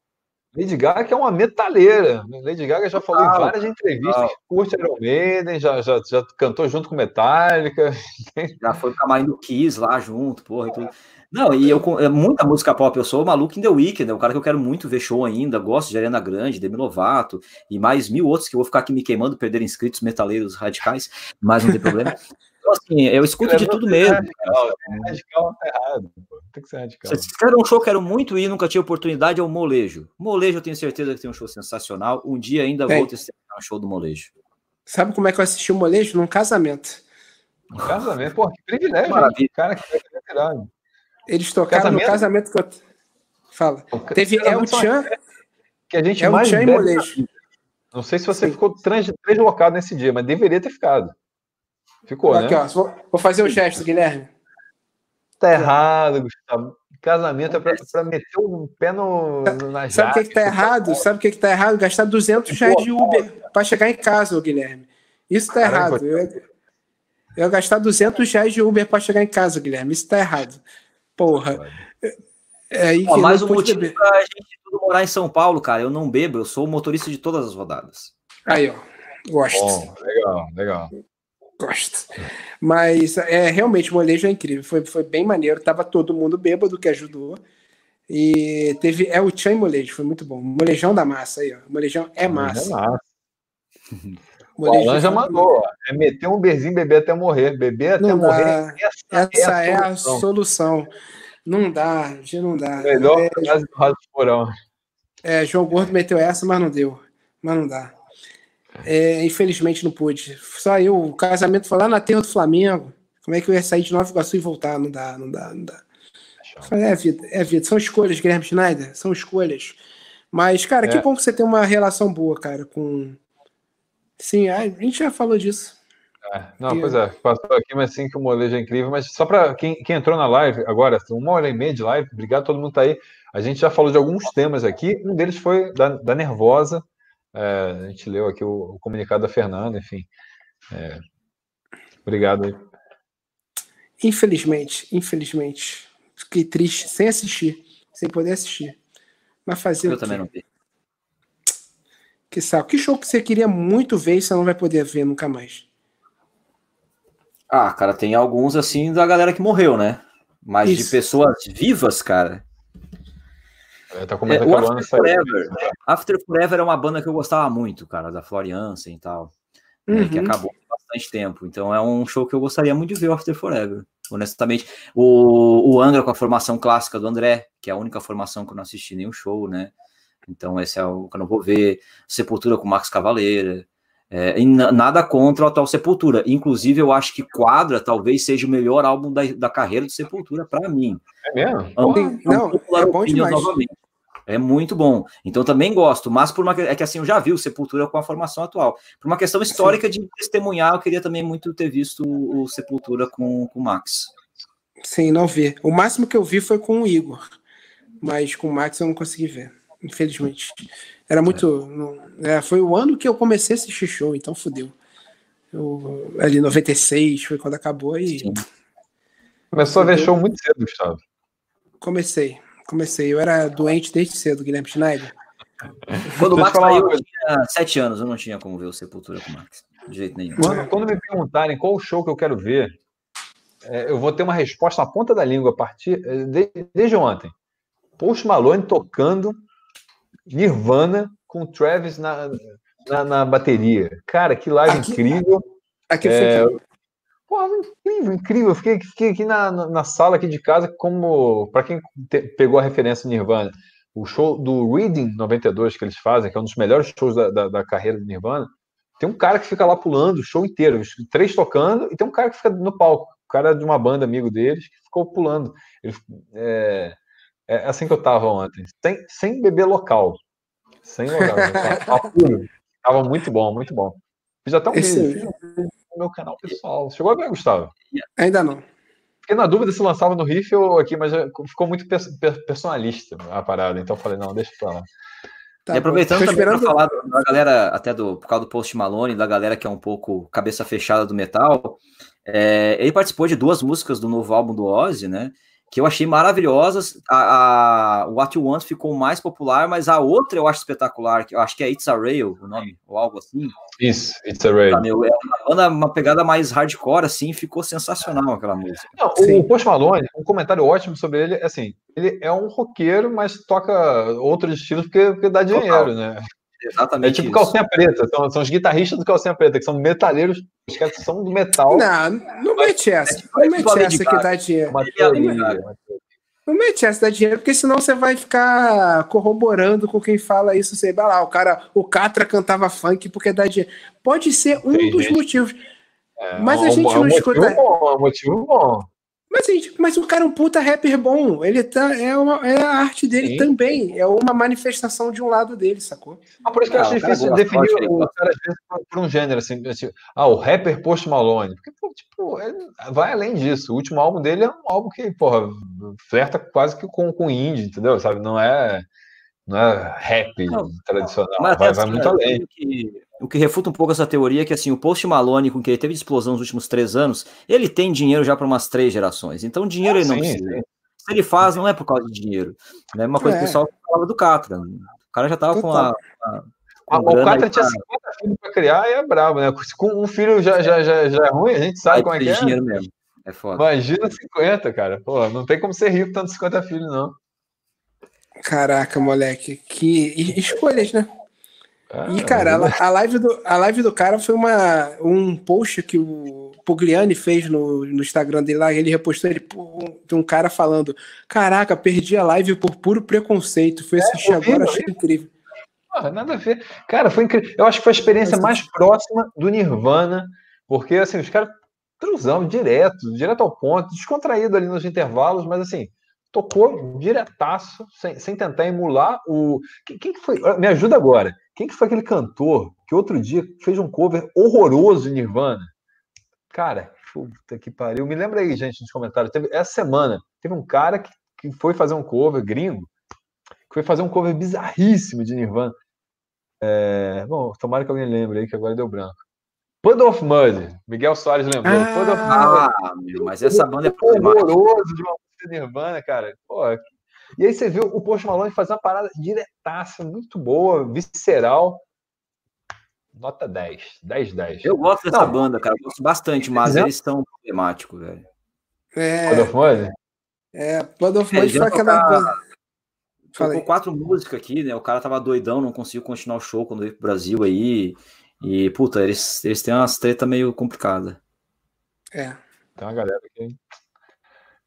Lady Gaga é uma metaleira. Lady Gaga já falou ah, em várias entrevistas ah, que curte Iron Maiden, já, já, já cantou junto com Metallica. [LAUGHS] Já foi o camarim do Kiss lá junto, porra, e tudo. Não, e eu é muita música pop, eu sou maluco em The Weeknd, é um cara que eu quero muito ver show ainda, gosto de Ariana Grande, Demi Lovato e mais mil outros que eu vou ficar aqui me queimando, perder inscritos metaleiros radicais, mas não tem problema. [LAUGHS] Então, assim, eu escuto de tudo mesmo. Radical, radical tá errado, tem que ser radical. Se quer um show que quero muito ir, nunca tive oportunidade, é o Molejo. Molejo, eu tenho certeza que tem um show sensacional. Um dia ainda vou ter um show do Molejo. Sabe como é que eu assisti o Molejo? Num casamento. Um casamento? Pô, que privilégio. Maravilha. Cara, que privilégio. Eles tocaram casamento? no casamento que eu. Fala. Teve El Chan. Que a gente El mais Chan e Molejo. Não sei se você Sim. ficou translocado nesse dia, mas deveria ter ficado. Ficou, Aqui, né? Ó, vou fazer o gesto, Guilherme. Tá errado, Gustavo. Casamento é para meter o pé no, no na Sabe o que, que tá errado? Sabe o que, que tá errado? Gastar 200 reais de Uber para chegar em casa, Guilherme. Isso tá errado. Eu, eu gastar 200 reais de Uber para chegar em casa, Guilherme. Isso tá errado. Porra. É aí Ó, mais um motivo beber. pra gente tudo morar em São Paulo, cara. Eu não bebo, eu sou o motorista de todas as rodadas. Aí, ó. Gosto. Bom, legal, legal. Gosto. Mas é realmente o molejo é incrível. Foi, foi bem maneiro. Tava todo mundo bêbado, que ajudou. E teve é o Chan e molejo, foi muito bom. Molejão da massa aí, ó. Molejão é massa. É massa. O Alan já mandou. É meter um berzinho beber até morrer. Beber até não morrer. Dá. Essa, essa é, a, é solução. a solução. Não dá, já não dá. Melhor é, frase do Raso Porão. É, João Gordo meteu essa, mas não deu. Mas não dá. É, infelizmente não pude. Só eu, o casamento foi lá na terra do Flamengo. Como é que eu ia sair de Nova Iguaçu e voltar? Não dá, não dá, não dá. Falei, é vida, é vida. São escolhas, Guilherme Schneider, são escolhas. Mas, cara, é. que bom que você tem uma relação boa, cara, com. Sim, a gente já falou disso. É, não, pois é, passou aqui, mas sim que o molejo é incrível. Mas só para quem, quem, entrou na live agora, uma hora e meia de live, obrigado todo mundo tá aí. A gente já falou de alguns temas aqui, um deles foi da, da Nervosa, é, a gente leu aqui o, o comunicado da Fernanda, enfim. É, obrigado aí. Infelizmente, infelizmente. Fiquei triste, sem assistir, sem poder assistir. Mas fazer Eu também não vi. Que saco. Que show que você queria muito ver e você não vai poder ver nunca mais? Ah, cara, tem alguns assim da galera que morreu, né? Mas Isso. de pessoas vivas, cara. É, tá comentando é, After Forever. Né? After Forever é uma banda que eu gostava muito, cara, da Floriança e tal. Uhum. Né, que uhum. acabou há bastante tempo. Então é um show que eu gostaria muito de ver, After Forever. Honestamente, o, o Angra com a formação clássica do André, que é a única formação que eu não assisti nenhum show, né? Então esse é o que eu não vou ver. Sepultura com Max Cavaleira. É, e nada contra o atual Sepultura. Inclusive, eu acho que Quadra talvez seja o melhor álbum da, da carreira de Sepultura para mim. É mesmo? Não, não, é bom demais. Novamente. É muito bom. Então também gosto, mas por uma é que assim eu já vi o Sepultura com a formação atual. Por uma questão histórica Sim. de testemunhar, eu queria também muito ter visto o Sepultura com, com o Max. Sim, não vi. O máximo que eu vi foi com o Igor, mas com o Max eu não consegui ver, infelizmente. Era muito. É. foi o ano que eu comecei a assistir show, então fodeu. Eu, ali 96 foi quando acabou e. Sim. Começou a ver show muito cedo, Gustavo. Comecei. Comecei. Eu era doente desde cedo, Guilherme Schneider. Quando o Max saiu, eu tinha sete anos, eu não tinha como ver o Sepultura com o Max. De jeito nenhum. Quando, quando me perguntarem qual o show que eu quero ver, é, eu vou ter uma resposta na ponta da língua a partir é, de, desde ontem. Post Malone tocando Nirvana com Travis na, na, na bateria. Cara, que live aqui, incrível. Aqui é, Pô, incrível, incrível. Eu fiquei, fiquei aqui na, na, sala aqui de casa, como para quem te, pegou a referência Nirvana, o show do Reading 92 que eles fazem, que é um dos melhores shows da, da, da carreira do Nirvana, tem um cara que fica lá pulando o show inteiro, três tocando, e tem um cara que fica no palco, o cara de uma banda amigo deles, que ficou pulando. Ele, é, é assim que eu tava ontem, sem, sem beber local. Sem local. [LAUGHS] tava, tava muito bom, muito bom. Fiz até um vídeo no meu canal pessoal. Chegou a ver, Gustavo? Ainda não. Fiquei na dúvida se lançava no Riff ou aqui, mas ficou muito personalista a parada, então falei, não, deixa pra lá. Tá e aproveitando também esperando... para falar da galera, até do, por causa do Post Malone, da galera que é um pouco cabeça fechada do metal, é, ele participou de duas músicas do novo álbum do Ozzy, né? Que eu achei maravilhosas. A, a What You Want ficou mais popular, mas a outra eu acho espetacular, que eu acho que é It's a Rail, o nome, ou algo assim. Isso, It's a Rail. Meu, é uma banda, uma pegada mais hardcore, assim, ficou sensacional aquela música. Não, o Post Malone, um comentário ótimo sobre ele, assim, ele é um roqueiro, mas toca outros estilos porque, porque dá dinheiro, Total. né? Exatamente. É tipo isso. calcinha preta, são, são os guitarristas do calcinha preta, que são metaleiros, os caras são do metal. Não, não mete essa. Não mete essa que dá dinheiro. Não mete essa dá dinheiro, porque senão você vai ficar corroborando com quem fala isso. Você vai lá, o cara, o Catra cantava funk porque dá dinheiro. Pode ser um Tem dos gente. motivos. É, mas a gente é um não escuta. Bom, é um motivo bom. Mas, gente, mas o cara é um puta rapper bom. Ele tá, é, uma, é a arte dele Sim. também. É uma manifestação de um lado dele, sacou? Ah, por isso que eu acho difícil definir o cara, às vezes, por um gênero, assim, assim. Ah, o rapper Post Malone. Porque, tipo, vai além disso. O último álbum dele é um álbum que, porra, flerta quase que com, com indie, entendeu? Sabe? Não é, não é rap não, tradicional. Mas vai, vai assim, muito além. Que o que refuta um pouco essa teoria é que assim, o Post Malone, com que ele teve de explosão nos últimos três anos, ele tem dinheiro já para umas três gerações. Então, dinheiro ah, ele não sim, precisa. Se ele faz, não é por causa de dinheiro. É né? uma coisa é. que o pessoal falava do Catra. O cara já tava com a. a ah, o Catra tinha 50 filhos para criar e é brabo, né? Com um filho já, já, já, já é ruim, a gente sabe como é que é. dinheiro mesmo. É foda. Imagina 50, cara. Pô, não tem como ser rico tanto 50 filhos, não. Caraca, moleque. Que escolhas, né? Ah, e, cara, a, a, live do, a live do cara foi uma, um post que o Pugliani fez no, no Instagram dele lá. Ele repostou ele, de um cara falando: Caraca, perdi a live por puro preconceito. Fui é, assistir é, agora, achei incrível. Ah, nada a ver. Cara, foi incrível. Eu acho que foi a experiência mais próxima do Nirvana, porque assim, os caras transão direto, direto ao ponto, descontraído ali nos intervalos, mas assim, tocou diretaço, sem, sem tentar emular o. Quem, quem foi? Me ajuda agora. Quem que foi aquele cantor que outro dia fez um cover horroroso de Nirvana? Cara, puta que pariu. Me lembra aí, gente, nos comentários. Teve, essa semana, teve um cara que, que foi fazer um cover gringo, que foi fazer um cover bizarríssimo de Nirvana. É, bom, tomara que alguém lembre aí, que agora deu branco. Puddle of Mud, Miguel Soares lembrou. Ah, ah meu, mas essa banda é horroroso de uma música Nirvana, cara. Pô, e aí você viu o Post Malone fazer uma parada diretaça, muito boa, visceral. Nota 10. 10, 10. Eu gosto dessa Não, banda, cara. Eu gosto bastante, mas eles são problemáticos, velho. É. Blood of Mud? É, Blood of Mud é, foi aquela quatro músicas aqui, né? O cara tava doidão, não conseguiu continuar o show quando veio pro Brasil aí. E, puta, eles, eles têm umas treta meio complicada. É. Tem uma galera que,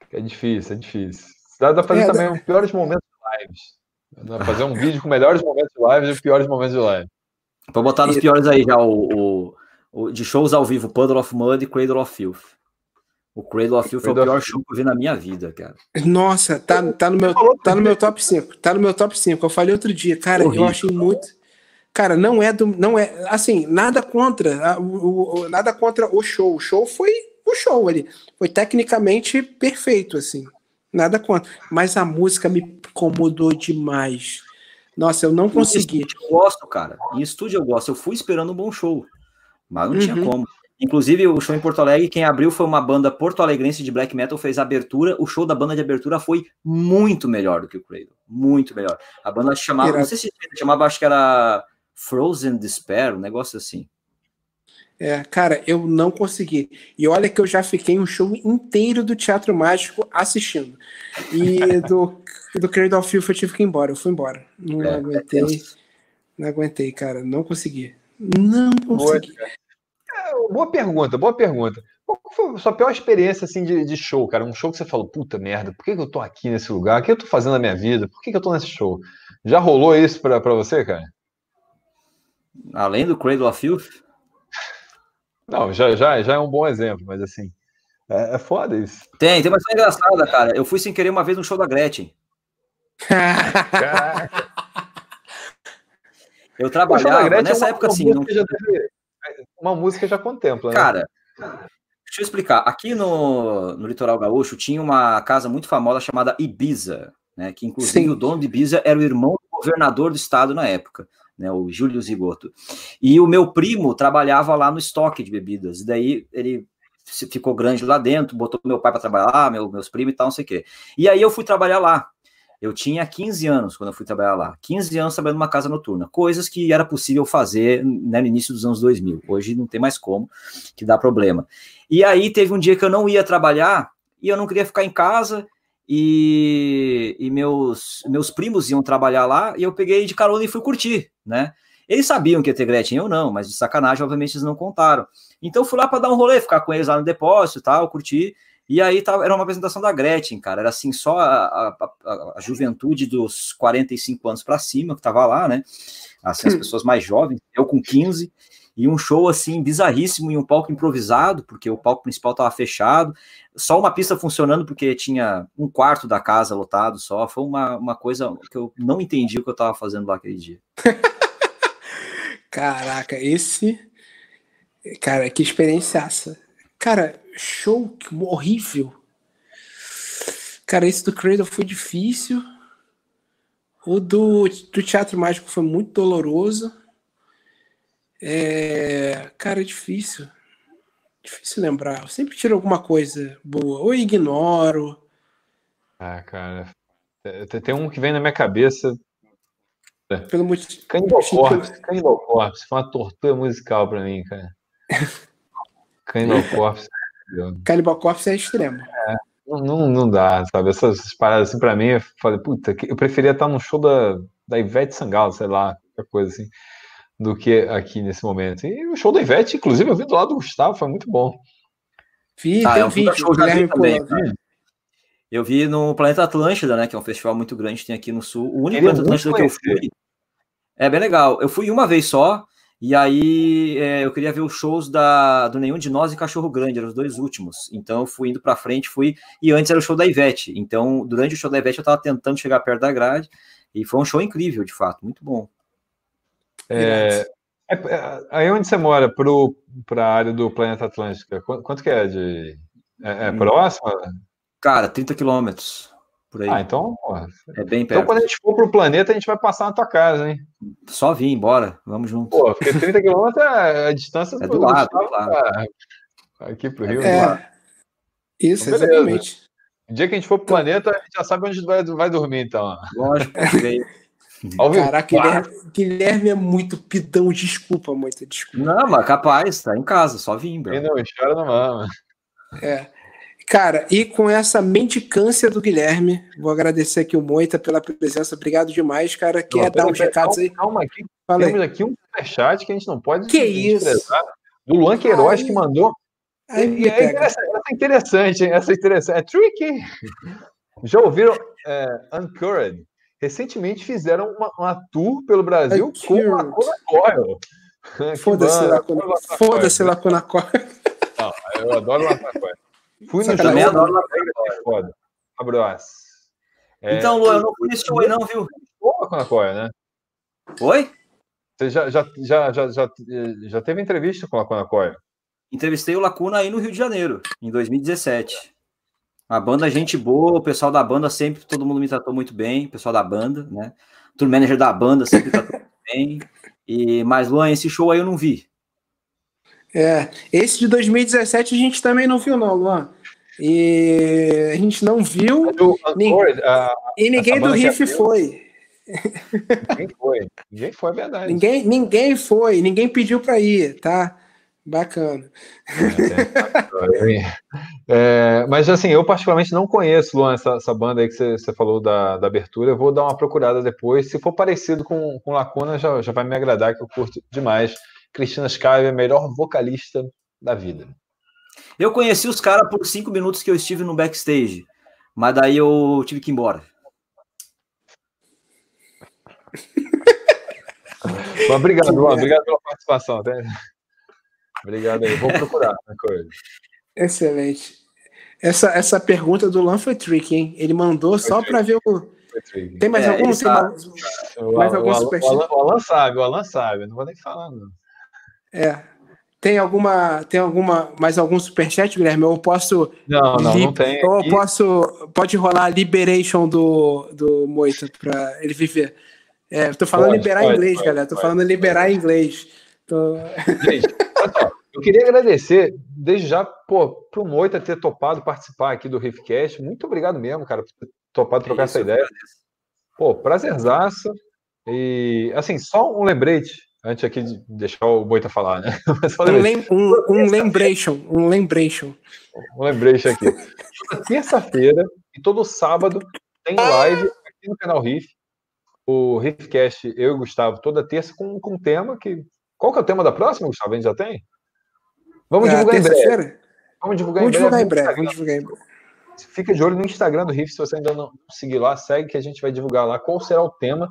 que é difícil, é difícil. Dá pra fazer é, também os piores momentos de lives. Dá fazer um vídeo com melhores momentos de lives e os piores momentos de live. Vou botar nos piores aí já o, o, o, de shows ao vivo, Puddle of Mud e Cradle of Filth. O Cradle of Filth foi o pior show que eu vi na minha vida, cara. Nossa, tá, tá, no, meu, tá no meu top 5. Tá no meu top 5. Eu falei outro dia, cara, Horrível. eu achei muito. Cara, não é do. Não é. Assim, nada contra. O, o, nada contra o show. O show foi o show ali. Foi tecnicamente perfeito, assim. Nada contra. Mas a música me incomodou demais. Nossa, eu não consegui. Eu gosto, cara. Em estúdio eu gosto. Eu fui esperando um bom show. Mas não uhum. tinha como. Inclusive, o show em Porto Alegre, quem abriu foi uma banda porto-alegrense de black metal, fez a abertura. O show da banda de abertura foi muito melhor do que o Cradle. Muito melhor. A banda chamava, não sei se chamava, acho que era Frozen Despair, um negócio assim. É, cara, eu não consegui. E olha que eu já fiquei um show inteiro do Teatro Mágico assistindo. E do, do Cradle of Filth eu tive que ir embora. Eu fui embora. Não é, aguentei. É não aguentei, cara. Não consegui. Não consegui. Boa, é, boa pergunta, boa pergunta. Qual foi a sua pior experiência assim, de, de, show, cara? Um show que você falou, puta merda, por que, que eu tô aqui nesse lugar? O que eu tô fazendo na minha vida? Por que, que eu tô nesse show? Já rolou isso pra, pra você, cara? Além do Cradle of Filth? Não, já, já, já é um bom exemplo, mas assim, é, é foda isso. Tem, tem uma história engraçada, cara. Eu fui sem querer uma vez no show da Gretchen. [LAUGHS] eu trabalhava Gretchen, nessa é uma, época assim. Não... Deve, uma música já contempla, né? Cara, deixa eu explicar. Aqui no, no litoral gaúcho tinha uma casa muito famosa chamada Ibiza, né? Que inclusive Sim. o dono de Ibiza era o irmão do governador do estado na época né, o Júlio Zigoto. E o meu primo trabalhava lá no estoque de bebidas, e daí ele ficou grande lá dentro, botou meu pai para trabalhar meu, meus primos e tal, não sei o quê. E aí eu fui trabalhar lá. Eu tinha 15 anos quando eu fui trabalhar lá. 15 anos trabalhando numa casa noturna. Coisas que era possível fazer né, no início dos anos 2000. Hoje não tem mais como, que dá problema. E aí teve um dia que eu não ia trabalhar e eu não queria ficar em casa e, e meus, meus primos iam trabalhar lá e eu peguei de carona e fui curtir, né? Eles sabiam que ia ter Gretchen, eu não, mas de sacanagem, obviamente, eles não contaram. Então fui lá para dar um rolê, ficar com eles lá no depósito e tal, curtir. E aí tava, era uma apresentação da Gretchen, cara. Era assim, só a, a, a, a juventude dos 45 anos para cima que tava lá, né? Assim, as hum. pessoas mais jovens, eu com 15, e um show assim bizarríssimo em um palco improvisado, porque o palco principal tava fechado, só uma pista funcionando porque tinha um quarto da casa lotado só. Foi uma, uma coisa que eu não entendi o que eu tava fazendo lá aquele dia. [LAUGHS] Caraca, esse. Cara, que experiênciaça. Cara, show horrível. Cara, esse do Cradle foi difícil. O do, do Teatro Mágico foi muito doloroso. É, cara, é difícil. Difícil lembrar. Eu sempre tiro alguma coisa boa. Ou ignoro. Ah, cara. Tem um que vem na minha cabeça. Pelo motivo. Cannibal Corpse. Cannibal Corpse. Foi uma tortura musical pra mim, cara. [LAUGHS] Cannibal Corpse. Cannibal Corpse é extremo. É, não, não dá, sabe? Essas, essas paradas assim pra mim, eu falei, puta, eu preferia estar no show da, da Ivete Sangalo, sei lá, qualquer coisa assim, do que aqui nesse momento. E o show da Ivete, inclusive, eu vi do lado do Gustavo, foi muito bom. Vi, ah, tem um vídeo, show Guilherme também. Eu vi no Planeta Atlântida, né? Que é um festival muito grande que tem aqui no sul. O único Planeta Atlântida que eu fui. É bem legal. Eu fui uma vez só, e aí é, eu queria ver os shows da, do Nenhum de Nós e Cachorro Grande, eram os dois últimos. Então eu fui indo para frente, fui. E antes era o show da Ivete. Então, durante o show da Ivete, eu estava tentando chegar perto da grade. E foi um show incrível, de fato, muito bom. É, é, é aí onde você mora, para a área do Planeta Atlântica, quanto, quanto que é de. É, é hum. próximo? Cara, 30 quilômetros. Por aí. Ah, então, porra. É bem perto. Então, quando a gente for pro planeta, a gente vai passar na tua casa, hein? Só vir, embora. Vamos junto. Pô, porque 30 quilômetros é a distância é do, do lado, do lado. aqui pro Rio. É. Isso, então, exatamente. O dia que a gente for pro planeta, a gente já sabe onde vai, vai dormir, então. Lógico, [LAUGHS] Caraca, Guilherme, Guilherme, é muito pidão, desculpa, muito desculpa. Não, mas capaz, tá em casa, só vim, bro. E não, chora não mama. É. Cara, e com essa mendicância do Guilherme, vou agradecer aqui o Moita pela presença. Obrigado demais, cara. Quer não, dar uns recados aí? Calma aqui. Fala Temos aí. aqui um superchat que a gente não pode que isso? Do Luan Queiroz, aí, que mandou. Aí e é interessante, essa é interessante, hein? Essa é interessante. É tricky. [LAUGHS] Já ouviram é, Uncurred? Recentemente fizeram uma, uma tour pelo Brasil [LAUGHS] com a Lacuna Coil. Foda-se, Lacuna Foda-se, Lacuna Coil. Não, eu adoro Lacuna Coil. Fui no também adoro na foda. Abraço. É, então, Luan, eu não fui nesse show aí, não, viu? Boa com a Coia, né? Oi? Você já, já, já, já, já, já teve entrevista com a Lacuna Coia? Entrevistei o Lacuna aí no Rio de Janeiro, em 2017. A banda, gente boa, o pessoal da banda sempre, todo mundo me tratou muito bem, o pessoal da banda, né? O tour manager da banda sempre tratou muito bem. E, mas, Luan, esse show aí eu não vi. É, esse de 2017 a gente também não viu, não, Luan. E a gente não viu. a, e ninguém do Riff foi. Ninguém foi. Ninguém foi, é verdade. Ninguém, ninguém foi, ninguém pediu para ir, tá? Bacana. É, [LAUGHS] é, mas assim, eu particularmente não conheço, Luan, essa, essa banda aí que você, você falou da, da, abertura. Eu vou dar uma procurada depois. Se for parecido com, com Lacuna, já, já vai me agradar, que eu curto demais. Cristina Sky é a melhor vocalista da vida. Eu conheci os caras por cinco minutos que eu estive no backstage, mas daí eu tive que ir embora. [LAUGHS] obrigado, Luan. Obrigado pela participação. Tá? Obrigado aí. Vou procurar coisa. [LAUGHS] Excelente. Essa, essa pergunta do Luan foi tricky, hein? Ele mandou foi só para ver o. Tem mais é, algum? Tem mais, mais algum superchat? O Alan sabe, o Alan sabe. Não vou nem falar, não. É. Tem alguma, tem alguma, mais algum superchat, Guilherme? Eu posso. Não, não, li... não tem. Ou eu posso. Pode rolar a liberation do, do Moita para ele viver. É, tô falando pode, liberar pode, inglês, pode, galera. Tô falando liberar inglês. Tô... Gente, olha. Eu queria agradecer desde já, pô, pro Moita ter topado participar aqui do Riffcast, muito obrigado mesmo, cara, por ter topado trocar Isso, essa ideia. Pô, prazerzaça. E, assim, só um lembrete, antes aqui de deixar o Moita falar, né? [LAUGHS] um, lem um, um lembration, um lembration. Um lembration aqui. Terça-feira e todo sábado tem live aqui no canal Riff. O Riffcast, eu e o Gustavo, toda terça com, com um tema que. Qual que é o tema da próxima, Gustavo? A gente já tem? Vamos é, divulgar em breve. Vamos divulgar Vamos em divulgar breve. Em breve. Vamos divulgar em breve. Fica de olho no Instagram do Riff, se você ainda não seguir lá, segue que a gente vai divulgar lá qual será o tema.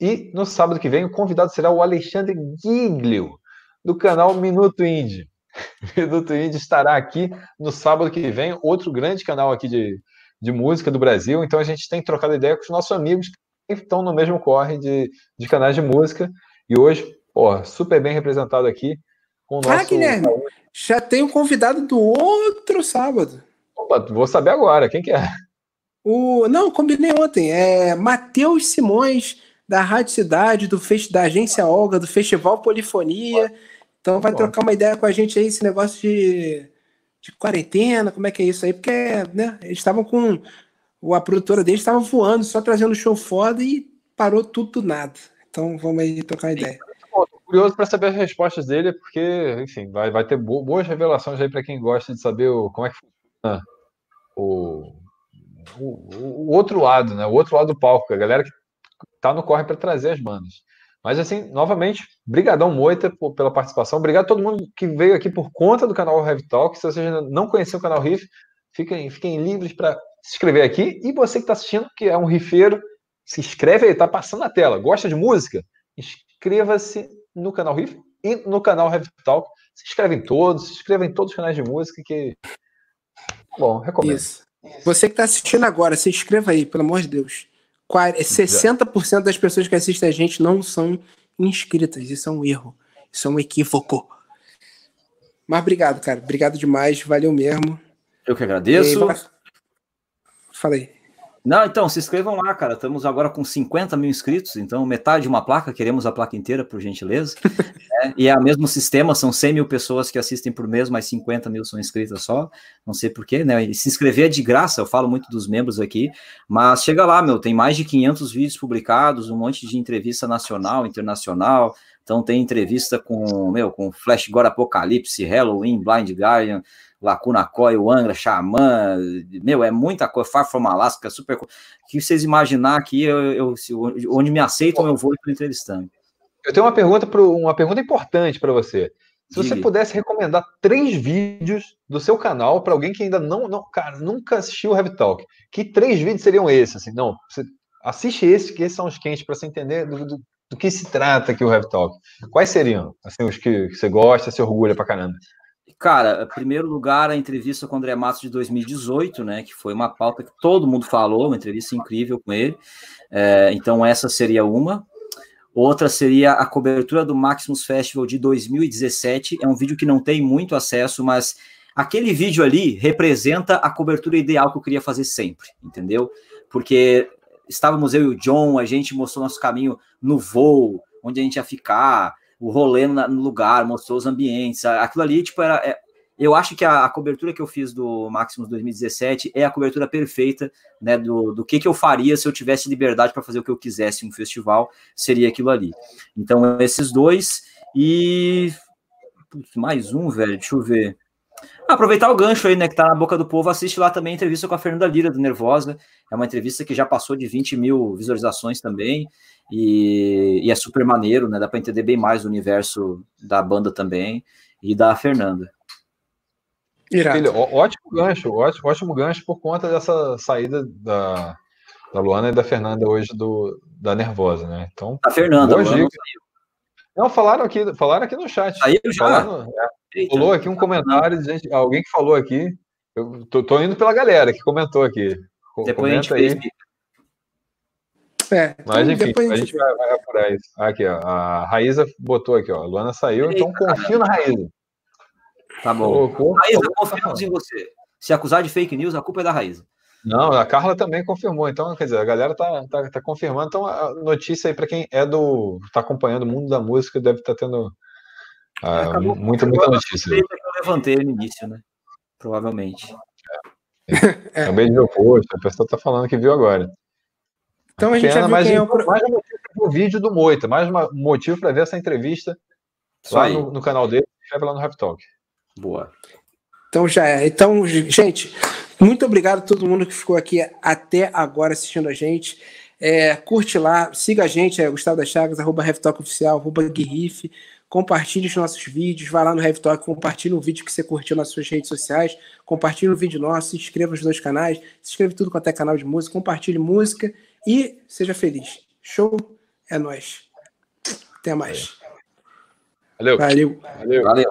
E no sábado que vem, o convidado será o Alexandre Giglio, do canal Minuto Indie. [LAUGHS] Minuto Indie estará aqui no sábado que vem, outro grande canal aqui de, de música do Brasil. Então a gente tem trocado ideia com os nossos amigos que estão no mesmo corre de, de canais de música. E hoje, ó, super bem representado aqui com o nosso. Ah, Guilherme, já tem o convidado do outro sábado. Opa, vou saber agora, quem que é? O, não, combinei ontem. É Matheus Simões, da Rádio Cidade, do fest, da Agência Olga, do Festival Polifonia. Então vai trocar uma ideia com a gente aí, esse negócio de, de quarentena, como é que é isso aí, porque né, eles estavam com. A produtora deles estava voando, só trazendo show foda e parou tudo do nada. Então vamos aí trocar ideia curioso para saber as respostas dele, porque, enfim, vai, vai ter boas revelações aí para quem gosta de saber o, como é que funciona o, o, o, outro lado, né? O outro lado do palco, a galera que tá no corre para trazer as bandas. Mas assim, novamente, brigadão Moita por, pela participação. Obrigado a todo mundo que veio aqui por conta do canal Heavy Talk. Se você não conheceu o canal Riff, fiquem, fiquem livres para se inscrever aqui. E você que está assistindo, que é um rifeiro, se inscreve aí, tá passando na tela. Gosta de música? Inscreva-se no canal Riff e no canal Heavy Talk. Se inscreve em todos, se inscreva em todos os canais de música que. Bom, recomendo. Isso. Você que está assistindo agora, se inscreva aí, pelo amor de Deus. 60% das pessoas que assistem a gente não são inscritas. Isso é um erro. Isso é um equívoco. Mas obrigado, cara. Obrigado demais. Valeu mesmo. Eu que agradeço. Falei. Não, então, se inscrevam lá, cara. Estamos agora com 50 mil inscritos, então metade de uma placa, queremos a placa inteira, por gentileza. [LAUGHS] é, e é o mesmo sistema, são 100 mil pessoas que assistem por mês, mas 50 mil são inscritas só. Não sei porquê, né? E se inscrever é de graça, eu falo muito dos membros aqui, mas chega lá, meu, tem mais de 500 vídeos publicados, um monte de entrevista nacional, internacional. Então tem entrevista com, meu, com Flash God Apocalipse, Halloween, Blind Guardian, Lacuna Coil, Angra, Xamã, meu, é muita coisa, Far From Alaska, super. que vocês imaginar aqui, eu, eu, onde me aceitam, eu vou entrevistando. Eu tenho uma pergunta, pro, uma pergunta importante para você. Se você pudesse recomendar três vídeos do seu canal para alguém que ainda não, não, cara, nunca assistiu o Heavy Talk, que três vídeos seriam esses? Assim, não, você assiste esse, que esses são os quentes para você entender do, do, do, que se trata aqui o Heavy Talk. Quais seriam? Assim, os que, que você gosta, se orgulha pra caramba. Cara, primeiro lugar, a entrevista com o André Matos de 2018, né? Que foi uma pauta que todo mundo falou, uma entrevista incrível com ele. É, então, essa seria uma. Outra seria a cobertura do Maximus Festival de 2017. É um vídeo que não tem muito acesso, mas aquele vídeo ali representa a cobertura ideal que eu queria fazer sempre, entendeu? Porque estávamos eu e o John, a gente mostrou nosso caminho no voo, onde a gente ia ficar, o rolê no lugar, mostrou os ambientes. Aquilo ali, tipo, era. É, eu acho que a, a, cobertura que eu fiz do Maximus 2017 é a cobertura perfeita, né? Do, do que, que eu faria se eu tivesse liberdade para fazer o que eu quisesse em um festival, seria aquilo ali. Então, esses dois. E. Putz, mais um, velho, deixa eu ver. Aproveitar o gancho aí, né, que tá na boca do povo, assiste lá também a entrevista com a Fernanda Lira, do Nervosa. É uma entrevista que já passou de 20 mil visualizações também. E, e é super maneiro, né? Dá para entender bem mais o universo da banda também e da Fernanda. Filho, ótimo gancho, ótimo, ótimo gancho por conta dessa saída da, da Luana e da Fernanda hoje do, da Nervosa, né? Então, a Fernanda, a não, não, falaram aqui, falaram aqui no chat. Saiu já? Falaram, é, rolou aqui um comentário de gente, alguém que falou aqui. Eu tô, tô, indo pela galera que comentou aqui. Depois Comenta a gente aí. É, Mas então, enfim, a gente vai, vai apurar isso. Aqui, ó, a Raíza botou aqui, ó. A Luana saiu, então confio na Raíza. Tá bom. Colocou, Raíza, confiamos em você. Se acusar de fake news, a culpa é da Raíza. Não, a Carla também confirmou. Então, quer dizer, a galera tá, tá, tá confirmando. Então, a notícia aí para quem é do. tá acompanhando o mundo da música deve estar tá tendo uh, muita, muita notícia. levantei no início, né? Provavelmente. É. Acabei de ver o post, a pessoa tá falando que viu agora. Então a gente Pena, já viu mais, quem é o... mais um motivo para o vídeo do Moita, mais um motivo para ver essa entrevista Isso lá no, no, canal dele, escreve lá no Rap Talk. Boa. Então já é. Então, gente, muito obrigado a todo mundo que ficou aqui até agora assistindo a gente. É, curte lá, siga a gente, é Gustavo das Chagas, arroba Talk Oficial, arroba Guirrife. Compartilhe os nossos vídeos, vá lá no Talk, compartilhe o vídeo que você curtiu nas suas redes sociais, compartilhe o vídeo nosso, se inscreva nos dois canais, se inscreva tudo quanto é canal de música, compartilhe música e seja feliz. Show? É nós. Até mais. Valeu. Valeu. Valeu. Valeu.